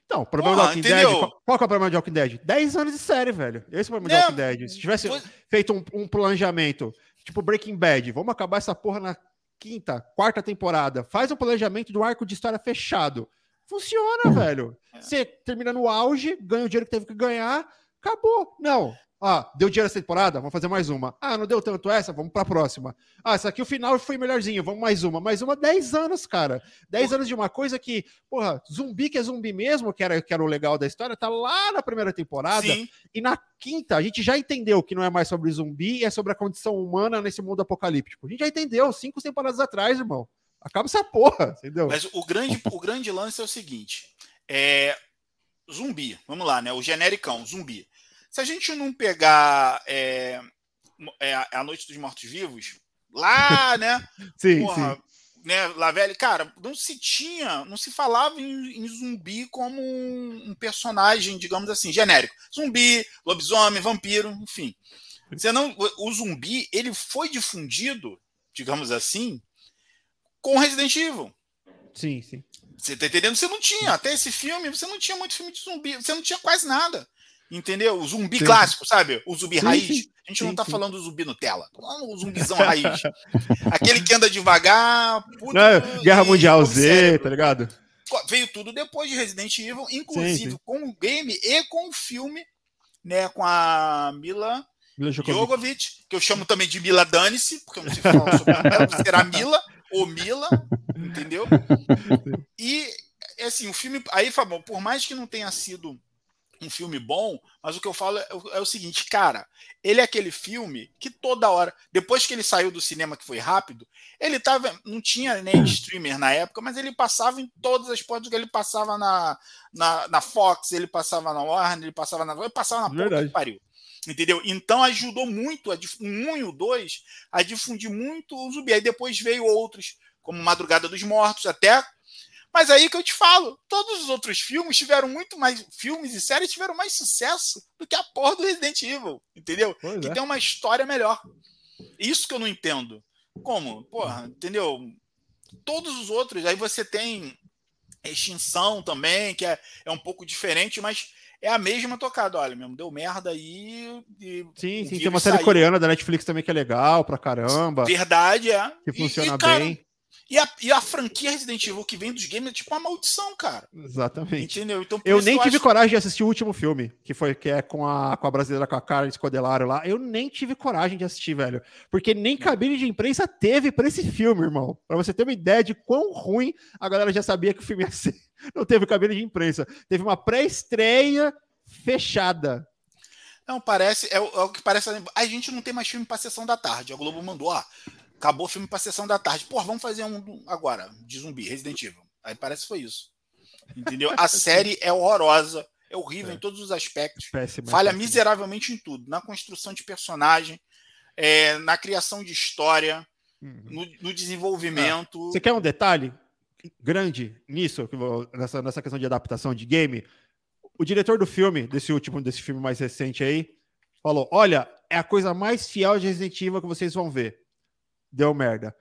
A: Não, o problema Porra, do Walking entendeu? Dead. Qual, qual é o problema de Walking Dead? 10 anos de série, velho. Esse é o problema é, de Walking Dead. Se tivesse feito um, um planejamento, tipo Breaking Bad, vamos acabar essa porra na quinta, quarta temporada. Faz um planejamento do arco de história fechado. Funciona, velho. É. Você termina no auge, ganha o dinheiro que teve que ganhar, acabou. Não. Ah, deu dinheiro essa temporada? Vamos fazer mais uma. Ah, não deu tanto essa? Vamos para a próxima. Ah, essa aqui o final foi melhorzinho. Vamos mais uma. Mais uma, 10 anos, cara. 10 anos de uma coisa que, porra, zumbi que é zumbi mesmo, que era, que era o legal da história, tá lá na primeira temporada. Sim. E na quinta, a gente já entendeu que não é mais sobre zumbi, é sobre a condição humana nesse mundo apocalíptico. A gente já entendeu cinco temporadas atrás, irmão. Acaba essa porra, entendeu?
D: Mas o grande, o grande lance é o seguinte: é, zumbi, vamos lá, né? O genericão, zumbi. Se a gente não pegar é, é, A Noite dos Mortos-Vivos, lá, né?
A: sim, porra, sim.
D: Né, lá velho, cara, não se tinha, não se falava em, em zumbi como um, um, personagem, digamos assim, genérico. Zumbi, lobisomem, vampiro, enfim. Você não, o, o zumbi, ele foi difundido, digamos assim, com Resident Evil.
A: Sim, sim.
D: Você tá entendendo? Você não tinha, até esse filme, você não tinha muito filme de zumbi, você não tinha quase nada. Entendeu? O zumbi sim. clássico, sabe? O zumbi sim, raiz. Sim. A gente não tá falando do zumbi Nutella. Não, o zumbizão raiz. Aquele que anda devagar.
A: Puta, não, Guerra Mundial Z, tá ligado?
D: veio tudo depois de Resident Evil, inclusive com o game e com o filme, né, com a Mila Mila que eu chamo também de Mila Dane-se, porque eu não sei falar sobre ela, será Mila ou Mila, entendeu? E assim, o filme aí, Fabão, por mais que não tenha sido um filme bom, mas o que eu falo é, é, o seguinte, cara, ele é aquele filme que toda hora, depois que ele saiu do cinema, que foi rápido, ele tava, não tinha nem streamer na época, mas ele passava em todas as portas, ele passava na, na, na Fox, ele passava na Warner, ele passava na, ele passava na Verdade. que pariu. Entendeu? Então ajudou muito, a, 1 e o 2, a difundir muito o zumbi. Aí depois veio outros, como Madrugada dos Mortos, até mas aí que eu te falo, todos os outros filmes tiveram muito mais. Filmes e séries tiveram mais sucesso do que a porra do Resident Evil, entendeu? Pois que é. tem uma história melhor. Isso que eu não entendo. Como? Porra, entendeu? Todos os outros, aí você tem Extinção também, que é, é um pouco diferente, mas é a mesma tocada. Olha, mesmo, deu merda aí.
A: E, sim, sim, tem uma série saiu. coreana da Netflix também que é legal pra caramba.
D: Verdade, é.
A: Que funciona e, e, cara, bem.
D: E a, e a franquia Resident Evil que vem dos games é tipo uma maldição, cara.
A: Exatamente. Entendeu? Então, eu nem eu tive acho... coragem de assistir o último filme, que foi que é com a, com a brasileira com a Carla Escodelaro lá. Eu nem tive coragem de assistir, velho. Porque nem cabine de imprensa teve para esse filme, irmão. Para você ter uma ideia de quão ruim a galera já sabia que o filme ia ser. Não teve cabine de imprensa. Teve uma pré-estreia fechada.
D: Não, parece. É o, é que parece. A gente não tem mais filme para sessão da tarde. A Globo mandou, ah, Acabou o filme para sessão da tarde. Pô, vamos fazer um agora, de zumbi, Resident Evil. Aí parece que foi isso. Entendeu? A série é horrorosa, é horrível é. em todos os aspectos. Péssima, falha péssima. miseravelmente em tudo. Na construção de personagem, é, na criação de história, uhum. no, no, desenvolvimento.
A: É. Você quer um detalhe grande nisso, nessa, nessa questão de adaptação de game? O diretor do filme, desse último, desse filme mais recente aí, falou: olha, é a coisa mais fiel de Resident Evil que vocês vão ver deu merda.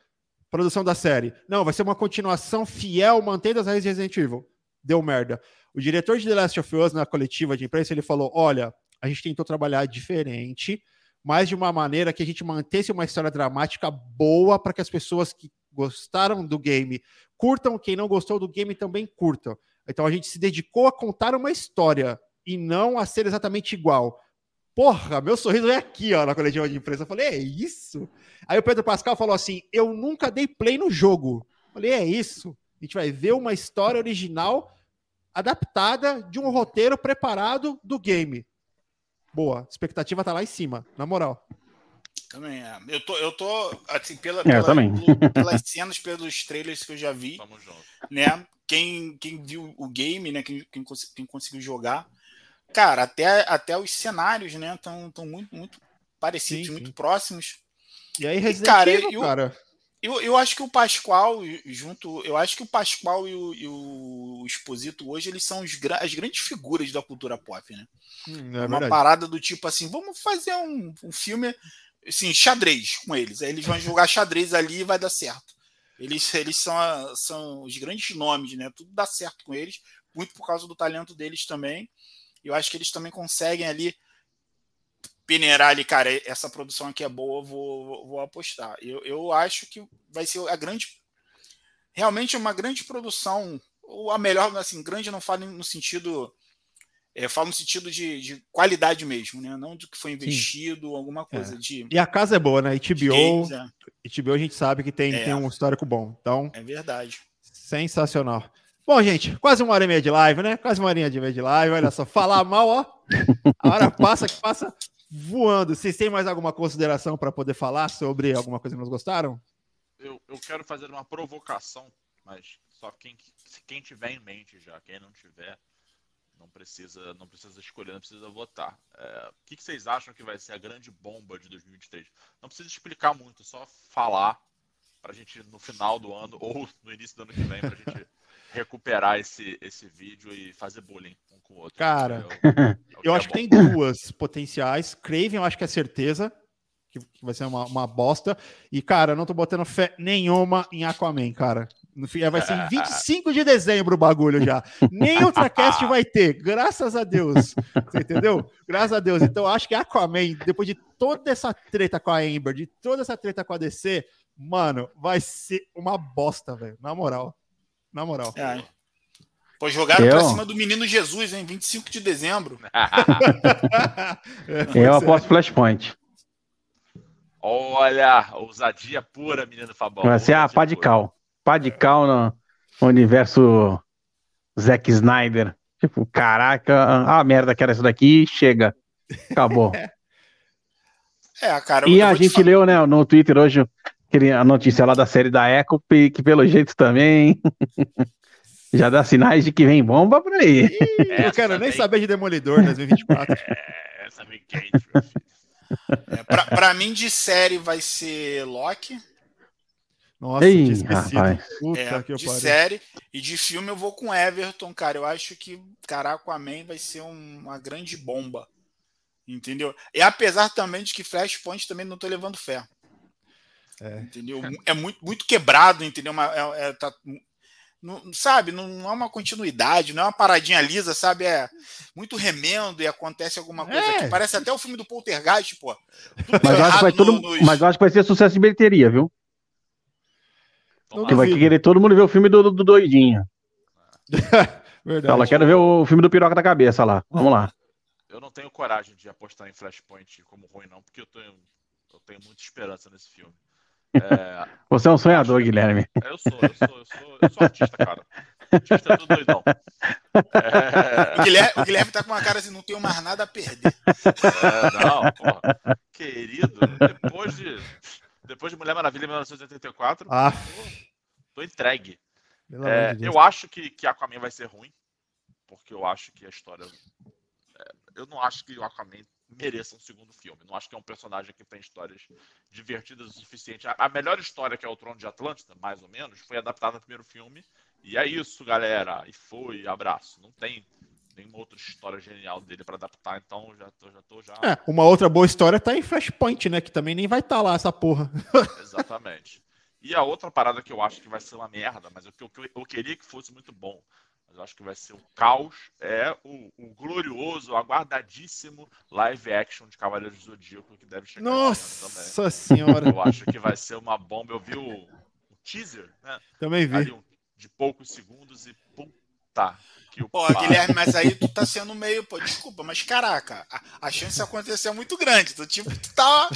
A: Produção da série. Não, vai ser uma continuação fiel, mantendo as raízes de Resident Evil. Deu merda. O diretor de The Last of Us, na coletiva de imprensa, ele falou: olha, a gente tentou trabalhar diferente, mas de uma maneira que a gente mantesse uma história dramática boa para que as pessoas que gostaram do game curtam, quem não gostou do game também curtam. Então a gente se dedicou a contar uma história e não a ser exatamente igual. Porra, meu sorriso é aqui, ó, na coletiva de imprensa. Eu falei, é isso? Aí o Pedro Pascal falou assim: Eu nunca dei play no jogo. Eu falei, é isso. A gente vai ver uma história original adaptada de um roteiro preparado do game. Boa, expectativa tá lá em cima, na moral.
D: Também é. Eu tô, eu tô assim, pela, pela,
B: também.
D: pelas cenas, pelos trailers que eu já vi. Né? Quem, quem viu o game, né? Quem, quem, quem conseguiu jogar, cara, até, até os cenários, né, estão tão muito, muito parecidos, sim, muito sim. próximos.
A: E aí, Resident e, cara, Evil, eu, cara.
D: Eu, eu acho que o Pascoal, junto. Eu acho que o Pascoal e o, e o Exposito hoje, eles são os, as grandes figuras da cultura pop, né? Hum, é Uma parada do tipo assim, vamos fazer um, um filme assim, xadrez com eles. Aí eles vão jogar xadrez ali e vai dar certo. Eles, eles são, são os grandes nomes, né? Tudo dá certo com eles, muito por causa do talento deles também. Eu acho que eles também conseguem ali peneirar ali, cara, essa produção aqui é boa, vou, vou apostar. Eu, eu acho que vai ser a grande. Realmente uma grande produção, ou a melhor, assim, grande não falo no sentido. É, falo no sentido de, de, qualidade mesmo, né? Não do que foi investido, Sim. alguma coisa. É. De,
A: e a casa é boa, né? HBO, games, é. HBO a gente sabe que tem, é. tem um histórico bom. Então,
D: é verdade.
A: Sensacional. Bom, gente, quase uma hora e meia de live, né? Quase uma horinha de meia de live. Olha só, falar mal, ó. A hora passa que passa voando. Vocês têm mais alguma consideração para poder falar sobre alguma coisa que nós gostaram?
C: Eu, eu quero fazer uma provocação, mas só quem, quem tiver em mente já, quem não tiver, não precisa, não precisa escolher, não precisa votar. É, o que, que vocês acham que vai ser a grande bomba de 2023? Não precisa explicar muito, só falar para a gente no final do ano ou no início do ano que vem para a gente recuperar esse, esse vídeo e fazer bullying um com o outro.
A: Cara, é o, é eu acho que é tem duas potenciais. Craven, eu acho que é certeza que, vai ser uma, uma bosta. E, cara, eu não tô botando fé nenhuma em Aquaman, cara. No fim, vai ser em 25 de dezembro o bagulho já. Nem Ultracast vai ter, graças a Deus. Você entendeu? Graças a Deus. Então, acho que Aquaman, depois de toda essa treta com a Amber, de toda essa treta com a DC, mano, vai ser uma bosta, velho. Na moral. Na moral.
D: É. Pô, jogaram eu... pra cima do menino Jesus, em 25 de dezembro.
B: eu aposto Flashpoint.
C: Olha, ousadia pura, menino Fabão.
B: Vai ser a pá de cal. Pá de cal no universo Zack Snyder. Tipo, caraca, ah, merda que era isso daqui, chega. Acabou.
D: É, cara.
B: E a gente leu, né, no Twitter hoje a notícia lá da série da Echo, que pelo jeito também já dá sinais de que vem bomba por aí.
A: Ih, não quero nem saber de Demolidor 2024.
D: é, essa quente, filho. É, pra, pra, mim, de série vai ser Loki.
B: Nossa, Ei,
D: Puta é, que de série. E de filme eu vou com Everton, cara. Eu acho que Caraca, Amém vai ser um, uma grande bomba. Entendeu? E apesar também de que Flashpoint também não tô levando fé. É. Entendeu? É muito, muito quebrado, entendeu? É, é, tá, não, sabe, não, não, é uma continuidade, não é uma paradinha lisa, sabe? É muito remendo e acontece alguma coisa é. que parece até o filme do Poltergeist, pô.
B: Mas, acho que vai todo, nos... mas eu acho que vai ser sucesso de bilheteria, viu? Que vai querer todo mundo ver o filme do, do, do doidinho. Verdade. Ela quer ver o filme do piroca da cabeça lá. Vamos lá.
C: Eu não tenho coragem de apostar em Flashpoint como ruim, não, porque eu tenho, eu tenho muita esperança nesse filme.
B: É, Você é um sonhador, Guilherme.
C: É, eu sou, eu sou, eu sou, eu sou artista, cara. Artista do doidão.
D: É... O, Guilherme, o, Guilherme, tá com uma cara assim, não tenho mais nada a perder.
C: É, não, porra. Querido, depois de, depois de Mulher Maravilha em 1984, ah. Tô entregue. É, de eu acho que, que Aquaman vai ser ruim, porque eu acho que a história. É, eu não acho que o Aquaman mereça um segundo filme. Não acho que é um personagem que tem histórias divertidas o suficiente. A, melhor história, que é o Trono de Atlântida, mais ou menos, foi adaptada no primeiro filme. E é isso, galera. E foi, abraço. Não tem nenhuma outra história genial dele para adaptar, então já tô, já tô já.
A: É, uma outra boa história tá em Flashpoint, né? Que também nem vai estar tá lá essa porra.
C: Exatamente. E a outra parada que eu acho que vai ser uma merda, mas eu, eu, eu queria que fosse muito bom, mas eu acho que vai ser o caos, é o, o glorioso, o aguardadíssimo live action de Cavaleiros do Zodíaco que deve chegar
A: Nossa senhora!
C: Eu acho que vai ser uma bomba. Eu vi o, o teaser, né?
A: Também vi.
C: Um, de poucos segundos e puta
D: Pô, Guilherme, mas aí tu tá sendo meio, pô, desculpa, mas caraca, a, a chance de acontecer é muito grande. Tu, tipo, tu tá.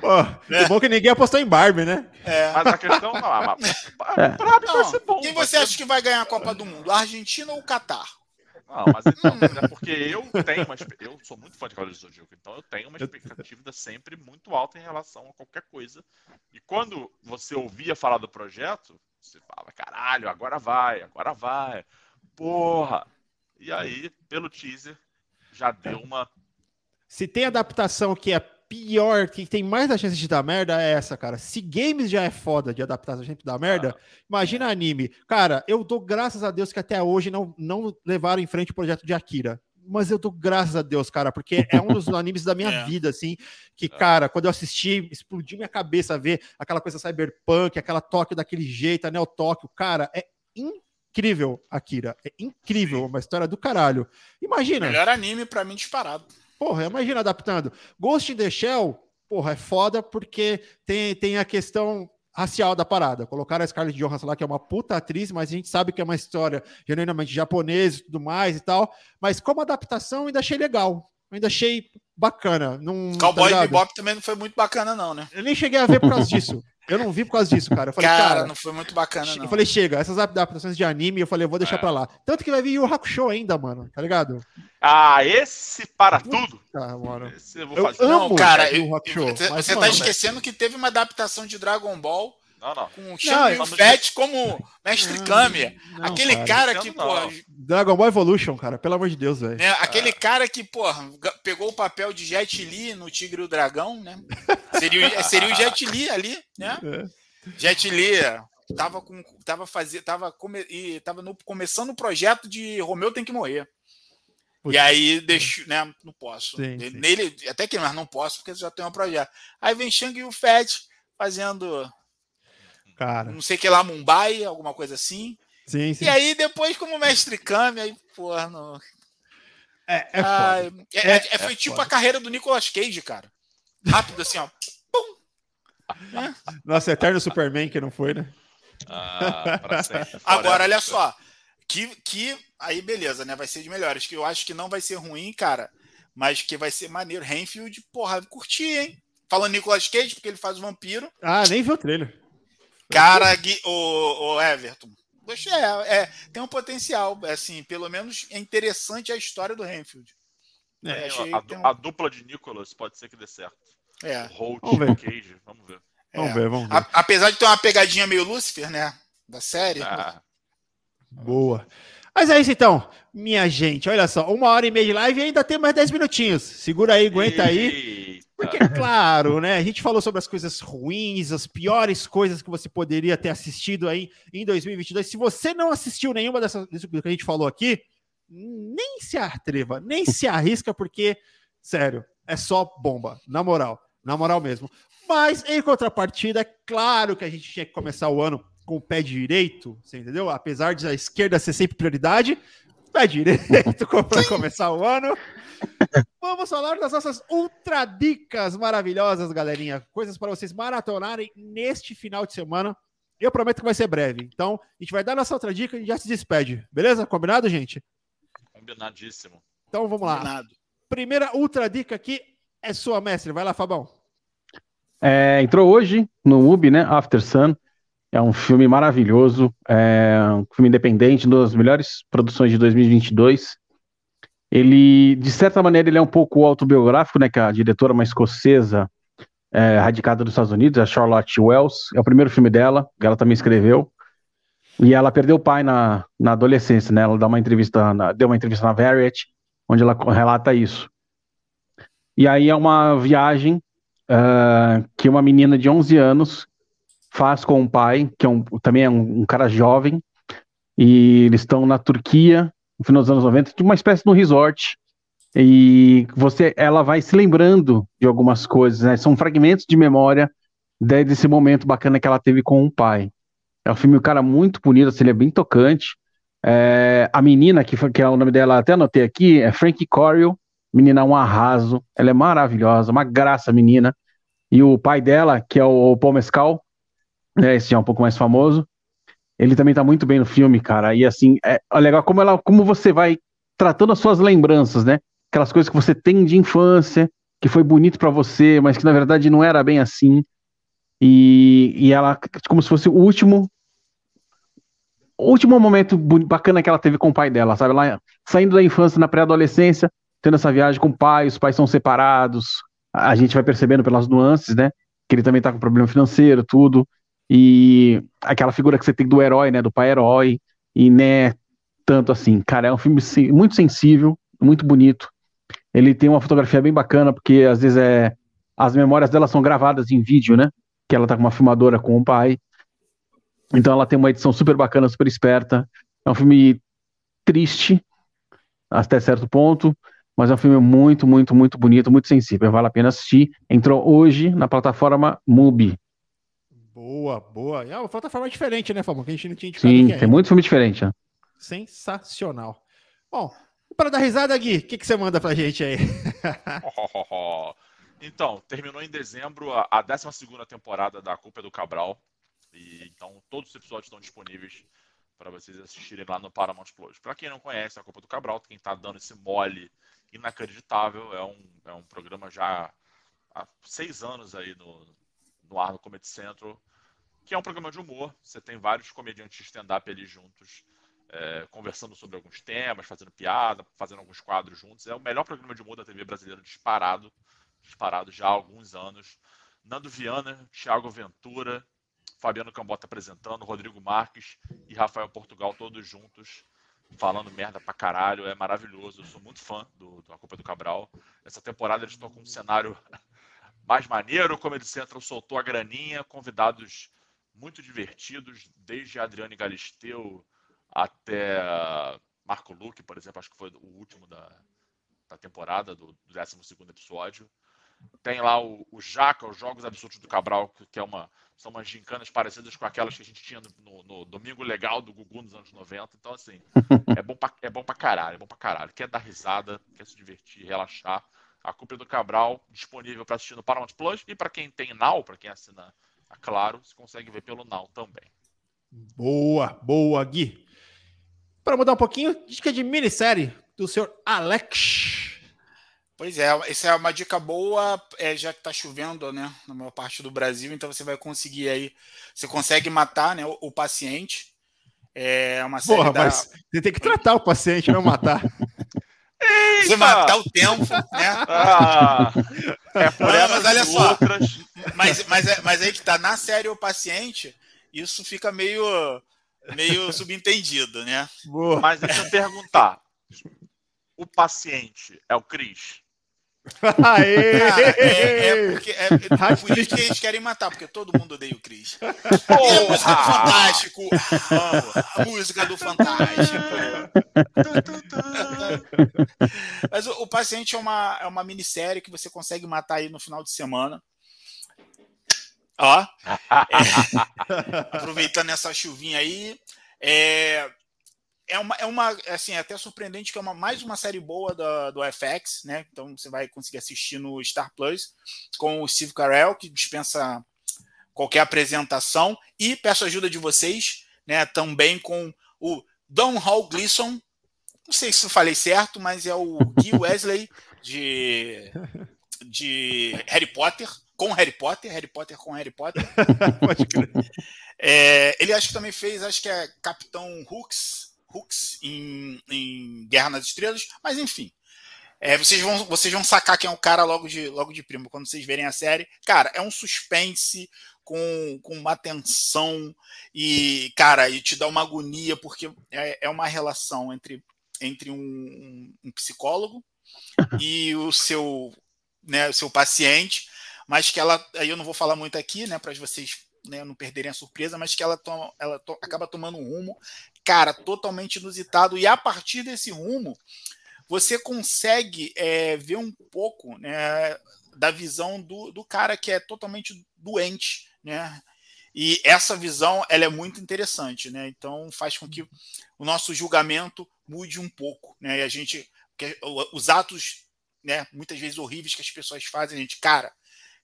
A: Pô, é. bom que ninguém apostou em Barbie, né?
C: É. Mas a questão não, a,
D: é. Barbie não, vai ser bom. Quem você acha que vai ganhar a Copa do Mundo? A Argentina ou o Catar?
C: Não, mas então, é porque eu tenho uma, eu sou muito fã de Cavaleiros do Zodíaco, então eu tenho uma expectativa sempre muito alta em relação a qualquer coisa. E quando você ouvia falar do projeto, você fala, caralho, agora vai, agora vai. Porra! E aí, pelo teaser, já deu uma.
A: Se tem adaptação que é pior, que tem mais a chance de dar merda, é essa, cara. Se games já é foda de adaptação gente dar merda, ah, imagina anime. Cara, eu dou graças a Deus que até hoje não, não levaram em frente o projeto de Akira mas eu dou graças a Deus, cara, porque é um dos animes da minha é. vida, assim, que, é. cara, quando eu assisti, explodiu minha cabeça ver aquela coisa cyberpunk, aquela toque daquele jeito, a Neo Tóquio, cara, é incrível, Akira, é incrível, Sim. uma história do caralho. Imagina.
D: Melhor anime para mim disparado.
A: Porra, imagina adaptando. Ghost in the Shell, porra, é foda porque tem, tem a questão racial da parada. Colocaram a Scarlett Johansson lá, que é uma puta atriz, mas a gente sabe que é uma história genuinamente japonesa e tudo mais e tal. Mas como adaptação, ainda achei legal. Ainda achei bacana. Num,
D: Cowboy tá Bebop também não foi muito bacana, não, né?
A: Eu nem cheguei a ver por causa disso. Eu não vi por causa disso, cara. Eu falei, cara, cara
D: não foi muito bacana, não.
A: Eu falei, chega, essas adaptações de anime, eu falei, eu vou deixar é. pra lá. Tanto que vai vir o Hakusho ainda, mano, tá ligado?
C: Ah, esse para tudo?
A: Ah, mano.
D: Esse eu vou eu fazer. Amo, não, cara, eu, você, você tá esquecendo que teve uma adaptação de Dragon Ball
C: não, não.
D: Com o Shang Fett como mestre Kami. Aquele cara, cara que, pô.
A: Dragon Ball Evolution, cara, pelo amor de Deus, velho.
D: Né? Aquele é. cara que, pô, pegou o papel de Jet Li no Tigre e o Dragão, né? Seria, seria o Jet Li ali, né? É. Jet Li tava com tava fazer tava come, e tava no, começando o projeto de Romeu tem que morrer. Putz. E aí deixo, né, não posso. Sim, Nele sim. até que mas não posso porque já tem um projeto. Aí vem Shang e o Fett fazendo
A: Cara.
D: Não sei que lá, Mumbai, alguma coisa assim.
A: Sim, sim.
D: E aí, depois, como mestre Kami, aí, porra, não.
A: É, é, ah,
D: é, é, é, foi tipo foda. a carreira do Nicolas Cage, cara. Rápido assim, ó. Pum.
A: Nossa, Eterno Superman que não foi, né?
C: Ah,
D: Agora, olha só. Que, que aí, beleza, né? Vai ser de melhores. Que eu acho que não vai ser ruim, cara. Mas que vai ser maneiro. Renfield, porra, curti, hein? Falando Nicolas Cage, porque ele faz o vampiro.
A: Ah, nem viu o trailer.
D: Cara, o, o Everton. É, é, tem um potencial, assim, pelo menos é interessante a história do Renfield.
C: É, a, um... a, dupla de Nicolas pode ser que dê certo.
D: É.
C: O Holt e o Cage, vamos ver.
A: É. Vamos ver, vamos ver.
D: A, apesar de ter uma pegadinha meio Lucifer, né? Da série. Ah.
A: Boa. Mas é isso então, minha gente. Olha só, uma hora e meia de live e ainda tem mais 10 minutinhos. Segura aí, aguenta aí. Porque, claro, né? A gente falou sobre as coisas ruins, as piores coisas que você poderia ter assistido aí em 2022. Se você não assistiu nenhuma dessas que a gente falou aqui, nem se atreva, nem se arrisca, porque, sério, é só bomba. Na moral, na moral mesmo. Mas, em contrapartida, é claro que a gente tinha que começar o ano com o pé direito, você entendeu? Apesar de a esquerda ser sempre prioridade, pé direito para começar o ano. Vamos falar das nossas ultra dicas maravilhosas, galerinha. Coisas para vocês maratonarem neste final de semana. Eu prometo que vai ser breve. Então, a gente vai dar nossa outra dica e já se despede. Beleza? Combinado, gente?
C: Combinadíssimo.
A: Então, vamos lá. Combinado. Primeira ultra dica aqui é sua, mestre. Vai lá, Fabão.
B: É, entrou hoje no UB, né? After Sun. É um filme maravilhoso, é um filme independente, uma das melhores produções de 2022. Ele, de certa maneira, ele é um pouco autobiográfico, né? Que a diretora, uma escocesa, é, radicada dos Estados Unidos, a Charlotte Wells, é o primeiro filme dela, ela também escreveu. E ela perdeu o pai na, na adolescência, né? Ela dá uma entrevista, na, deu uma entrevista na Variety, onde ela relata isso. E aí é uma viagem uh, que uma menina de 11 anos faz com o pai, que é um, também é um, um cara jovem, e eles estão na Turquia, no final dos anos 90, de uma espécie de um resort, e você, ela vai se lembrando de algumas coisas, né? São fragmentos de memória desse momento bacana que ela teve com o pai. É um filme, cara, muito bonito, assim, ele é bem tocante. É, a menina, que, que é o nome dela, até anotei aqui, é Frankie Corio, menina um arraso, ela é maravilhosa, uma graça menina. E o pai dela, que é o Paul Mescal, né, esse é um pouco mais famoso. Ele também tá muito bem no filme, cara. E assim, é, é legal como ela, como você vai tratando as suas lembranças, né? Aquelas coisas que você tem de infância, que foi bonito para você, mas que na verdade não era bem assim. E, e ela, como se fosse o último último momento bacana que ela teve com o pai dela, sabe? Lá, saindo da infância na pré-adolescência, tendo essa viagem com o pai, os pais são separados, a gente vai percebendo pelas nuances, né? Que ele também tá com problema financeiro, tudo e aquela figura que você tem do herói, né, do pai herói, e né, tanto assim, cara, é um filme muito sensível, muito bonito. Ele tem uma fotografia bem bacana, porque às vezes é as memórias dela são gravadas em vídeo, né? Que ela tá com uma filmadora com o pai. Então ela tem uma edição super bacana, super esperta. É um filme triste até certo ponto, mas é um filme muito, muito, muito bonito, muito sensível. Vale a pena assistir. Entrou hoje na plataforma Mubi.
A: Boa, boa. É uma plataforma diferente, né, Fabão? Que a gente não tinha
B: indicado Sim, tem muito filme diferente. Né?
A: Sensacional. Bom, para dar risada, Gui, o que, que você manda pra gente aí?
C: então, terminou em dezembro a, a 12 temporada da Culpa é do Cabral. E, então, todos os episódios estão disponíveis para vocês assistirem lá no Paramount Plus. Para quem não conhece a Culpa do Cabral, quem está dando esse mole inacreditável, é um, é um programa já há seis anos aí no, no ar no Comedy Central, que é um programa de humor. Você tem vários comediantes de stand-up ali juntos, é, conversando sobre alguns temas, fazendo piada, fazendo alguns quadros juntos. É o melhor programa de humor da TV brasileira disparado, disparado já há alguns anos. Nando Viana, Thiago Ventura, Fabiano Cambota apresentando, Rodrigo Marques e Rafael Portugal, todos juntos, falando merda pra caralho. É maravilhoso. Eu sou muito fã do, do A Culpa do Cabral. Essa temporada eles estão com um cenário mais maneiro. O Comedy Central soltou a graninha, convidados muito divertidos, desde Adriane Galisteu até Marco Luque, por exemplo, acho que foi o último da, da temporada, do, do 12 episódio. Tem lá o, o Jaca, os Jogos Absurdos do Cabral, que é uma, são umas gincanas parecidas com aquelas que a gente tinha no, no Domingo Legal do Gugu nos anos 90. Então, assim, é bom, pra, é bom pra caralho, é bom pra caralho. Quer dar risada, quer se divertir, relaxar, a Culpa do Cabral, disponível para assistir no Paramount Plus. E para quem tem Now, para quem assina a Claro, você consegue ver pelo Now também.
A: Boa, boa, Gui. Para mudar um pouquinho, dica de minissérie do senhor Alex.
D: Pois é, essa é uma dica boa, é, já que está chovendo, né, na maior parte do Brasil, então você vai conseguir aí, você consegue matar, né, o, o paciente. É uma série
A: Porra, da... mas você tem que tratar o paciente, não matar.
D: Você matar o tempo, né? Ah, é por não, mas olha só. Mas, mas, é, mas aí que tá, na série o paciente, isso fica meio, meio subentendido, né?
C: Boa. Mas deixa eu perguntar. O paciente é o Cris?
D: Aê! Cara, é, é, porque, é, é por isso que eles querem matar, porque todo mundo odeia o Chris. É a música do Fantástico. a música do Fantástico. Mas o, o, Paciente é uma, é uma minissérie que você consegue matar aí no final de semana. Ó. É, aproveitando essa chuvinha aí. É, é uma, é uma assim, é até surpreendente que é uma, mais uma série boa do, do FX, né? Então você vai conseguir assistir no Star Plus com o Steve Carell, que dispensa qualquer apresentação. E peço ajuda de vocês, né? Também com o Don Hall Gleason. Não sei se eu falei certo, mas é o Guy Wesley de, de Harry Potter, com Harry Potter, Harry Potter com Harry Potter. Pode crer. É, ele acho que também fez, acho que é Capitão Hooks, Hooks em, em Guerra nas Estrelas, mas enfim. É, vocês, vão, vocês vão sacar quem é o cara logo de, logo de primo, quando vocês verem a série. Cara, é um suspense com, com uma tensão e, cara, e te dá uma agonia, porque é, é uma relação entre, entre um, um psicólogo e o seu, né, o seu paciente, mas que ela, aí eu não vou falar muito aqui, né, para vocês né, não perderem a surpresa, mas que ela, toma, ela to, acaba tomando um rumo cara, totalmente inusitado. E a partir desse rumo, você consegue é, ver um pouco né, da visão do, do cara que é totalmente doente, né? E essa visão ela é muito interessante, né? Então faz com que o nosso julgamento mude um pouco, né? E a gente, os atos, né? Muitas vezes horríveis que as pessoas fazem, a gente, cara,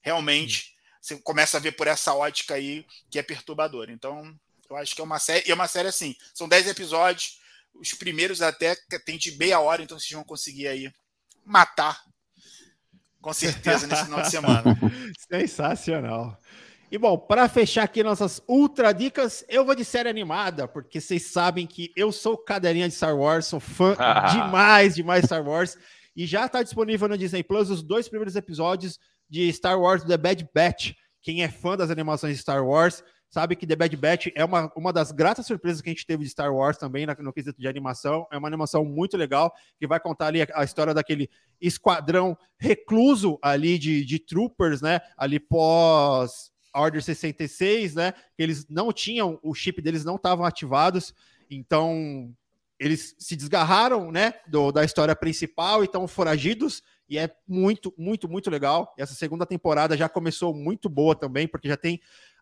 D: realmente você começa a ver por essa ótica aí que é perturbadora. Então eu acho que é uma série. E é uma série assim. São 10 episódios. Os primeiros até tem de meia hora, então vocês vão conseguir aí matar. Com certeza nesse final de semana.
A: Sensacional. E bom, para fechar aqui nossas ultra dicas, eu vou de série animada, porque vocês sabem que eu sou cadeirinha de Star Wars, sou fã demais, demais Star Wars. E já está disponível no Disney Plus os dois primeiros episódios de Star Wars The Bad Batch. Quem é fã das animações de Star Wars sabe que The Bad Batch é uma, uma das gratas surpresas que a gente teve de Star Wars também no, no quesito de animação. É uma animação muito legal que vai contar ali a, a história daquele esquadrão recluso ali de, de troopers, né? Ali pós Order 66, né? Eles não tinham, o chip deles não estavam ativados, então eles se desgarraram, né, do, da história principal e estão foragidos e é muito, muito, muito legal. E essa segunda temporada já começou muito boa também, porque já tem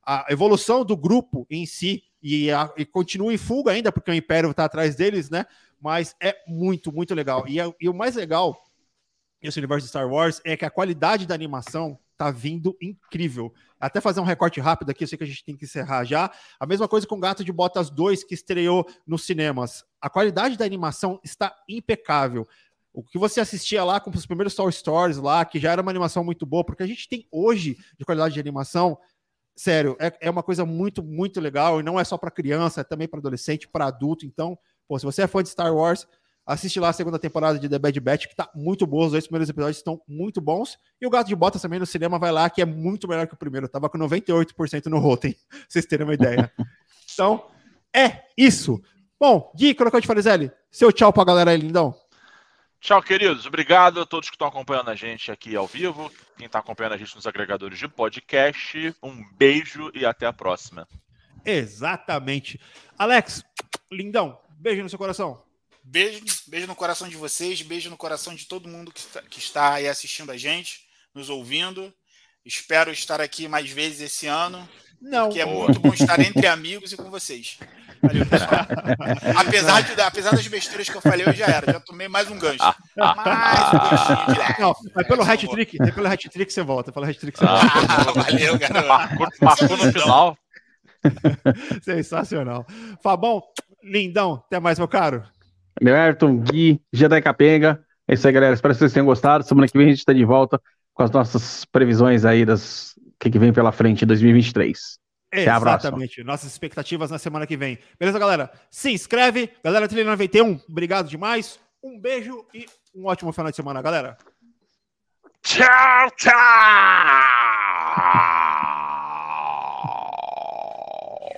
A: a evolução do grupo em si e, a, e continua em fuga ainda, porque o Império está atrás deles, né? Mas é muito, muito legal. E, é, e o mais legal nesse universo de Star Wars é que a qualidade da animação tá vindo incrível. Até fazer um recorte rápido aqui, eu sei que a gente tem que encerrar já. A mesma coisa com Gato de Botas 2, que estreou nos cinemas. A qualidade da animação está impecável. O que você assistia lá com os primeiros Star Stories lá, que já era uma animação muito boa, porque a gente tem hoje de qualidade de animação sério, é, é uma coisa muito, muito legal. E não é só para criança, é também para adolescente, para adulto. Então, pô, se você é fã de Star Wars, assiste lá a segunda temporada de The Bad Batch, que tá muito boa. Os dois primeiros episódios estão muito bons. E o Gato de Botas também no cinema vai lá, que é muito melhor que o primeiro. Tava com 98% no Rotten, pra vocês terem uma ideia. Então, é isso. Bom, Gui, Crocante Farizelli, seu tchau pra galera aí, lindão.
C: Tchau, queridos. Obrigado a todos que estão acompanhando a gente aqui ao vivo, quem está acompanhando a gente nos agregadores de podcast. Um beijo e até a próxima.
A: Exatamente. Alex, lindão, beijo no seu coração.
D: Beijo, beijo no coração de vocês, beijo no coração de todo mundo que está, que está aí assistindo a gente, nos ouvindo. Espero estar aqui mais vezes esse ano. Não. Que é muito bom estar entre amigos e com vocês. Apesar, de, apesar das besteiras que eu falei, eu já era. Já tomei mais um gancho. mais um
A: ganchinho de Não, mas pelo hat-trick, pelo hat-trick você volta. Pelo hat-trick você volta. Ah, valeu,
C: garoto. Marcou no final.
A: Sensacional. Fabão, Lindão, até mais, meu caro.
B: Meu Ayrton, Gui, Jedi Capenga. É isso aí, galera. Espero que vocês tenham gostado. Semana que vem a gente está de volta com as nossas previsões aí das que, que vem pela frente em 2023.
A: Exatamente. Nossas expectativas na semana que vem. Beleza, galera? Se inscreve. Galera Trilha 91, obrigado demais. Um beijo e um ótimo final de semana, galera.
C: Tchau, tchau!